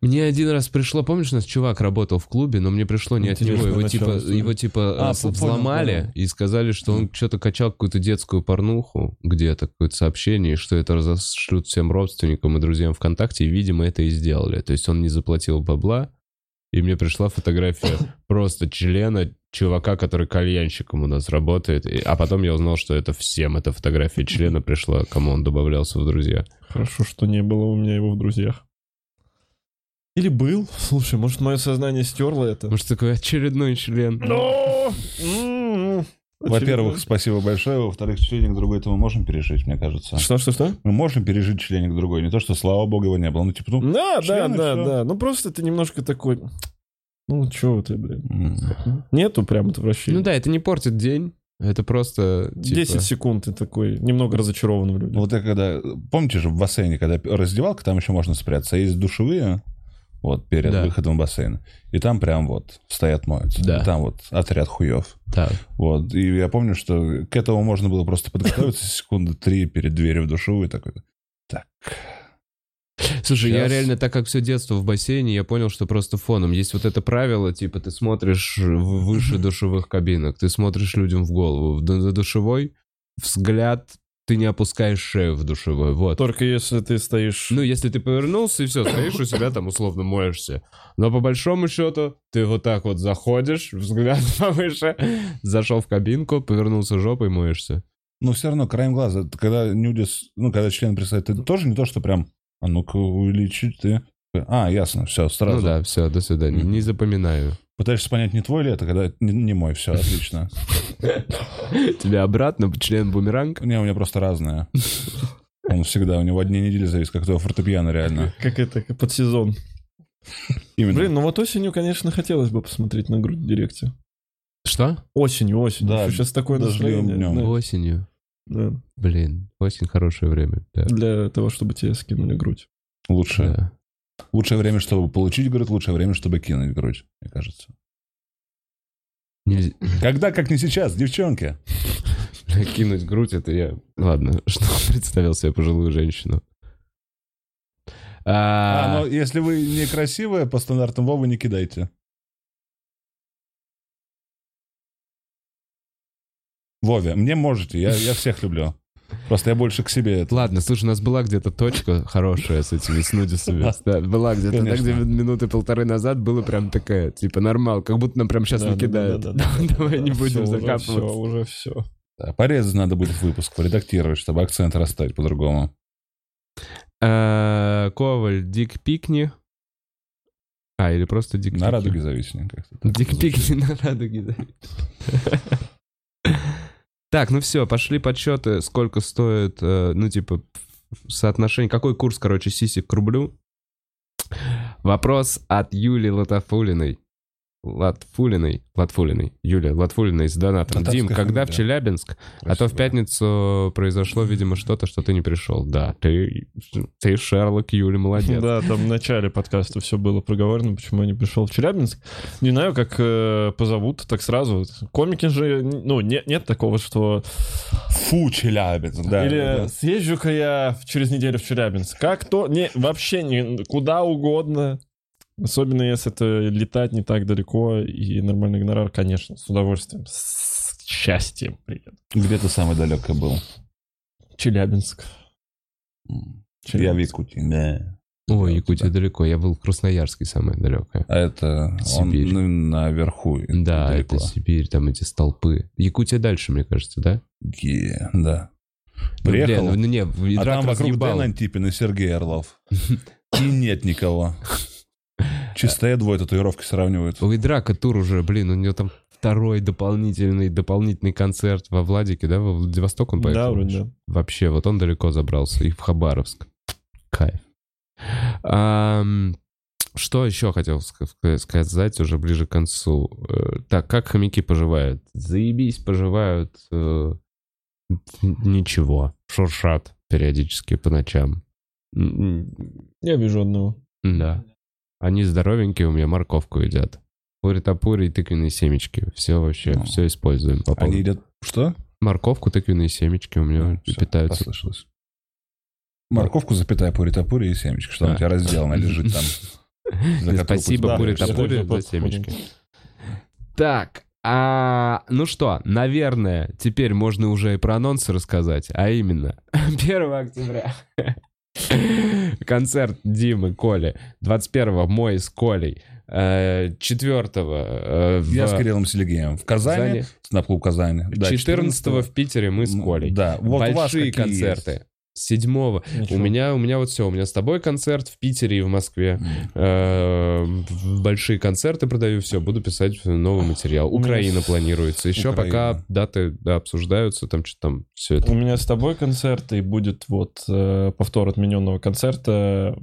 Мне один раз пришло, помнишь, у нас чувак работал в клубе, но мне пришло не от него, его типа, истории. его типа А, э, с- понял, взломали понял. и сказали, что он что-то качал какую-то детскую порнуху где-то, какое-то сообщение, и что это разошлют всем родственникам и друзьям ВКонтакте, и, видимо, это и сделали. То есть он не заплатил бабла, и мне пришла фотография просто члена чувака, который кальянщиком у нас работает, и- а потом я узнал, что это всем эта фотография члена пришла, кому он добавлялся в друзья. Хорошо, что не было у меня его в друзьях. Или был. Слушай, может, мое сознание стерло это? Может, такой очередной член. Но! М, Во-первых, спасибо большое. Во-вторых, членик другой это мы можем пережить, мне кажется. Что, что, что? Мы можем пережить членик другой. Не то, что, слава богу, его не было. Ну, типа, ну... Да, да, да, да. Ну, просто ты немножко такой... Ну, чё ты, блин? Нету прям отвращения. Ну да, это не портит день. Это просто, типа... 10 секунд ты такой немного разочарован в людях. Ну, Вот я когда... Помните же, в бассейне, когда раздевалка, там еще можно спрятаться. А есть душевые, вот, перед Да. выходом в бассейн. И там прям вот стоят моются. Да. И там вот отряд хуев. Да. Вот. И я помню, что к этому можно было просто подготовиться секунды три перед дверью в душевую. Такой, так, Слушай, я Щас. реально, так как все детство в бассейне, я понял, что просто фоном. Есть вот это правило, типа, ты смотришь выше душевых кабинок, ты смотришь людям в голову. В душевой взгляд, ты не опускаешь шею в душевой. Вот. Только если ты стоишь... Ну, если ты повернулся и все, стоишь у себя там условно моешься. Но по большому счету, ты вот так вот заходишь, взгляд повыше, зашел в кабинку, повернулся жопой, моешься. Но все равно краем глаза, когда нюдис, ну, когда член представляет, ты тоже не то, что прям, а ну-ка увеличить ты. А, ясно, все, сразу. Ну да, все, до свидания. Не запоминаю. Пытаешься понять, не твой ли это, когда не, не мой, все, отлично. Тебе обратно, член бумеранг? Не, у меня просто разное. Он всегда, у него одни недели завис, как твое фортепиано, реально. Как это, как под сезон. Именно. Блин, ну вот осенью, конечно, хотелось бы посмотреть на грудь в директе. Что? Осенью, осенью. Да, сейчас такое настроение. днем. да, Осенью. да. Блин, осень хорошее время. Да. Для того, чтобы тебе скинули грудь. Лучше. Да. Лучшее время, чтобы получить грудь, лучшее время, чтобы кинуть грудь, мне кажется. Нельзя Когда, как не сейчас, девчонки. кинуть грудь, это я... Ладно, что представил себе пожилую женщину. А, А, но если вы некрасивая, по стандартам Вовы не кидайте. Вове, мне можете, я, я всех люблю. Просто я больше к себе. это- Ладно, слушай, у нас была где-то точка хорошая с этими снудисами. Да, Была где-то, да, где минуты полторы назад было прям такая, типа, нормал, как будто нам прям сейчас Да, да, накидают. да, да, да, Давай не будем уже закапываться. всё, уже все. Да, порезать надо будет выпуск, поредактировать, чтобы акцент расставить по-другому. Э, Коваль, Дик Пикни. А, или просто Дик На радуге зависит. как-то так Дик. Пикни на радуге. да. Так, ну все, пошли подсчеты, сколько стоит, э, ну, типа, соотношение, какой курс, короче, сисек к рублю. Вопрос от Юли Латофулиной. Латфулиной, Латфулиной, Юля Латфулиной с донатом. Татарская Дим, когда в фамилия. Челябинск? А то в Спасибо. пятницу произошло, видимо, что-то, что ты не пришел. Да, ты, ты Шерлок, Юля, молодец. Да, там в начале подкаста все было проговорено, почему я не пришел в Челябинск. Не знаю, как э, позовут, так сразу. Комики же, ну, нет, нет такого, что... Фу, Челябинск, да. Или да, съезжу-ка я в- через неделю в Челябинск. Как то? Не, вообще не, куда угодно. Особенно если это летать не так далеко и нормальный гонорар, конечно, с удовольствием, с счастьем приеду. Где ты самый далекий был? Челябинск. Я в Челябинск. Якутии, да. Ой, Якутия да. далеко. Я был в Красноярске, самое далекое. А это он, Сибирь. ну, наверху. Да, далеко. это Сибирь, там эти столпы. Якутия дальше, мне кажется, да? Ге, да. Ну, Приехал, блин, ну не, а там вокруг разъебал. Дэн Антипин и Сергей Орлов. И нет никого. Чисто двое татуировки сравнивают. У Идрака тур уже, блин, у него там второй дополнительный, дополнительный концерт во Владике, да? Во Владивосток он поехал? Да, вроде да. Вообще, вот он далеко забрался. И в Хабаровск. Кайф. Ам, что еще хотел ск- сказать уже ближе к концу? Э, Так, как хомяки поживают? Заебись, поживают. э, Ничего. Шуршат периодически по ночам. Я вижу одного. Да. Они здоровенькие, у меня морковку едят. Пури-топури и тыквенные семечки. Все вообще, Ну. все используем. по. Они едят... Что? Морковку, тыквенные семечки у меня А, всё, питаются. послышалось. Морковку, запятая, пури-топури и семечки. Что у тебя разделано, лежит там. Спасибо, пусть Пури добавишь. Топури, Это за семечки. Так, а, ну что, наверное, теперь можно уже и про анонсы рассказать, а именно 1 октября. Концерт Димы, Коли. 21-го мой с Колей. 4 Я с Кириллом Селигеем. В Казани, Снапклуб Казани. Да, 14 в Питере мы с Колей. Да, вот Большие концерты. 7 У Ничего. меня, у меня вот все. У меня с тобой концерт в Питере и в Москве. есть? М. Э, в большие концерты продаю, все, буду писать новый материал. У Украина планируется. Еще пока даты да, обсуждаются, там что-то там все это. У меня с тобой концерт, и будет вот э, повтор отмененного концерта.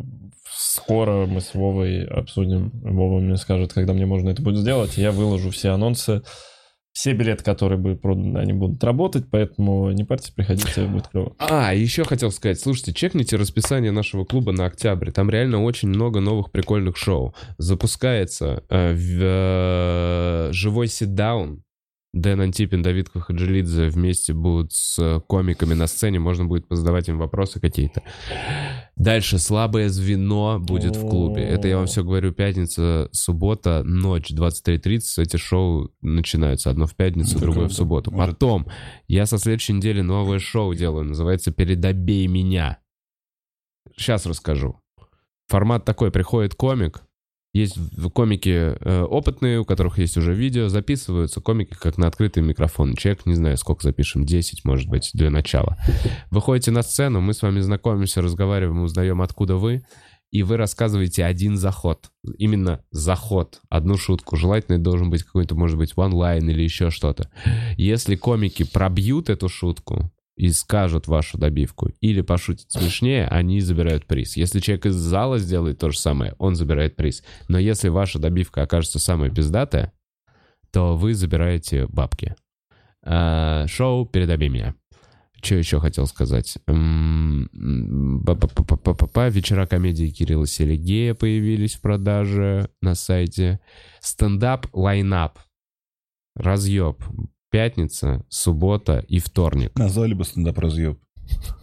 Скоро мы с Вовой обсудим. Вова мне скажет, когда мне можно это будет сделать. Я выложу все анонсы. Все билеты, которые будут проданы, они будут работать, поэтому не парьтесь, приходите, будет клево. А, еще хотел сказать, слушайте, чекните расписание нашего клуба на октябрь. Там реально очень много новых прикольных шоу. Запускается э, в, э, живой сит-даун. Дэн Антипин, Давид Кахаджилидзе вместе будут с э, комиками на сцене, можно будет позадавать им вопросы какие-то. Дальше слабое звено будет в клубе. Это я вам все говорю, пятница, суббота, ночь, 23.30. Эти шоу начинаются. Одно в пятницу, другое в субботу. Может- Потом я со следующей недели новое шоу делаю. Называется «Передобей меня». Сейчас расскажу. Формат такой. Приходит комик. Есть комики э, опытные, у которых есть уже видео. Записываются комики как на открытый микрофон. Человек, не знаю, сколько запишем, 10, может быть, для начала. Выходите на сцену, мы с вами знакомимся, разговариваем, узнаем, откуда вы. И вы рассказываете один заход. Именно заход. Одну шутку. Желательно должен быть какой-то, может быть, онлайн или еще что-то. Если комики пробьют эту шутку и скажут вашу добивку, или пошутят смешнее, они забирают приз. Если человек из зала сделает то же самое, он забирает приз. Но если ваша добивка окажется самой пиздатая, то вы забираете бабки. А, шоу «Передобей меня». Что еще хотел сказать? Па-па-па-па-па-па. Вечера комедии Кирилла Селигея появились в продаже на сайте. Стендап лайнап. Разъеб. Пятница, суббота и вторник. Назвали бы стендап разъеб.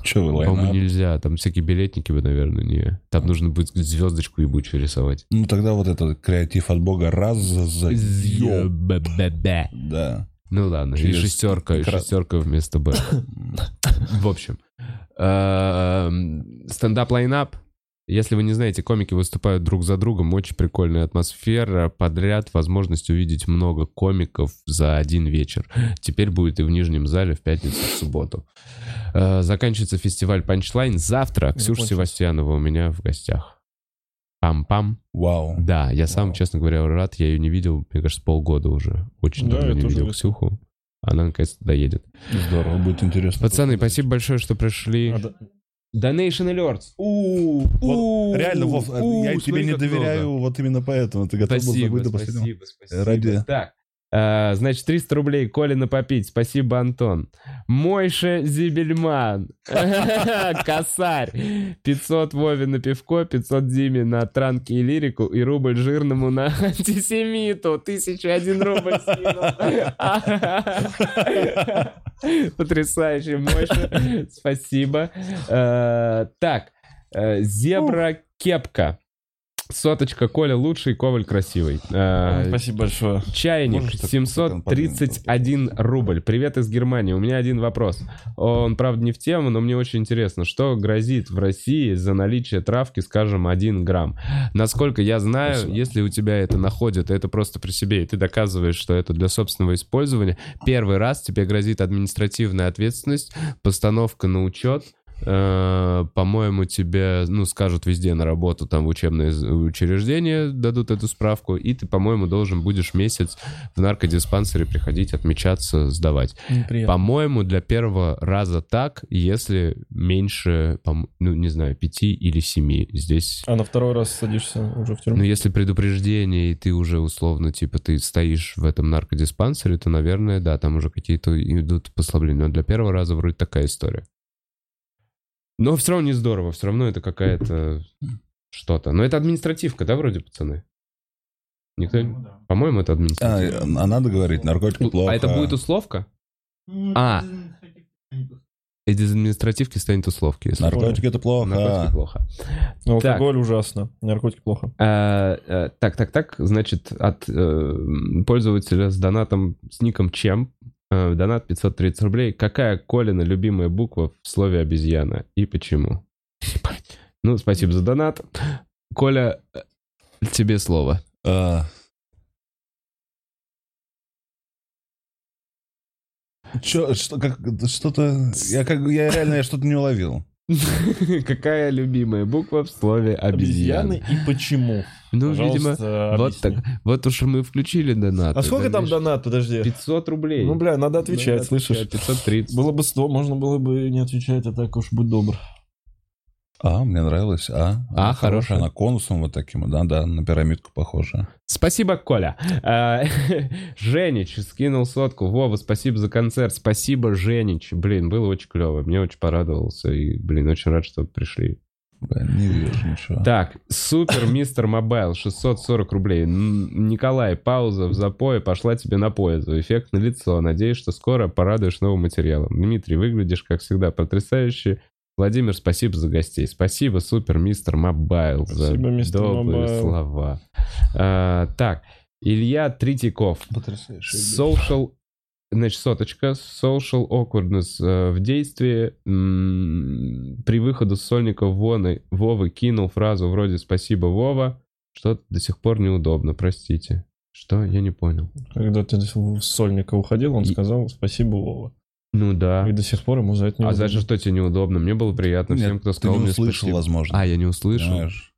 Че вы, По-моему, лайнап? нельзя. Там всякие билетники бы, наверное, не. Там нужно будет звездочку ебучую рисовать. Ну тогда вот этот креатив от бога раз за. Да. Ну ладно, и Через шестерка, и шестерка вместо Б. В общем, эм, стендап-лайнап. Если вы не знаете, комики выступают друг за другом, очень прикольная атмосфера, подряд возможность увидеть много комиков за один вечер. Теперь будет и в Нижнем зале в пятницу, в субботу. Э, Заканчивается фестиваль Панчлайн завтра. Ксюша. Севастьянова у меня в гостях. Пам-пам. Вау. Да, я сам, Вау. честно говоря, рад. Я ее не видел, мне кажется, полгода уже. Очень Да, давно я не тоже видел. Ксюху. Она наконец-то доедет. Здорово, будет интересно. Пацаны, спасибо большое, что пришли. А, да. Donation Alerts. У, Реально, Вов, я тебе не доверяю вот именно поэтому. Ты готов был забыть до последнего. спасибо, спасибо. Ради- Так, э, значит, 300 рублей Колина попить. Спасибо, Антон. Мойша Зибельман. Косарь. 500 Вове на пивко, 500 Диме на транки и лирику и рубль жирному на антисемиту. 1001 рубль скинул. Потрясающе, Мойша. Спасибо. Э, Так, э, Зебра Кепка. Соточка Коля лучший, Коваль красивый. Э, Спасибо большое. Чайник Можешь так- 731 рубль. Привет из Германии. У меня один вопрос. Он, правда, не в тему, но мне очень интересно. Что грозит в России за наличие травки, скажем, 1 грамм? Насколько я знаю, Спасибо. если у тебя это находят, это просто при себе, и ты доказываешь, что это для собственного использования, первый раз тебе грозит административная ответственность, постановка на учет, по-моему, тебе, ну, скажут везде на работу, там, в учебное учреждение дадут эту справку, и ты, по-моему, должен будешь месяц в наркодиспансере приходить, отмечаться, сдавать. По-моему, для первого раза так, если меньше, ну, не знаю, пяти или семи. Здесь А на второй раз садишься уже в тюрьму? ну, если предупреждение, и ты уже условно, типа, ты стоишь в этом наркодиспансере, то, наверное, да, там уже какие-то идут послабления. Но для первого раза вроде такая история. Но все равно не здорово, все равно это какая-то что-то. Но это административка, да, вроде, пацаны? Никто... По-моему, это А, административка. а надо говорить, наркотики плохо. А это будет условка? А. И из административки станет условки. если Наркотики это плохо. Наркотики плохо. Ну, Алкоголь ужасно, наркотики плохо. А, э, Так, так, так, значит, от э, пользователя с донатом с ником Чем, донат 530 рублей. Какая Колина любимая буква в слове обезьяна и почему? Ну, спасибо за донат. Коля, э, тебе слово. А. Чё, что, как, что-то, я как, я реально я что-то не уловил. Какая любимая буква в слове обезьяна? Обезьяны и почему? Ну, видимо, вот так. Вот уж мы включили донат. А сколько там донат, подожди? 500 рублей. Ну, бля, надо Надо отвечать, слышишь? отвечать, 530. Было бы 100, можно было бы не отвечать, а так уж будь добр. А, мне нравилось. А, А, хорошая. Она конусом вот таким, да, да, на пирамидку похожа. Спасибо, Коля. А, Женич скинул сотку. Вова, спасибо за концерт. Спасибо, Женич. Блин, было очень клево. Мне очень порадовался. И, блин, очень рад, что пришли. Блин, не вижу ничего. Так, Super Mister Mobile, 640 рублей. Николай, пауза в запое пошла тебе на пользу. Эффект на лицо. Надеюсь, что скоро порадуешь новым материалом. Дмитрий, выглядишь, как всегда, потрясающе. Владимир, спасибо за гостей. Спасибо, Super Mister Mobile, за мистер добрые Mobile. слова. А, так, Илья Третьяков. Потрясающе. Social, значит, соточка. Social awkwardness э, в действии. При выходу с сольника Воны, Вовы кинул фразу вроде «Спасибо, Вова», что до сих пор неудобно, простите. Что? Я не понял. Когда ты с сольника уходил, он И- сказал спасибо, Вова. Ну да. И до сих пор ему за это не А значит, что тебе неудобно? Мне было приятно Нет, всем, кто ты сказал не мне услышал, спасибо. возможно. А, я не услышал? Понимаешь?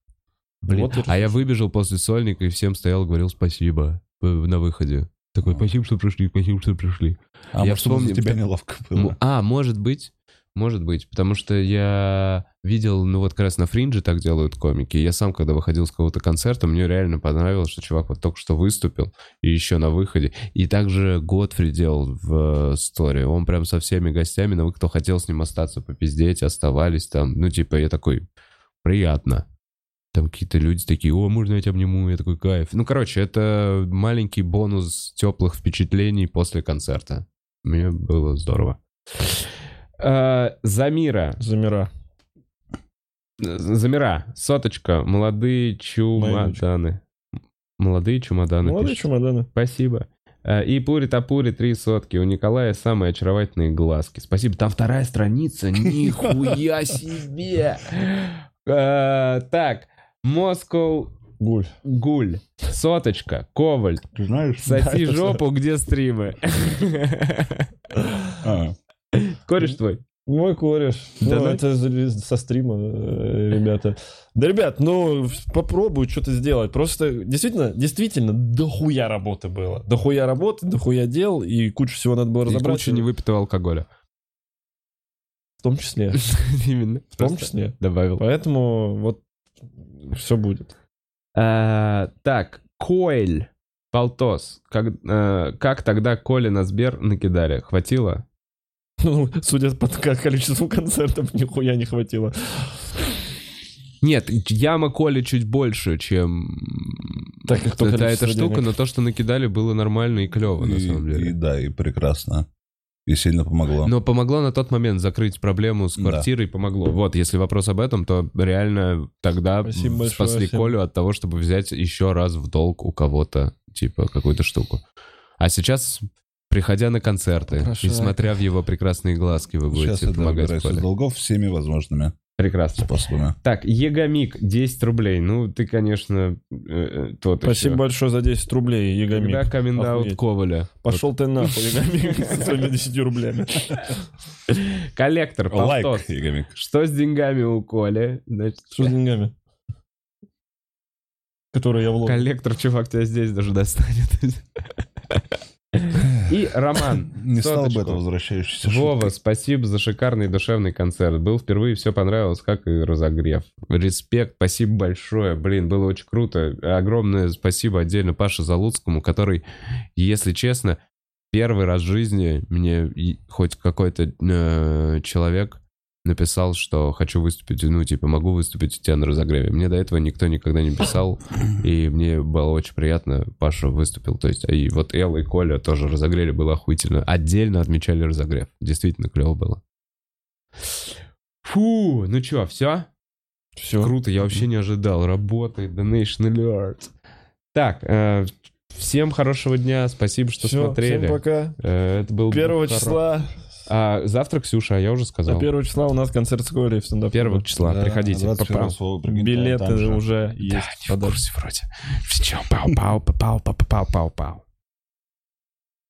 Блин, Вот а я выбежал после сольника и всем стоял, говорил спасибо на выходе. Такой, спасибо, что пришли, спасибо, что пришли. А Я может, вспомнил, тебя неловко было. А, может быть. Может быть, потому что я видел, ну вот как раз на фриндже так делают комики. Я сам, когда выходил с какого-то концерта, мне реально понравилось, что чувак вот только что выступил, и еще на выходе. И также Готфри делал в сторе. Он прям со всеми гостями, но вы, кто хотел с ним остаться, попиздеть, оставались там. Ну, типа, я такой, приятно. Там какие-то люди такие, о, можно я тебя обниму? Я такой, кайф. Ну, короче, это маленький бонус теплых впечатлений после концерта. Мне было здорово. Э, Замира. Замира. Замира. Соточка. Молодые чумаданы. Молодые чемоданы. Молодые пишет. чемоданы. Спасибо. Э, И Пури-Тапури три сотки. У Николая самые очаровательные глазки. Спасибо. Там вторая страница. Нихуя себе. Э, Так. Москов Гуль. Гуль. Соточка. Коваль. Ты знаешь? Соси это жопу, где стримы. А, Кореш твой. Мой кореш. Да Ну, ну? это со стрима, э, ребята. Да, ребят, ну, попробую что-то сделать. Просто, действительно, действительно, дохуя работы было. Дохуя работы, дохуя дел, и кучу всего надо было И разобрать. куча невыпитого алкоголя. В том числе. Именно. В том числе. Добавил. Поэтому вот все будет. А, Так, Коэль. Полтос. Как, э, как тогда Коля на Сбер накидали? Хватило? Ну, судя по ко- количеству концертов, нихуя не хватило. Нет, яма Коли чуть больше, чем Так как количество эта штука, денег. но то, что накидали, было нормально и клево, на и- самом и деле. да, и прекрасно. И сильно помогло. Но помогло на тот момент закрыть проблему с Да. квартирой, помогло. Вот, если вопрос об этом, то реально тогда Спасибо большое спасли всем. Колю от того, чтобы взять еще раз в долг у кого-то, типа, какую-то штуку. А сейчас, приходя на концерты Попрошайка. и смотря в его прекрасные глазки, вы Сейчас будете я помогать Коле. долгов всеми возможными Прекрасно. способами. Так, Егомик, 10 рублей. Ну, ты, конечно, э, э, тот Спасибо еще. большое за 10 рублей, Ягомик. Когда каминг-аут Охуеть. Коваля? Пошел ты нахуй, Ягомик, со своими 10 рублями. Вот. Коллектор, Лайк. Ягомик. Что с деньгами у Коли? Значит, Что с деньгами? Которые я вложил. коллектор, чувак, тебя здесь даже достанет. И Роман. Не стал бы это возвращающийся Вова, спасибо за шикарный душевный концерт. Был впервые, все понравилось, как и разогрев. Респект, спасибо большое. Блин, было очень круто. Огромное спасибо отдельно Паше Залуцкому, который, если честно, первый раз в жизни мне хоть какой-то э, человек написал, что хочу выступить, ну, типа, могу выступить у тебя на разогреве. Мне до этого никто никогда не писал, и мне было очень приятно, Паша выступил. То есть, и вот Элла и Коля тоже разогрели, было охуительно. Отдельно отмечали разогрев. Действительно клево было. Фу, ну чё, все? Все. Круто, я вообще не ожидал. Работает Donation Alert. Так, э, всем хорошего дня, спасибо, что Всё, смотрели. Всем пока. Э, это был Первого числа. А, завтра Ксюша, а я уже сказал. А числа у нас концерт с Колей в стендап. Первого числа, Да, приходите. 21 Папа. слова, прикинь, Билеты уже Да, есть. не в курсе вроде. Все, пау-пау, пау-пау, пау-пау, пау.